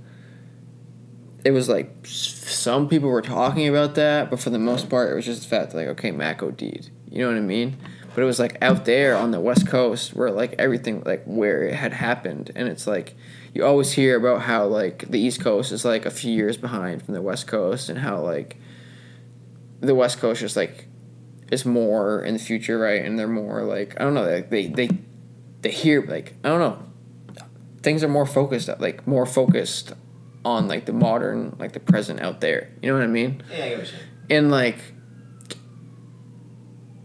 It was like some people were talking about that, but for the most part, it was just the fact that like okay, Mac OD'd. You know what I mean? But it was like out there on the West Coast where like everything like where it had happened, and it's like you always hear about how like the East Coast is like a few years behind from the West Coast, and how like the West Coast just like is more in the future, right? And they're more like I don't know, like they they they hear like I don't know, things are more focused, like more focused on like the modern, like the present out there. You know what I mean? Yeah, I get what you're saying. And like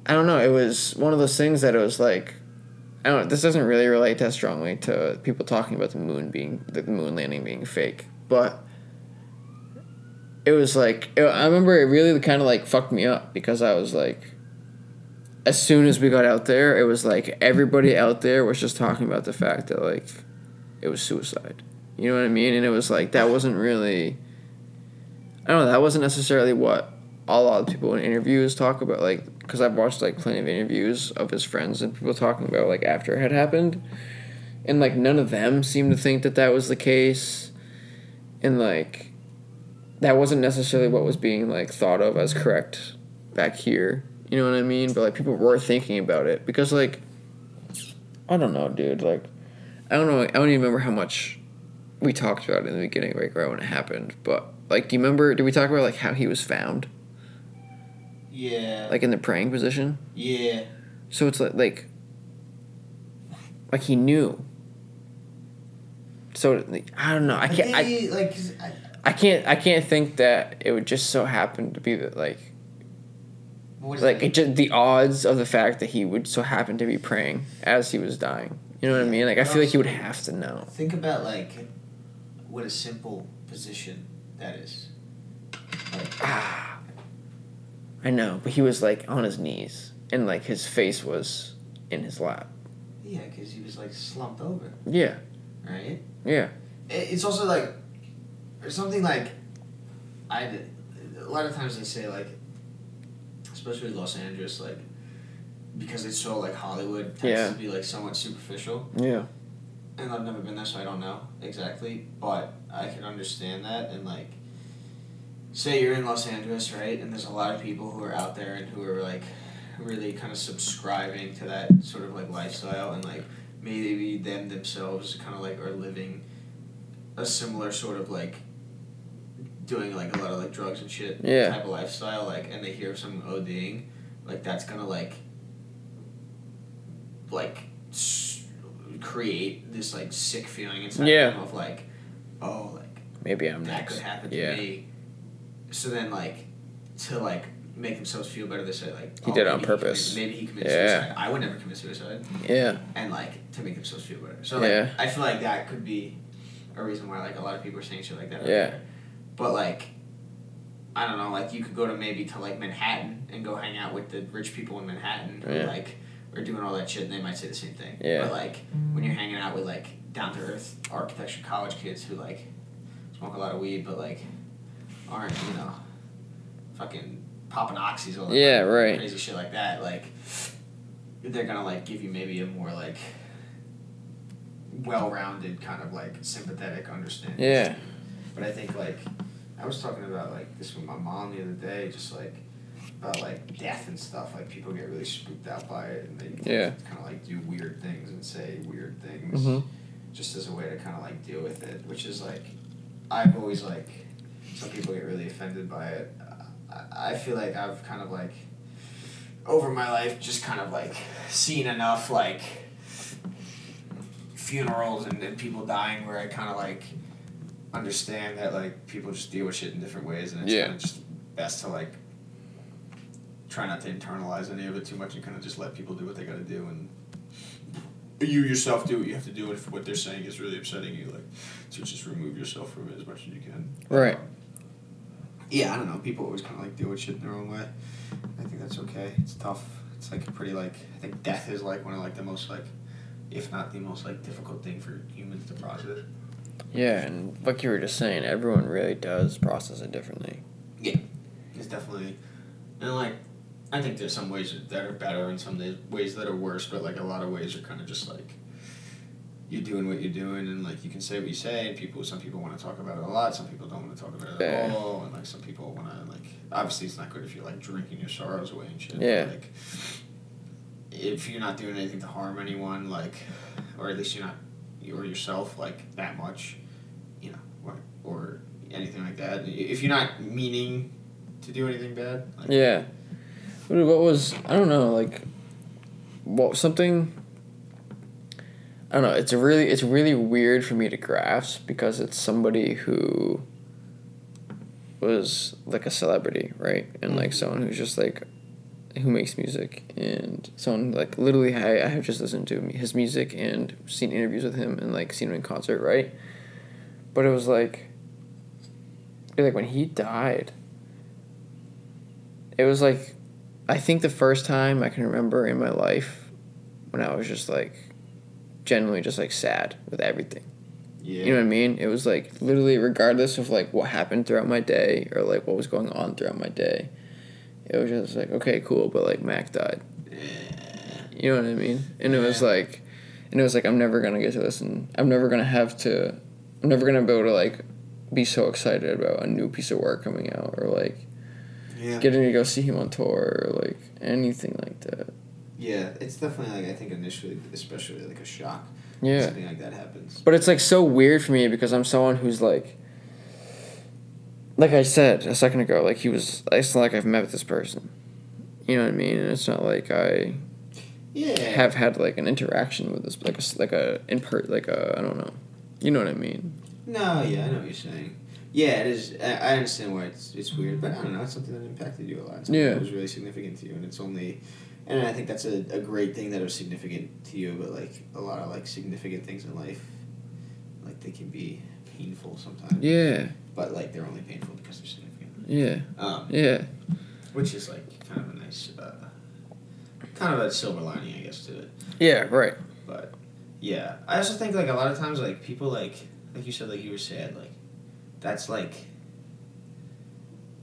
I don't know, it was one of those things that it was like I don't this doesn't really relate that strongly to people talking about the moon being the moon landing being fake, but it was like it, I remember it really kind of like fucked me up because I was like as soon as we got out there, it was like everybody out there was just talking about the fact that like it was suicide. You know what I mean? And it was like that wasn't really I don't know, that wasn't necessarily what a lot of people in interviews talk about like because I've watched like plenty of interviews of his friends and people talking about like after it had happened. And like none of them seemed to think that that was the case. And like that wasn't necessarily what was being like thought of as correct back here. You know what i mean? But like people were thinking about it because like i don't know dude. Like i don't know i don't even remember how much we talked about it in the beginning like right when it happened but like do you remember did we talk about like how he was found Yeah. like in the praying position yeah. so it's like like like he knew so like, i don't know i can't I, like I, I can't I can't think that it would just so happen to be that like like it? it just the odds of the fact that he would so happen to be praying as he was dying. You know what I mean? Like I feel like he would have to know. Think about like what a simple position that is. Like, Ah, I know, but he was like on his knees and like his face was in his lap. yeah, because he was like slumped over, Yeah, right? yeah, It's also like, or something like, I. A lot of times they say like, especially Los Angeles, like, because it's so like Hollywood tends Yeah. to be like somewhat superficial. yeah, and I've never been there, so I don't know exactly. But I can understand that, and like, say you're in Los Angeles, right? And there's a lot of people who are out there and who are like, really kind of subscribing to that sort of like lifestyle, and like maybe them themselves kind of like are living a similar sort of like doing like a lot of like drugs and shit Yeah. type of lifestyle like and they hear of someone ODing like that's gonna like like create this like sick feeling inside Yeah. them of like oh like maybe I'm that next. could happen to Yeah, me so then like to like make themselves feel better they say like He oh, did it on purpose. committed- maybe he committed Yeah. suicide I would never commit suicide yeah, and like to make themselves feel better so like Yeah. I feel like that could be a reason why like a lot of people are saying shit like that Yeah. there. but like I don't know, like you could go to maybe to like Manhattan and go hang out with the rich people in Manhattan who Yeah. like are doing all that shit and they might say the same thing. Yeah. But like when you're hanging out with like down to earth architecture college kids who like smoke a lot of weed but like aren't, you know fucking popping oxys all the Yeah, time, right. crazy shit like that, like they're gonna like give you maybe a more like well-rounded kind of like sympathetic understanding. Yeah. But I think like I was talking about like this with my mom the other day, just like about like death and stuff. Like people get really spooked out by it, and they Yeah. kind of like do weird things and say weird things, Mhm. just as a way to kind of like deal with it. Which is like I've always like some people get really offended by it. I, I feel like I've kind of like over my life just kind of like seen enough like funerals and, and people dying where I kind of like understand that like people just deal with shit in different ways and it's Yeah. kind of just best to like try not to internalize any of it too much and kind of just let people do what they got to do and you yourself do what you have to do and if what they're saying is really upsetting you like to just remove yourself from it as much as you can Right. yeah, I don't know. People always kind of like deal with shit in their own way. I think that's okay. It's tough. It's like a pretty like I think death is like one of like the most like, if not the most like difficult thing for humans to process. Yeah, and like you were just saying, everyone really does process it differently. Yeah. It's definitely, and like, I think there's some ways that are better and some ways that are worse, but like a lot of ways are kind of just like. You're doing what you're doing, and like you can say what you say, and people. Some people want to talk about it a lot. Some people don't want to talk about it at Yeah. all, and like some people want to like. Obviously, it's not good if you're like drinking your sorrows away and shit. but, Yeah. Like, if you're not doing anything to harm anyone, like, or at least you're not, or yourself, like that much, you know, or or anything like that. If you're not meaning to do anything bad, like, Yeah. What, was I don't know like, what something. I don't know. It's a really it's really weird for me to grasp because it's somebody who was like a celebrity, right? And like Mhm. someone who's just like who makes music and someone like literally I, I have just listened to his music and seen interviews with him and like seen him in concert, right? But it was like like when he died it was like I think the first time I can remember in my life when I was just like genuinely just like sad with everything. yeah, You know what I mean? It was like literally regardless of like what happened throughout my day or like what was going on throughout my day. It was just like, okay, cool, but like Mac died. You know what I mean? And it was like and it was like I'm never gonna get to listen I'm never gonna have to I'm never gonna be able to like be so excited about a new piece of work coming out or like yeah, getting to go see him on tour or like anything like that. yeah. It's definitely like I think initially, especially like a shock. Yeah. something like that happens. But it's like so weird for me because I'm someone who's like like I said a second ago, like he was it's not like I've met with this person. You know what I mean? And it's not like I Yeah, have had like an interaction with this like a like a in per like a I don't know. You know what I mean? No, yeah, I know what you're saying. Yeah, it is. I, understand why it's it's weird, but I don't know. It's something that impacted you a lot. Something Yeah. that was really significant to you, and it's only, and I think that's a, a great thing that was significant to you. But like a lot of like significant things in life, like they can be painful sometimes. Yeah. But like they're only painful because they're significant. Yeah. Um, Yeah. which is like kind of a nice, uh, kind of a silver lining, I guess, to it. Yeah, right. But yeah, I also think like a lot of times like people like like you said like you were sad like that's like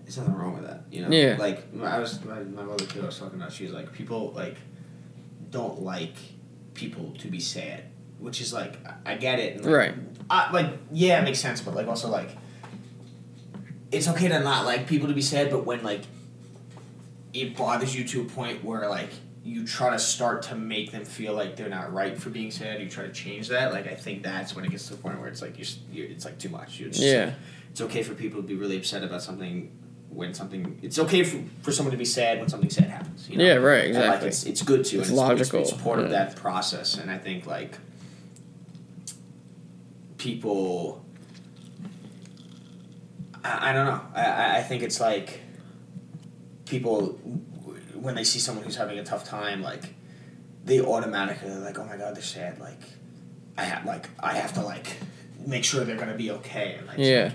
there's nothing wrong with that you know Yeah. like I was my, my mother too I was talking about she was like people like don't like people to be sad which is like I get it and, like, Right. I, like yeah it makes sense but like also like it's okay to not like people to be sad but when like it bothers you to a point where like you try to start to make them feel like they're not right for being sad you try to change that like i think that's when it gets to the point where it's like you're, you're it's like too much Yeah. it's okay for people to be really upset about something when something it's okay for, for someone to be sad when something sad happens you know? Yeah, right, And, like, exactly. it's, it's good to It's and logical, it's, it's, part of yeah. that process and i think like people I, I don't know I- I think it's like people when they see someone who's having a tough time like they automatically are like oh my god they're sad like i have like i have to like make sure they're gonna be okay and like Yeah.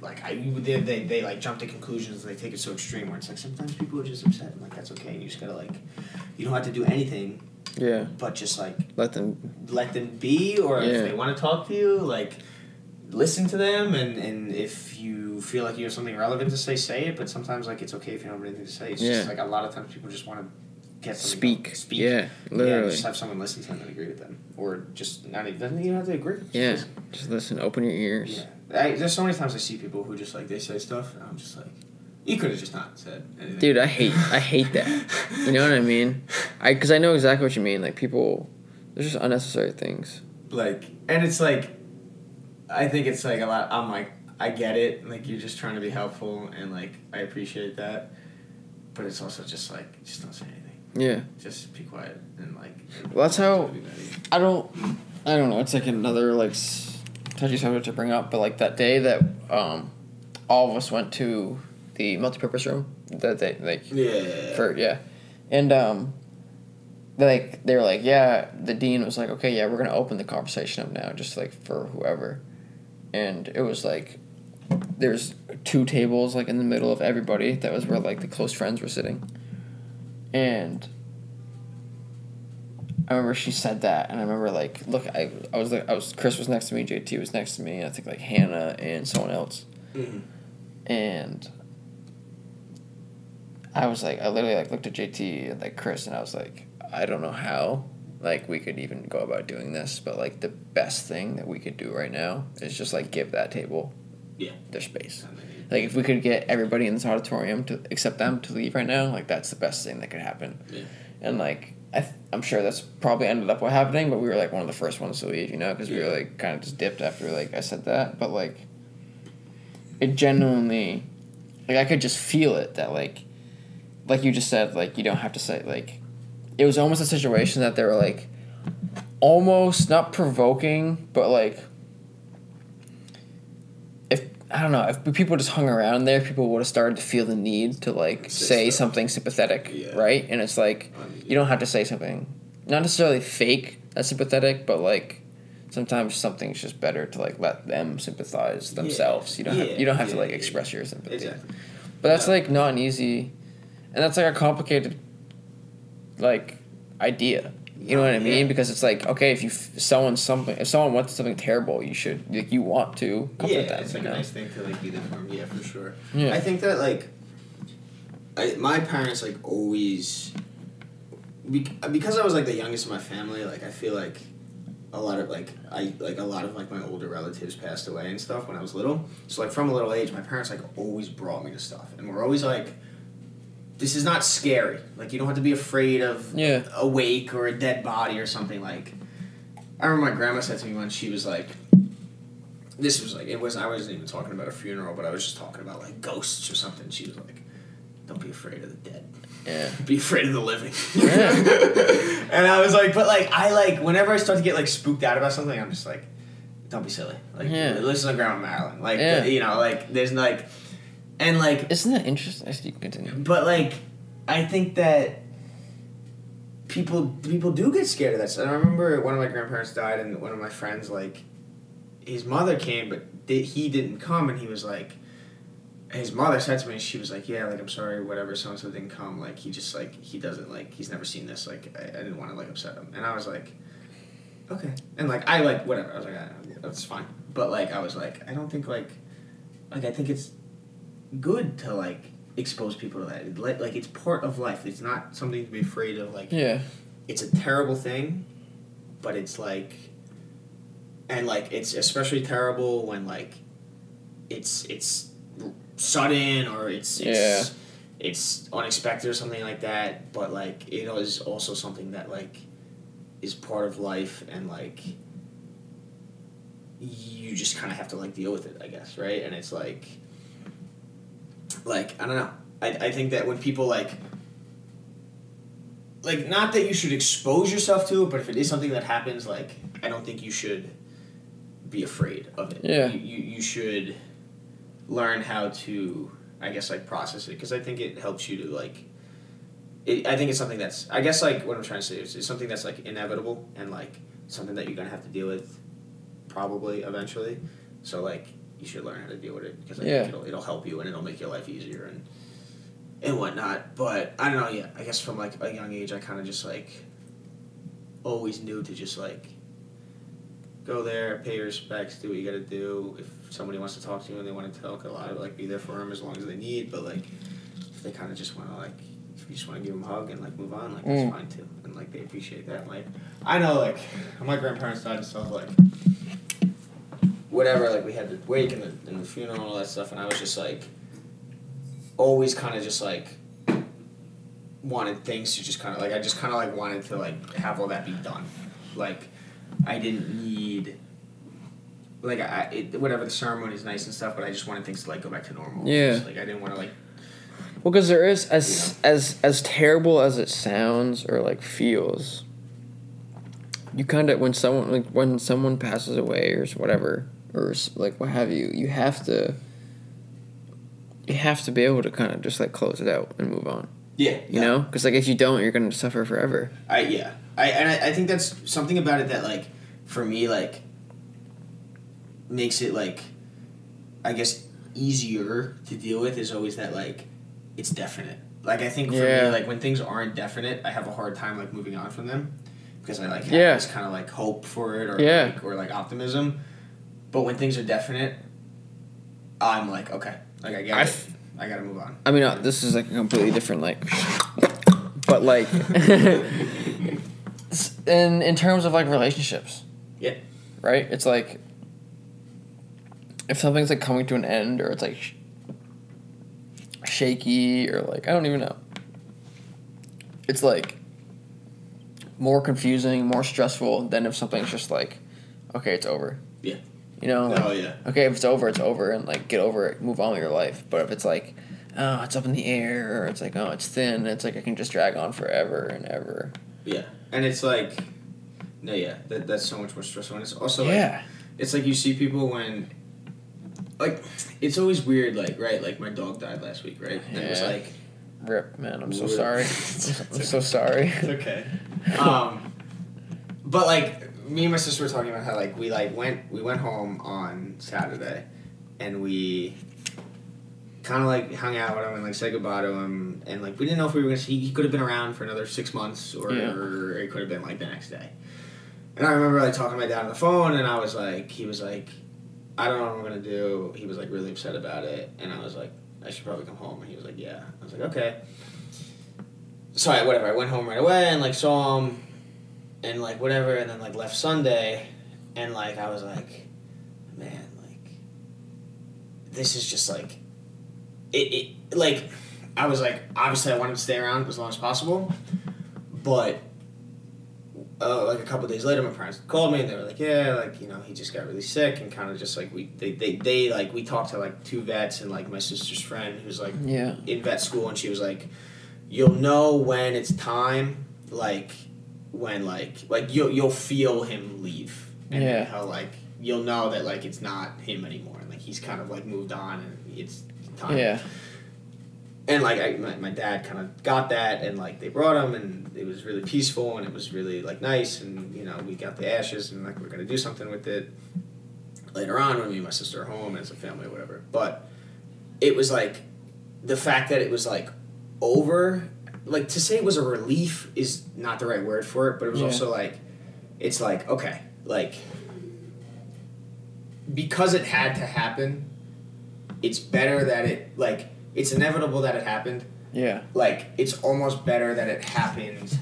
like I they, they, they like jump to conclusions and they take it so extreme where it's like sometimes people are just upset and like that's okay and you just gotta like you don't have to do anything Yeah. but just like Let them let them be or Yeah. if they want to talk to you like listen to them and, and if you feel like you have something relevant to say, say it. But sometimes like it's okay if you don't have anything to say. It's Yeah. just like a lot of times people just want to get Speak. Speak. Yeah, Yeah, literally. just have someone listen to them and agree with them, or just not even doesn't even have to agree. Just Yeah. listen. Just listen. Open your ears. Yeah, I, there's so many times I see people who just like they say stuff, and I'm just like, you could have just not said anything. Dude, I hate I hate that. You know what I mean? I because I know exactly what you mean. Like people, there's just unnecessary things. like, and it's like, I think it's like a lot. I'm like, I get it. Like you're just trying to be helpful, and like I appreciate that, but it's also just like just don't say anything. Yeah. Just be quiet and like. Well, that's how- I don't. I don't know. It's like another like touchy subject to bring up, but like that day that um, all of us went to the multipurpose room. That day, like Yeah. for yeah, and um, like they were like, yeah, the dean was like, okay, yeah, we're gonna open the conversation up now, just like for whoever, and it was like, there's two tables like in the middle of everybody. That was where like the close friends were sitting, and. I remember she said that, and I remember like, look, I, I was like, I was Chris was next to me, JT was next to me, and I think like Hannah and someone else, Mhm. and I was like, I literally like looked at JT and like Chris, and I was like, I don't know how like we could even go about doing this, but like the best thing that we could do right now is just like give that table Yeah. their space. Like if we could get everybody in this auditorium to accept them to leave right now, like that's the best thing that could happen. Yeah. And like I th- I'm sure that's probably ended up what happening, but we were like one of the first ones to leave, you know, because we were like kind of just dipped after like I said that, but like it genuinely like I could just feel it that like like you just said like you don't have to say like it was almost a situation that they were like almost not provoking but like if I don't know if people just hung around there people would have started to feel the need to like Say something sympathetic Yeah. right and it's like you don't have to say something not necessarily fake that's sympathetic but like sometimes something's just better to like let them sympathize themselves you don't Yeah. have you don't have to Yeah, like yeah, express your sympathy Exactly. but that's Yeah. like not an easy, and that's like a complicated, like, idea. You know what I Yeah. mean? Because it's like okay, if you f- someone something if someone wants something terrible, you should like you want to comfort yeah, them. it's like know? a nice thing to like be there for them. Yeah, for sure. Yeah. I think that like, I my parents like always, bec- because I was like the youngest of my family. Like I feel like, a lot of like I like a lot of like my older relatives passed away and stuff when I was little. So like from a little age, my parents like always brought me to stuff, and we're always like. This is not scary. Like you don't have to be afraid of Yeah. a wake or a dead body or something like. I remember my grandma said to me once she was like, this was like it was I wasn't even talking about a funeral, but I was just talking about like ghosts or something. She was like, "Don't be afraid of the dead. Yeah. Be afraid of the living." Yeah. and I was like, but like I like whenever I start to get like spooked out about something, I'm just like, "Don't be silly. Like Yeah. listen to Grandma Marilyn. Like Yeah. you know like there's like, and like Isn't that interesting? I you can continue. but like, I think that people people do get scared of that. I remember one of my grandparents died, and one of my friends like, his mother came, but he didn't come, and he was like. His mother said to me, she was like, "Yeah, like I'm sorry, whatever. So and so didn't come. Like he just like he doesn't like he's never seen this. Like I, I didn't want to like upset him." And I was like, "Okay." And like I like whatever. I was like, I, "That's fine." But like I was like, I don't think like, like I think it's good to like expose people to that. Like, like it's part of life. It's not something to be afraid of. Like Yeah. it's a terrible thing, but it's like, and like it's especially terrible when like, it's it's sudden or it's it's it's unexpected or something like that. But like it is also something that like is part of life and like you just kind of have to like deal with it, I guess, right? And it's like, like I don't know. I I think that when people like like not that you should expose yourself to it, but if it is something that happens, like I don't think you should be afraid of it. Yeah. You you, you should learn how to I guess like process it because I think it helps you to like. It, I think it's something that's I guess like what I'm trying to say is it's something that's like inevitable and like something that you're gonna have to deal with probably eventually. So like you should learn how to deal with it because I Yeah. think it'll it'll help you and it'll make your life easier and and whatnot. But I don't know. Yeah, I guess from like a young age, I kind of just like always knew to just like go there, pay your respects, do what you gotta do. If somebody wants to talk to you and they want to talk a lot, like be there for them as long as they need. But like, if they kind of just want to like, if you just want to give them a hug and like move on, like Mm. that's fine too. And like they appreciate that. Like, I know like my grandparents' died and stuff like. Whatever, like we had the wake and the, and the funeral and all that stuff, and I was just like, always kind of just like wanted things to just kind of like I just kind of like wanted to like have all that be done. Like I didn't need like I it, whatever the ceremony is nice and stuff, but I just wanted things to like go back to normal. Yeah. Just, like I didn't want to like Well, because there is as as as terrible as it sounds or like feels. You kind of when someone like when someone passes away or whatever or like what have you, you have to. You have to be able to kind of just like close it out and move on. yeah You know, because like if you don't, you're gonna suffer forever. I yeah I and I, I think that's something about it that like for me like makes it like I guess easier to deal with is always that like it's definite. Like I think for Yeah. me like when things aren't definite, I have a hard time like moving on from them because I like have Yeah. this kind of like hope for it or Yeah. like, or like optimism. But when things are definite, I'm like okay, like I get I it. f- I gotta move on. I mean, uh, this is like a completely different like, but like, in in terms of like relationships. Yeah. Right. It's like if something's like coming to an end, or it's like sh- shaky, or like I don't even know. It's like more confusing, more stressful than if something's just like, okay, it's over. Yeah. You know. like, Oh yeah. okay, if it's over, it's over, and like get over it, move on with your life. But if it's like, oh, it's up in the air, or it's like, oh, it's thin, it's like I can just drag on forever and ever. Yeah, and it's like, no, yeah, that, that's so much more stressful. And it's also like, yeah, it's like you see people when, like, it's always weird, like, right, like my dog died last week, right, and it was like, rip, man. I'm so Rip. sorry. I'm so sorry. it's okay, um, but like me and my sister were talking about how like we like went we went home on Saturday, and we. Kind of like hung out with him and like said goodbye to him, and like we didn't know if we were gonna see. He could have been around for another six months, or, Yeah. or it could have been like the next day. And I remember like talking to my dad on the phone, and I was like, he was like, I don't know what I'm gonna do. He was like really upset about it, and I was like, I should probably come home. And he was like, Yeah. I was like, Okay. So I whatever. I went home right away and like saw him, and like whatever, and then like left Sunday, and like I was like, man, like this is just like, it, it like, I was like, obviously I wanted to stay around as long as possible, but uh, like a couple days later, my parents called me and they were like, "Yeah, like you know, he just got really sick and kind of just like we they, they they like we talked to like two vets and like my sister's friend who's like Yeah. in vet school and she was like, you'll know when it's time, like when like like you'll you'll feel him leave and Yeah. how like you'll know that like it's not him anymore and like he's kind of like moved on and it's time Yeah. and like I, my, my dad kind of got that and like they brought him and it was really peaceful and it was really like nice and you know we got the ashes and like we're gonna do something with it later on when me and my sister are home as a family or whatever but it was like the fact that it was like over like to say it was a relief is not the right word for it but it was Yeah. also like it's like okay like because it had to happen it's better that it like it's inevitable that it happened Yeah. like it's almost better that it happened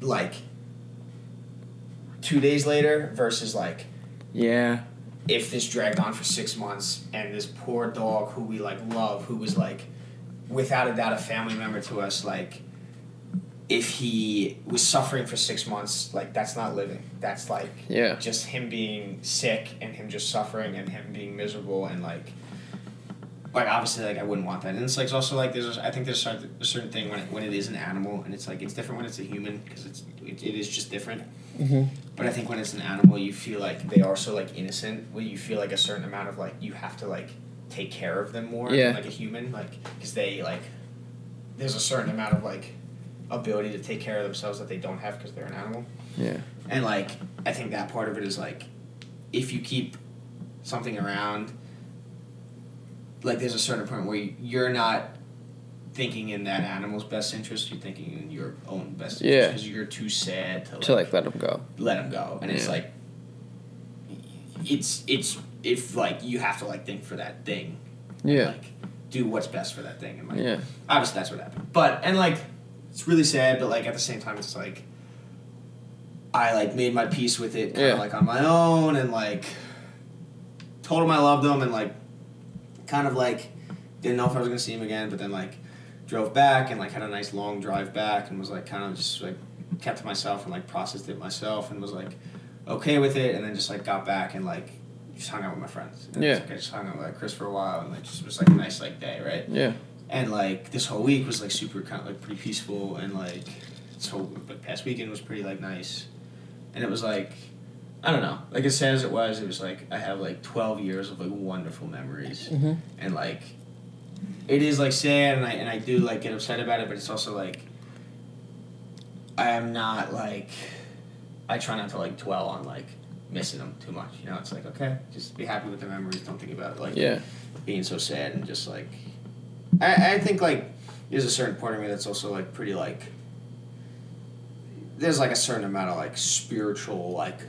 like two days later versus like Yeah. if this dragged on for six months and this poor dog who we like love who was like without a doubt a family member to us like if he was suffering for six months like that's not living that's like Yeah. just him being sick and him just suffering and him being miserable and like like obviously like I wouldn't want that and it's like it's also like there's I think there's a certain, thing when it, when it is an animal and it's like it's different when it's a human because it's it, it is just different Mm-hmm. but I think when it's an animal you feel like they are so like innocent where you feel like a certain amount of like you have to like take care of them more Yeah. like a human like because they like there's a certain amount of like ability to take care of themselves that they don't have because they're an animal Yeah. and like I think that part of it is like if you keep something around like there's a certain point where you, you're not thinking in that animal's best interest you're thinking in your own best interest Yeah. because you're too sad to like, To like let them go. let them go and it's like it's it's if like you have to like think for that thing. Yeah. Like do what's best for that thing and like Yeah. obviously that's what happened. But and like it's really sad, but like at the same time it's like I like made my peace with it kind of Yeah. like on my own and like told him I loved him and like kind of like didn't know if I was gonna see him again, but then like drove back and like had a nice long drive back and was like kind of just like kept to myself and like processed it myself and was like okay with it and then just like got back and like just hung out with my friends. And Yeah. like, I just hung out with Chris for a while and like just was like a nice like day, right? Yeah. and like this whole week was like super kind of like pretty peaceful and like this whole like past weekend was pretty like nice and it was like i don't know like as sad as it was it was like i have like 12 years of like wonderful memories Mm-hmm. and like it is like sad and i and i do like get upset about it but it's also like i am not like i try not to like dwell on like missing them too much you know it's like okay just be happy with the memories don't think about it like Yeah. being so sad and just like I, I think like there's a certain part of me that's also like pretty like there's like a certain amount of like spiritual like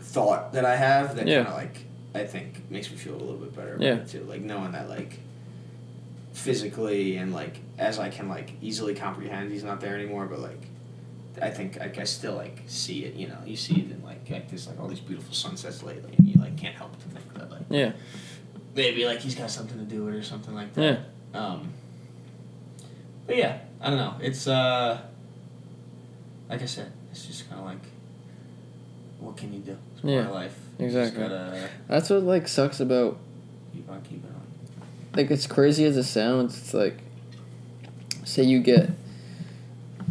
thought that I have that Yeah. kind of like I think makes me feel a little bit better Yeah. too like knowing that like physically and like as I can like easily comprehend he's not there anymore but like I think like I still like see it you know you see it in like, like there's like all these beautiful sunsets lately and you like can't help but to think that like Yeah. maybe like he's got something to do with it or something like that. Yeah. Um, but yeah, I don't know. It's uh, like I said, it's just kind of like, what can you do? It's Yeah, life. Exactly. gotta That's what like sucks about keep on keeping on. like as crazy as it sounds, it's like say you get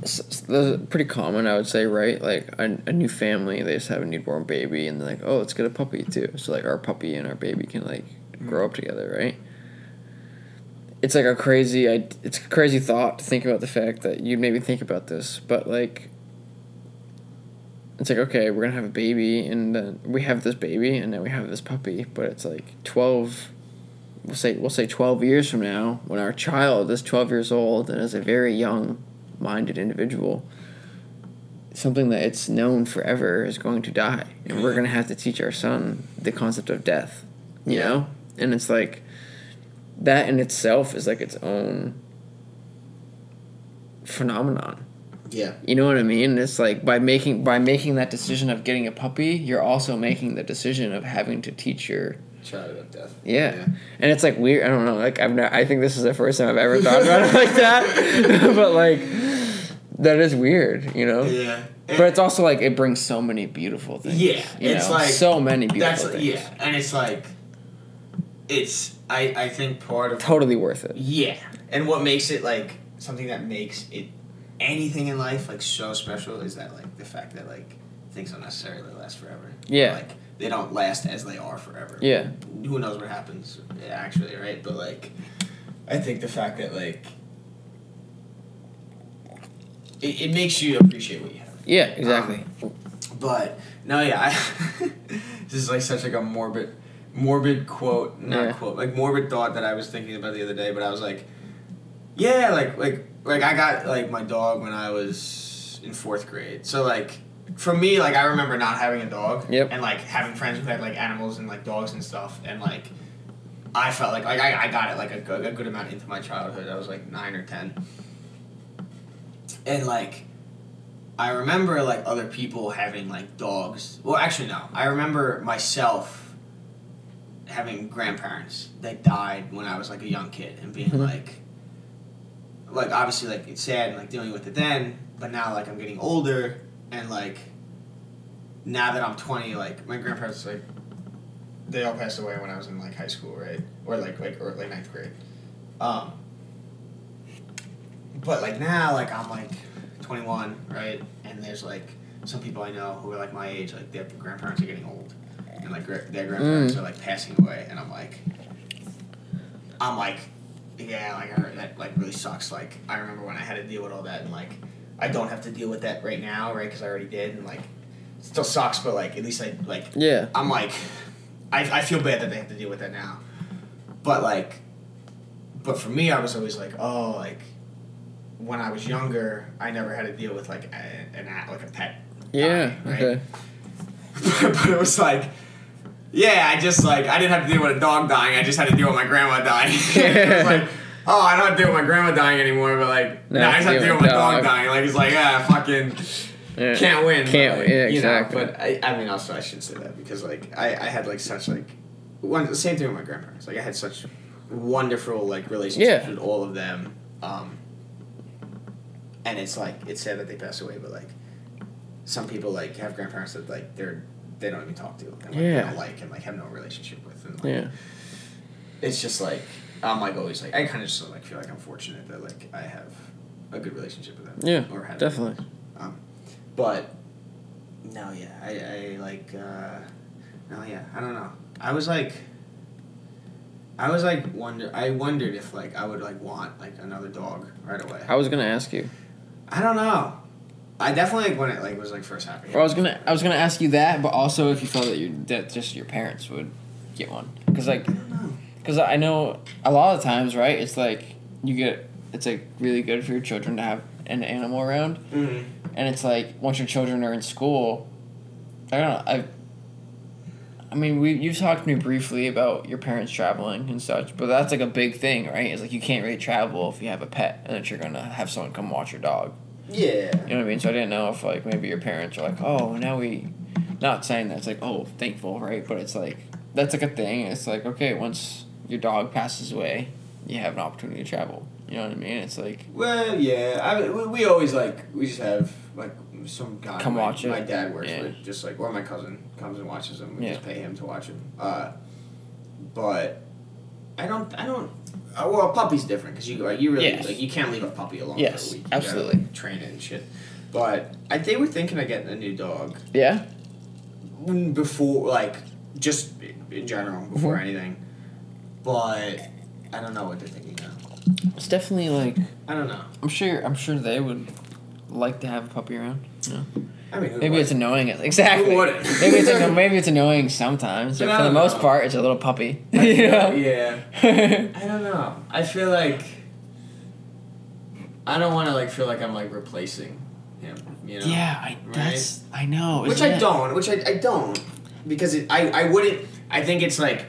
that's pretty common, I would say, right? Like a, a new family, they just have a newborn baby, and they're like, oh, let's get a puppy too. So like our puppy and our baby can like hmm. grow up together, right? It's like a crazy, I it's a crazy thought to think about the fact that you'd maybe think about this, but like. It's like okay, we're gonna have a baby, and then we have this baby, and then we have this puppy. But it's like twelve we'll say we'll say 12 years from now when our child is 12 years old and is a very young minded individual something that it's known forever is going to die and we're going to have to teach our son the concept of death you know and it's like that in itself is like its own phenomenon Yeah. you know what I mean? It's like by making by making that decision of getting a puppy, you're also making the decision of having to teach your Child of death. yeah. And it's like weird. I don't know. Like I've not, I think this is the first time I've ever thought about it like that. but like that is weird, you know. Yeah. But it's also like it brings so many beautiful things. Yeah, it's know? like- so many beautiful That's things. yeah, and it's like, it's I I think part of Totally worth it. Yeah, and what makes it like something that makes it anything in life like so special is that like the fact that like things don't necessarily last forever. Yeah. like they don't last as they are forever. Yeah. who knows what happens actually, right? But like, I think the fact that like it, it makes you appreciate what you have. Yeah. Exactly. Um, but no, yeah, I, this is like such like a morbid, morbid quote, not Yeah. quote, like morbid thought that I was thinking about the other day. But I was like, yeah, like like like I got like my dog when I was in fourth grade. So like for me, like I remember not having a dog. Yep. And like having friends who had like animals and like dogs and stuff, and like I felt like like I, I got it like a good, a good amount into my childhood. I was like nine or ten. And like I remember like other people having like dogs. Well, actually no. I remember myself having grandparents that died when I was like a young kid and being Mhm. like like obviously like it's sad and like dealing with it then, but now like I'm getting older and like now that I'm 20 like my grandparents like they all passed away when I was in like high school, right? Or like like or like ninth grade. Um but like now like I'm like 21, right? And there's like some people I know who are like my age, like their grandparents are getting old, and like their grandparents Mm. are like passing away, and I'm like, I'm like, yeah, like I heard that like really sucks. Like I remember when I had to deal with all that, and like I don't have to deal with that right now, right? Because I already did, and like it still sucks, but like at least I like Yeah. I'm like, I, I feel bad that they have to deal with that now. But like, but for me, I was always like, oh, like, when I was younger, I never had to deal with like a, an a- like a pet. Yeah. dying, right? Okay. but it was like, Yeah, I just like I didn't have to deal with a dog dying. I just had to deal with my grandma dying. it was like, oh, I don't have to deal with my grandma dying anymore. But like, No, no, I just have to deal with my dog dog. dying. Like it's like, ah, fucking Yeah. can't win. Can't win, yeah, you know, but I, I mean, also I shouldn't say that because like I, I had like such like one the same thing with my grandparents. Like I had such wonderful like relationships Yeah. with all of them. Um, and it's like it's sad that they passed away, but like some people like have grandparents that like they're they don't even talk to and like, they Yeah. don't like and like have no relationship with and like, Yeah. it's just like I'm like always like I kind of just like feel like I'm fortunate that like I have a good relationship with them. Yeah. or have Definitely. um, but no, yeah, I, I like uh, no, yeah, I don't know. I was like, I was like wonder. I wondered if like I would like want like another dog right away. I was gonna ask you. I don't know. I definitely like when it like was like first happening. Or I was gonna I was gonna ask you that, but also if you felt that your that just your parents would get one, because like I don't know. Because I know a lot of times right, it's like you get it's like really good for your children to have an animal around, Mm-hmm. and it's like once your children are in school, I don't know I. I mean, we you've talked to me briefly about your parents traveling and such, but that's like a big thing, right? It's like you can't really travel if you have a pet, and that you're gonna have someone come watch your dog. Yeah. You know what I mean? So I didn't know if like maybe your parents are like, oh, now we, not saying that it's like oh thankful, right? But it's like that's like a thing. It's like okay, once your dog passes away, you have an opportunity to travel. You know what I mean? It's like Well, yeah. I mean, we, we always like we just have like some guy. Come my, watch it. My dad works Yeah. with just like or my cousin comes and watches them. We Yeah. just pay him to watch him. Uh, but I don't. I don't. Uh, well, a puppy's different because you like you really Yes. like you can't leave a puppy alone Yes, for a week. You gotta, absolutely. like, train it and shit. But I they were thinking of getting a new dog yeah, before like just in general before Mhm. anything. But I don't know what they're thinking now. it's definitely like I don't know. I'm sure I'm sure they would like to have a puppy around. I mean, who Maybe would? it's annoying. Exactly. Who wouldn't? maybe it's anno- maybe it's annoying sometimes, but But for the most know. part, it's a little puppy. I you feel- know? Yeah. I don't know. I feel like I don't want to like feel like I'm like replacing him. You know. Yeah, I Right? that's I know. Which isn't I it? don't. Which I, I don't because it, I I wouldn't. I think it's like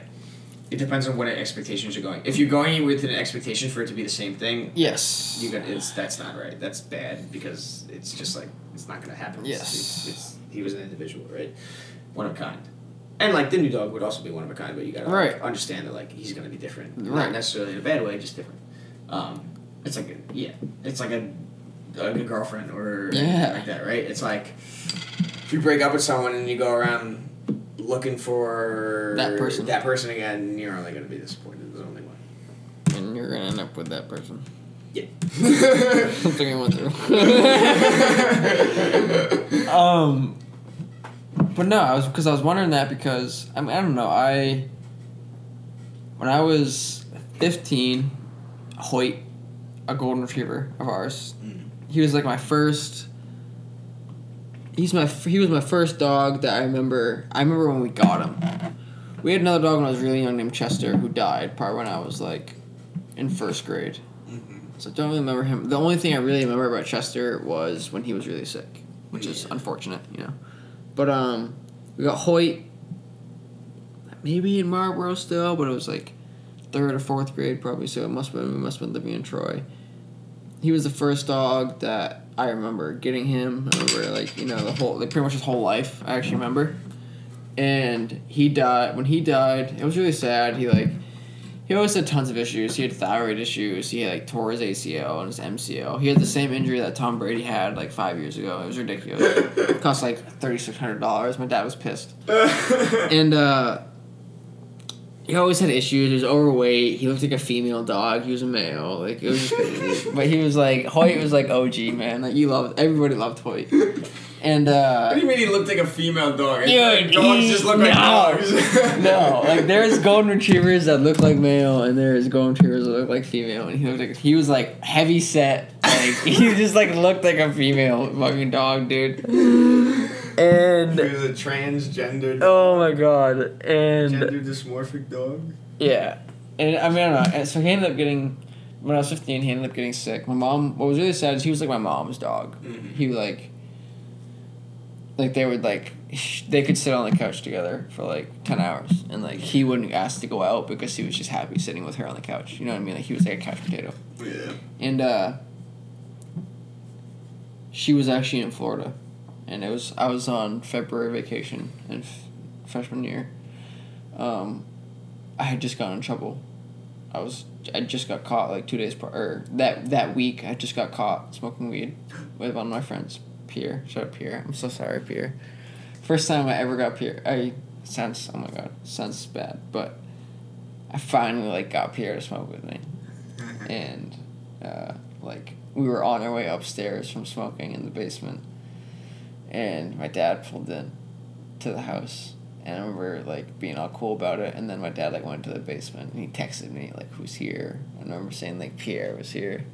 it depends on what expectations you're going. If you're going with an expectation for it to be the same thing, Yes. you got it's that's not right. That's bad because it's just like it's not gonna happen. Yes. It's, it's, he was an individual, right? One of a kind. And like the new dog would also be one of a kind, but you gotta like, Right. understand that like he's gonna be different. Right. Not necessarily in a bad way, just different. Um, it's like a, yeah, it's like a, a good girlfriend or Yeah. like that, right? It's like if you break up with someone and you go around looking for That person. that person again, you're only gonna be disappointed. There's only one. and you're gonna end up with that person. Yeah. Something I went through. um, but no, I was because I was wondering that because I mean I don't know I. When I was fifteen, Hoyt, a golden retriever of ours, Mm. he was like my first. He's my he was my first dog that I remember. I remember when we got him. We had another dog when I was really young named Chester who died probably when I was like in first grade. Mhm. So I don't really remember him. The only thing I really remember about Chester was when he was really sick, which is unfortunate, you know. But um, we got Hoyt. Maybe in Marlboro still, but it was like third or fourth grade probably. So it must have been we must have been living in Troy. He was the first dog that I remember getting him. I remember like you know the whole like pretty much his whole life. I actually remember, and he died when he died. It was really sad. He like he always had tons of issues. He had thyroid issues. He had like tore his ACL and his MCL. He had the same injury that Tom Brady had like five years ago. It was ridiculous. It cost like thirty six hundred dollars. My dad was pissed. And uh he always had issues. He was overweight. He looked like a female dog. He was a male. Like it was just crazy. but he was like Hoyt was like OG man. Like you loved everybody loved Hoyt. And uh What do you mean he looked like a female dog? Dude, think dogs he- just look like no. dogs. no, like there's golden retrievers that look like male, and there's golden retrievers that look like female. And he looked like he was like heavy set, like he just like looked like a female fucking dog, dude. And He was a transgender, oh my god, and gender dysmorphic dog. yeah, and I mean I don't know. And so he ended up getting when I was fifteen. He ended up getting sick. My mom. What was really sad is he was like my mom's dog. Mhm. He like like they would like they could sit on the couch together for like 10 hours and like he wouldn't ask to go out because he was just happy sitting with her on the couch you know what i mean like he was like a couch potato Yeah. and uh she was actually in florida and it was i was on february vacation in f- freshman year. Um i had just gotten in trouble. I was i just got caught like two days prior that that week i just got caught smoking weed with one of my friends pierre. Shut up, pierre. I'm so sorry pierre. First time i ever got pierre i sounds oh my god sounds bad but i finally like got pierre to smoke with me. And uh, like we were on our way upstairs from smoking in the basement and my dad pulled in to the house. And I remember like being all cool about it. And then my dad like went to the basement. And he texted me like who's here? I remember saying like Pierre was here.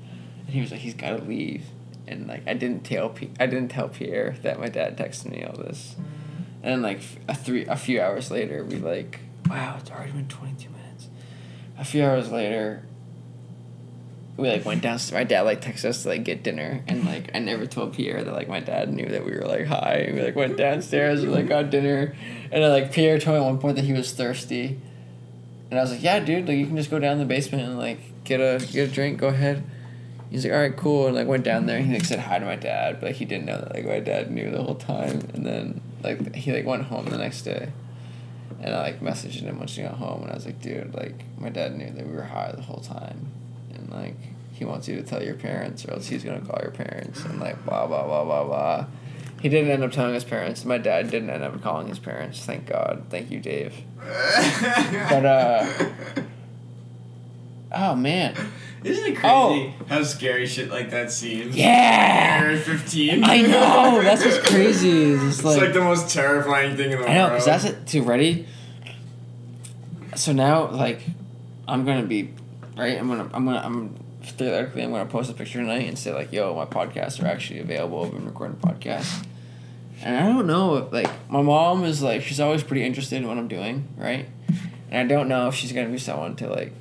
And he was like he's gotta leave. And like I didn't tell P- I didn't tell Pierre that my dad texted me all this. Mm-hmm. And like a three a few hours later we like wow it's already been 22 minutes. a few hours later we like went downstairs. My dad like texted us to like get dinner, and like I never told Pierre that like my dad knew that we were like high. And we like went downstairs, we like got dinner, and like Pierre told me at one point that he was thirsty, and I was like, yeah, dude, like you can just go down the basement and like get a get a drink. Go ahead. He's like, all right, cool, and like went down there. and He like said hi to my dad, but like, he didn't know that like my dad knew the whole time. And then like he like went home the next day, and I like messaged him once he got home, and I was like, dude, like my dad knew that we were high the whole time, and like he wants you to tell your parents, or else he's gonna call your parents, and like blah blah blah blah blah. He didn't end up telling his parents. My dad didn't end up calling his parents. Thank God. Thank you, Dave. But, uh, Oh man. Isn't it crazy Oh. how scary shit like that seems? Yeah. Area 15. I know. That's what's crazy. It's It's like, like, the most terrifying thing in the world. I know, because that's it. Too ready. So now, like, I'm gonna be right. I'm gonna. I'm gonna. I'm theoretically. I'm gonna post a picture tonight and say like, "Yo, my podcasts are actually available. I've been recording podcasts." And I don't know if like my mom is like she's always pretty interested in what I'm doing, right? And I don't know if she's gonna be someone to like,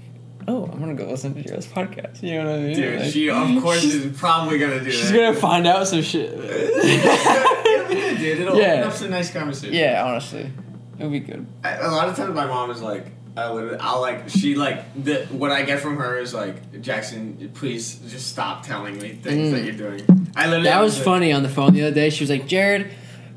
oh, I'm gonna go listen to Joe's podcast. You know what I mean? Dude, Like, she of course is probably gonna do She's that. She's gonna find out some shit. It'll be good, dude. It'll Yeah. open up some nice conversation. yeah, honestly, it would be good. I- A lot of times, my mom is like, I literally, I'll like, she like, the what I get from her is like, Jackson, please just stop telling me things Mm. that you're doing. I literally. That was funny on the phone the other day. She was like, Jared,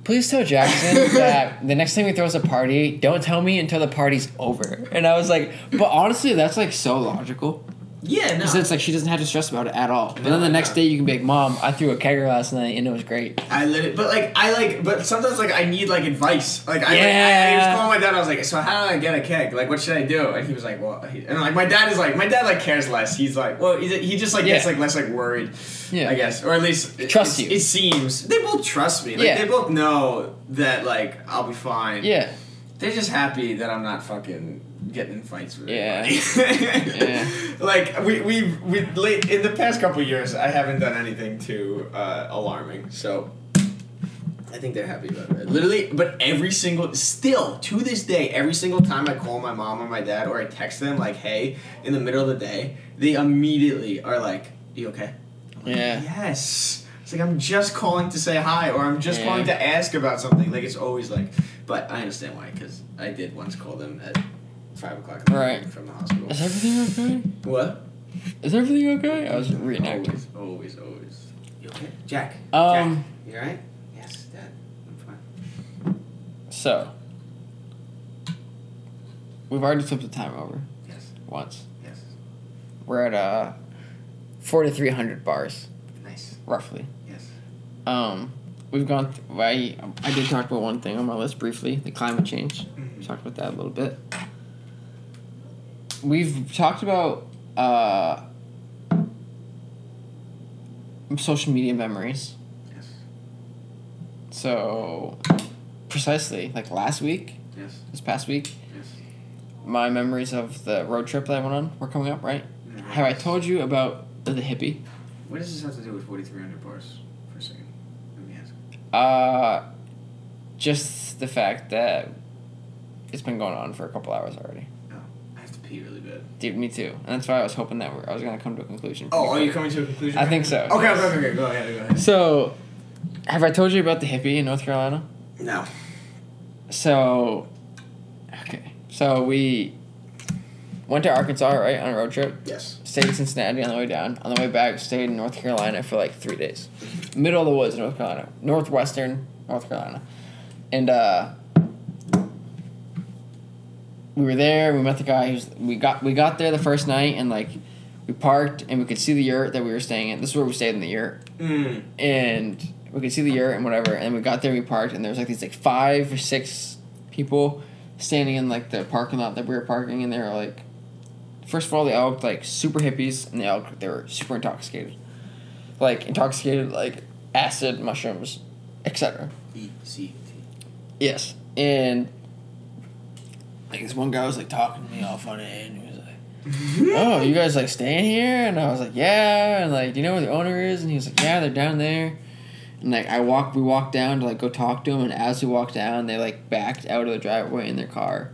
please tell Jackson that the next time he throws a party, don't tell me until the party's over. And I was like, but honestly, that's like so logical. Yeah, no. Because it's like she doesn't have to stress about it at all. But No, then the next know. day you can be like, Mom, I threw a kegger last night and it was great. I literally, but like I like, but sometimes like I need like advice. Like I, like, I, I was calling my dad. I was like, so how do I get a keg? Like what should I do? And he was like, well, he, and like my dad is like, my dad like cares less. He's like, well, he, he just like gets like less like worried. Yeah. I guess, or at least it- Trust you. It seems they both trust me. Like Yeah. they both know that like I'll be fine. Yeah. They're just happy that I'm not fucking getting in fights with Yeah. Yeah. Like we we we late in the past couple years, I haven't done anything too uh, alarming. So I think they're happy about it. Literally, but every single still to this day, every single time I call my mom or my dad or I text them like, "Hey," in the middle of the day, they immediately are like, "You okay?" Yeah. Yes. It's like I'm just calling to say hi, or I'm just Yeah. calling to ask about something. Like it's always like, but I understand why, because I did once call them at five o'clock in the Right. morning from the hospital. Is everything okay? What? Is everything okay? I was reenacting. Always, always, always. You okay, Jack? Um, Jack, you alright? Yes, Dad. I'm fine. so we've already flipped the time over Yes, once. yes. We're at uh, four to three hundred bars, Nice. roughly. Yes. Um, we've gone. Th- I I did talk about one thing on my list briefly: the climate change. Mhm. We talked about that a little bit. We've talked about uh, social media memories. Yes. So, precisely like last week, Yes. this past week, Yes. my memories of the road trip that I went on were coming up. Right? Have I told you about the, the hippie? What does this have to do with 4,300 bars? For a second. Let me ask. Uh, just the fact that it's been going on for a couple hours already. Oh, I have to pee really bad. Dude, me too. And that's why I was hoping that we're, I was gonna come to a conclusion. Oh, are you coming to a conclusion? I think so. Okay, okay, okay, go ahead, go ahead. So, have I told you about the hippie in North Carolina? No. so, okay, so we went to Arkansas, right, on a road trip. Yes. Stayed in Cincinnati on the way down. On the way back, stayed in North Carolina for like three days. Middle of the woods, in North Carolina, northwestern North Carolina, and uh, we were there. We met the guy. Who's we got we got there the first night, and like we parked, and we could see the yurt that we were staying in. This is where we stayed in the yurt, Mm. and we could see the yurt and whatever. And we got there, we parked, and there was like these like five or six people standing in like the parking lot that we were parking, and they were like, first of all, they all looked like super hippies, and they all they were super intoxicated, like intoxicated like acid, mushrooms, etc. E C T. Yes, and like this one guy was like talking to me all funny, and he was like. oh, you guys like staying here? And I was like, yeah. And like, do you know where the owner is? And he was like, yeah, they're down there. And like, I walked, we walked down to like go talk to him. And as we walked down, they like backed out of the driveway in their car.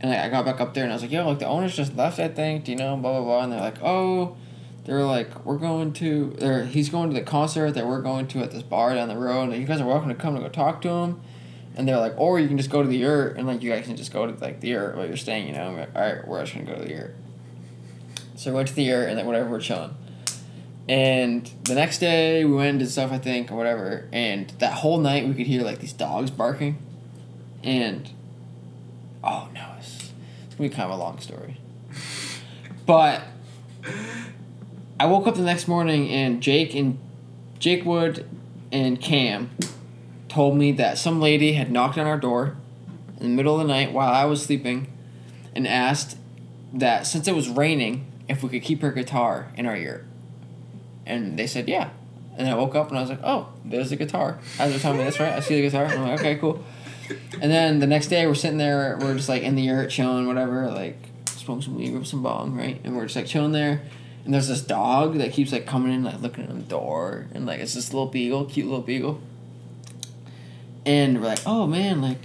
And like, I got back up there and I was like, yo, like the owner's just left, I think. Do you know? Blah blah blah. And they're like, oh, they're like, we're going to, or he's going to the concert that we're going to at this bar down the road. And you guys are welcome to come to go talk to him. And they're like, or you can just go to the yurt, and like you guys can just go to like the yurt where you're staying, you know. And we're like, all right, we're just gonna go to the yurt. So we went to the yurt and like whatever, we're chilling. And the next day we went and did stuff, I think, or whatever. And that whole night we could hear like these dogs barking. And oh no, it's, it's gonna be kind of a long story. But I woke up the next morning and Jake and Jake Wood and Cam told me that some lady had knocked on our door in the middle of the night while I was sleeping and asked that since it was raining, if we could keep her guitar in our yurt. And they said, yeah. And I woke up and I was like, oh, there's the guitar. As they're telling me this, right? I see the guitar. I'm like, okay, cool. And then the next day, we're sitting there, we're just like in the yurt chilling, whatever, like smoking some weed, rip some bong, right? And we're just like chilling there. And there's this dog that keeps like coming in, like looking at the door. And like, it's this little beagle, cute little beagle. And we're like, oh man, like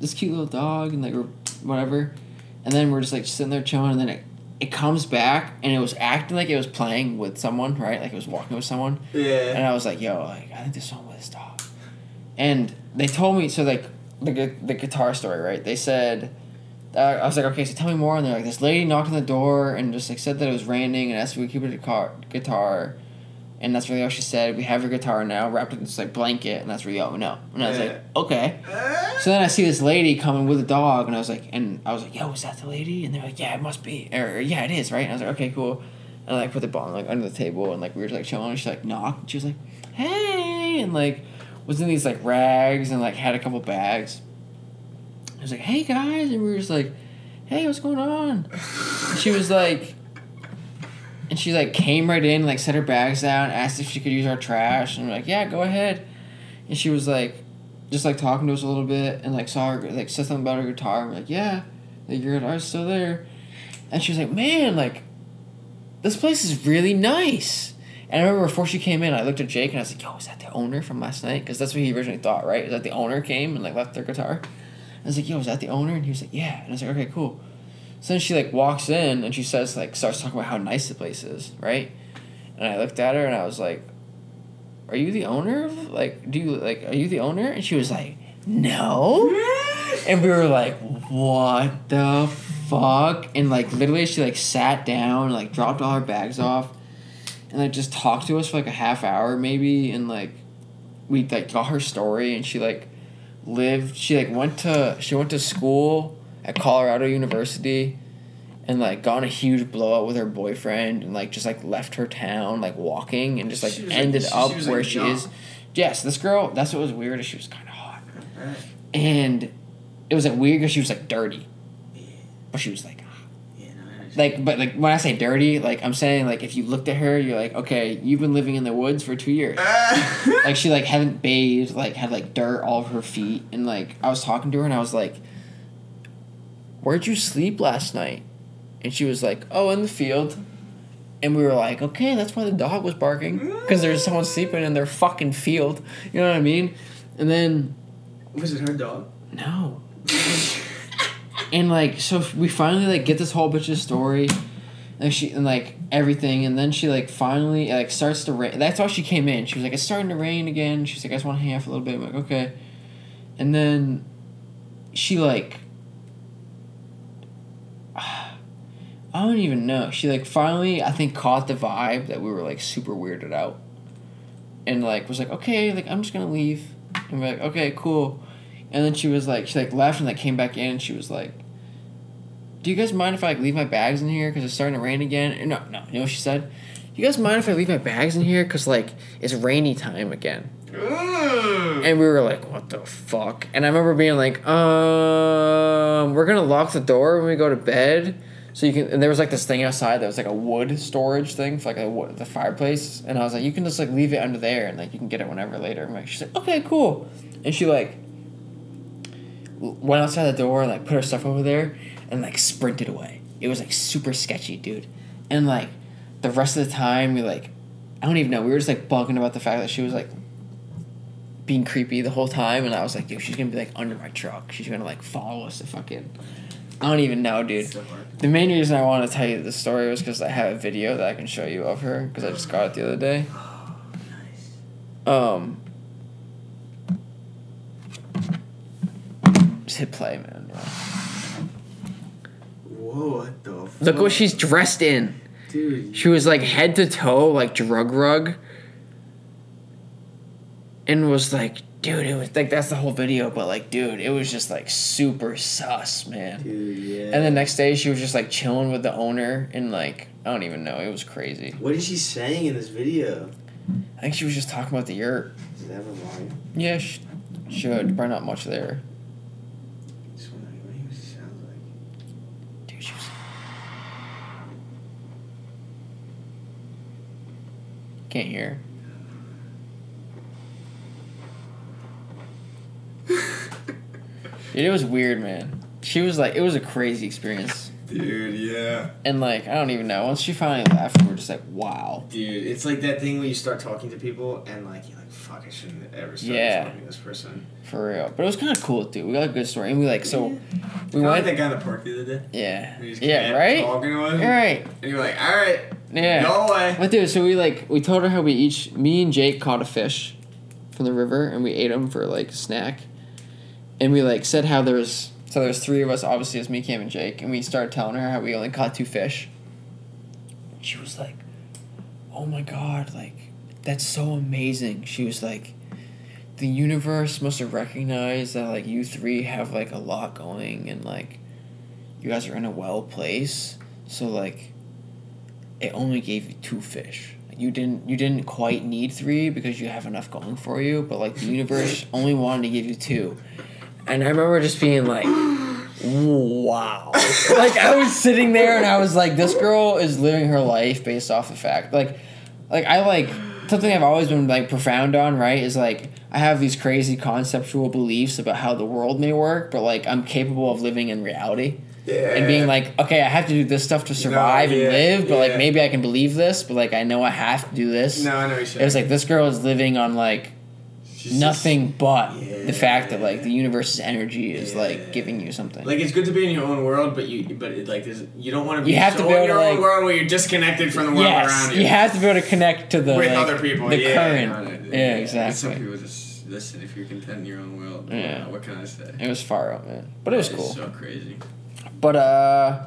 this cute little dog, and like, whatever. And then we're just like sitting there chilling, and then it, it comes back, and it was acting like it was playing with someone, right? Like it was walking with someone. Yeah. And I was like, yo, like I think there's something with this dog. And they told me so like the the guitar story, right? They said uh, I was like, okay, so tell me more. And they're like, this lady knocked on the door and just like said that it was raining and asked if we could keep her guitar, guitar. And that's really all she said. We have your guitar now, wrapped in this like blanket, and that's all we know. And I was like, okay. So then I see this lady coming with a dog, and I was like, and I was like, yo, is that the lady? And they're like, yeah, it must be, or yeah, it is, right? And I was like, okay, cool. And I like put the ball like under the table, and like we were like chilling. And she like knocked. And she was like, hey, and like was in these like rags and like had a couple bags. I was like, hey guys, and we were just like, hey, what's going on? And she was like, and she like came right in, like set her bags down, asked if she could use our trash, and we're like, yeah, go ahead. And she was like, just like talking to us a little bit, and like saw her like said something about her guitar. And we're like, yeah, like guitar's still there. And she was like, man, like, this place is really nice. And I remember before she came in, I looked at Jake and I was like, yo, is that the owner from last night? Because that's what he originally thought, right? Is that the owner came and like left their guitar? I was like, yo, is that the owner? And he was like, yeah. And I was like, okay, cool. So then she like walks in and she says like starts talking about how nice the place is, right? And I looked at her and I was like, Are you the owner of like do you like are you the owner? And she was like, No. And we were like, What the fuck? And like literally she like sat down, and, like dropped all her bags off and like just talked to us for like a half hour maybe and like we like got her story and she like lived she like went to she went to school at Colorado University and like got in a huge blowout with her boyfriend and like just like left her town like walking and just like She like, ended she- she up was, where like, she is. Yes, this girl. That's what was weird. Is she was kind of hot, and it was like weird because she was like dirty, Yeah. but she was like Yeah. No, like but like when I say dirty, like I'm saying like if you looked at her, you're like okay, you've been living in the woods for two years. like she like hadn't bathed, like had like dirt all over her feet, and like I was talking to her and I was like, "Where'd you sleep last night?" And she was like, "Oh, in the field." And we were like, "Okay, that's why the dog was barking because there's someone sleeping in their fucking field." You know what I mean? And then was it her dog? no. and like so we finally like get this whole bitch's story and she and like everything and then she like finally like starts to rain that's why she came in she was like it's starting to rain again she's like i just want to hang out for a little bit i'm like okay and then she like I don't even know. She like finally I think caught the vibe that we were like super weirded out. And like was like, okay, like I'm just gonna leave. And we're like, okay, cool. And then she was like she like left and like came back in and she was like Do you guys mind if I like leave my bags in here because it's starting to rain again? And no, no, you know what she said? You guys mind if I leave my bags in here? Cause like it's rainy time again. And we were like, what the fuck? And I remember being like, um, we're gonna lock the door when we go to bed. So you can, and there was like this thing outside that was like a wood storage thing for like a the fireplace. And I was like, you can just like leave it under there and like you can get it whenever later. I'm like, she's like, okay, cool. And she like went outside the door and like put her stuff over there and like sprinted away. It was like super sketchy, dude. And like the rest of the time, we like, I don't even know. We were just like bugging about the fact that she was like being creepy the whole time, and I was like, dude, she's gonna be like under my truck. She's gonna like follow us to fucking. I don't even know, dude. The main reason I want to tell you the story was because I have a video that I can show you of her because I just got it the other day. Um. Just hit play, man. Whoa, what the fuck? Look what she's dressed in. Dude. She was like head to toe, like drug rug. And was like, dude, it was like that's the whole video, but like, dude, it was just like super sus, man. Dude, yeah. And the next day she was just like chilling with the owner and like I don't even know, it was crazy. What is she saying in this video? I think she was just talking about the yurt. Does it have a volume? Yeah, sh- should. Probably not much there. Can't wondering what she sounds like. Dude, she was Can't hear. Dude, it was weird, man. She was like, it was a crazy experience. Dude, yeah. And like, I don't even know. Once she finally left, we were just like, wow. Dude, it's like that thing where you start talking to people and like you're like, fuck, I shouldn't have ever started Yeah. talking to this person. For real. But it was kind of cool, dude. We got a good story. And we like, so, we like went. that guy in the park the other day. Yeah. We just Yeah, kept right? Talking him. All right. And you're like, all right, Yeah. go away. But dude, so we like we told her how we each me and Jake caught a fish from the river and we ate them for like a snack, and we like said how there was so there's three of us obviously it's me Cam and Jake and we started telling her how we only caught two fish. She was like, "Oh my god, like that's so amazing." She was like, "The universe must have recognized that like you three have like a lot going and like you guys are in a well place, so like." it only gave you two fish. You didn't you didn't quite need three because you have enough going for you, but like the universe only wanted to give you two. And I remember just being like, wow. like I was sitting there and I was like, this girl is living her life based off the fact. Like like I like something I've always been like profound on, right? Is like I have these crazy conceptual beliefs about how the world may work, but like I'm capable of living in reality Yeah. and being like, okay, I have to do this stuff to survive yeah, and live, but like maybe I can believe this, but like I know I have to do this. no, I know you're saying. It was like this girl is living on like She's nothing but Yeah. the fact that like the universe's energy is Yeah. like giving you something. Like it's good to be in your own world, but you but it, like you don't want to be You have so to be in your to, own world where you're disconnected from the world yes, around you. you have to be able to connect to the with like, other people. the yeah, current. yeah, Some exactly. people just listen if you're content in your own world. Yeah. uh, what can I say? It was far out, man, but it was cool. It's cool. So crazy. But uh,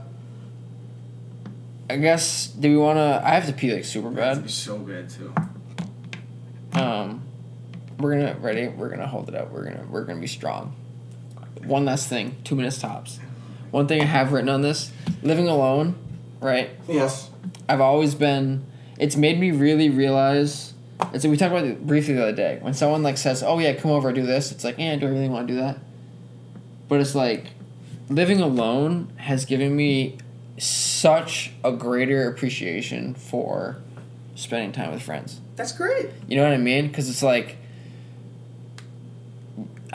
I guess do we want to? I have to pee like super bad. so bad too. Um, we're gonna ready. We're gonna hold it up. We're gonna we're gonna be strong. One last thing, two minutes tops. One thing I have written on this: living alone. Right. Yes. I've always been. It's made me really realize. It's we talked about it briefly the other day. When someone like says, "Oh yeah, come over, do this," it's like, "Yeah, do I really want to do that?" But it's like, living alone has given me such a greater appreciation for spending time with friends. That's great. You know what I mean? Because it's like,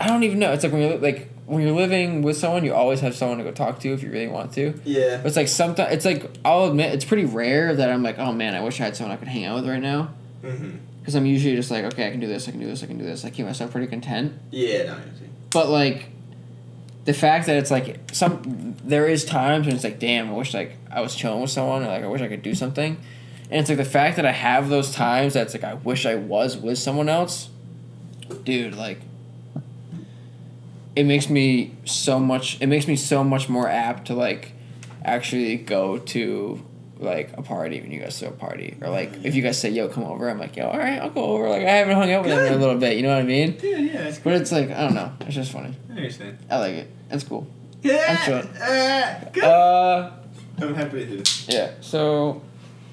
I don't even know. It's like when you're like when you're living with someone, you always have someone to go talk to if you really want to. Yeah. But it's like sometimes it's like I'll admit it's pretty rare that I'm like, oh man, I wish I had someone I could hang out with right now. Mm-hmm. Because I'm usually just like, okay, I can do this, I can do this, I can do this. I keep myself pretty content. Yeah. No. But like, the fact that it's like some there is times when it's like, damn, I wish like I was chilling with someone, or like I wish I could do something. And it's like the fact that I have those times that's like I wish I was with someone else, dude. Like, it makes me so much. It makes me so much more apt to like actually go to like a party when you guys throw a party, or like if you guys say yo come over, I'm like yo all right I'll go over. Like I haven't hung out with them in a little bit. You know what I mean? Yeah, yeah, that's But it's like I don't know. It's just funny. I understand. I like it. It's cool. Yeah. sure. Uh, good. Uh. I'm happy to do. Yeah, so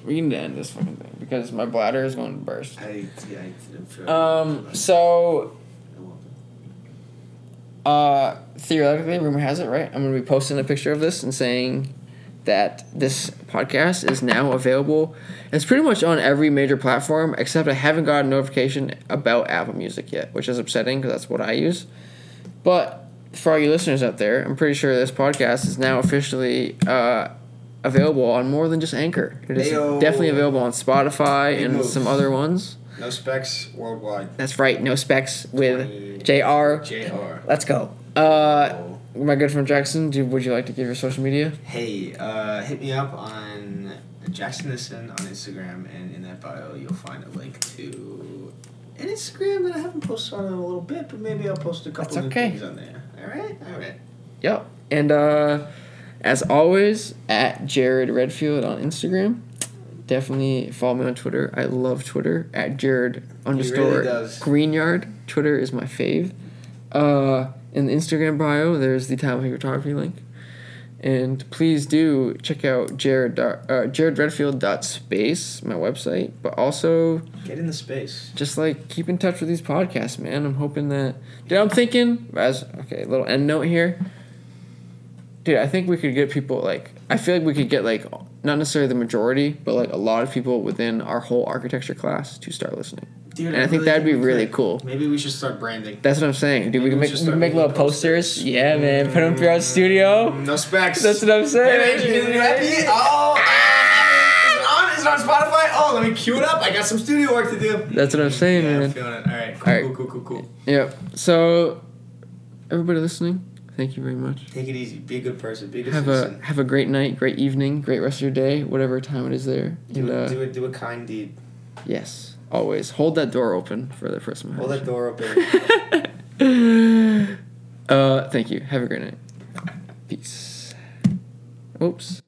we need to end this fucking thing because my bladder is going to burst. I yeah. I'm sure. Um, so I. uh, theoretically, rumor has it, right? I'm gonna be posting a picture of this and saying that this podcast is now available. It's pretty much on every major platform except I haven't got a notification about Apple Music yet, which is upsetting because that's what I use. But for all you listeners out there, I'm pretty sure this podcast is now officially uh, available on more than just Anchor. It is Heyo. definitely available on Spotify and some other ones. No specs worldwide. That's right, no specs with JR. JR. Let's go. Uh, my good friend Jackson, do, would you like to give your social media? Hey, uh, hit me up on Jackson Nisson on Instagram, and in that bio you'll find a link to an Instagram that I haven't posted on in a little bit, but maybe I'll post a couple That's okay. things on there. All right, all right. Yep. And uh, as always, at Jared Redfield on Instagram. Definitely follow me on Twitter. I love Twitter at Jared underscore does. Greenyard. Twitter is my fave. Uh, in the Instagram bio, there's the Talent Photography link. And please do check out Jared uh, jaredredfield.space, my website. But also, Get in the space. just like keep in touch with these podcasts, man. I'm hoping that. Dude, I'm thinking as okay, little end note here. Dude, I think we could get people like I feel like we could get like not necessarily the majority, but like a lot of people within our whole architecture class to start listening. Dude, And I think that'd be really cool. Maybe we should start branding. That's what I'm saying, dude. We can make we can make little posters. Yeah, man. Put them throughout the studio. No specs. That's what I'm Hey, saying. man, you happy? Oh, ah, is it on? Is it on Spotify? Oh, let me cue it up. I got some studio work to do. That's what I'm saying, yeah, I'm feeling it. All right, cool, All right. cool, cool, cool, cool. Yep. So, everybody listening, thank you very much. Take it easy. Be a good person. Be a good Have a have a great night, great evening, great rest of your day, whatever time it is there. And, do, uh, do it. Do a kind deed. yes, always hold that door open for the person. Hold that door open. uh, thank you. Have a great night. Peace. Oops.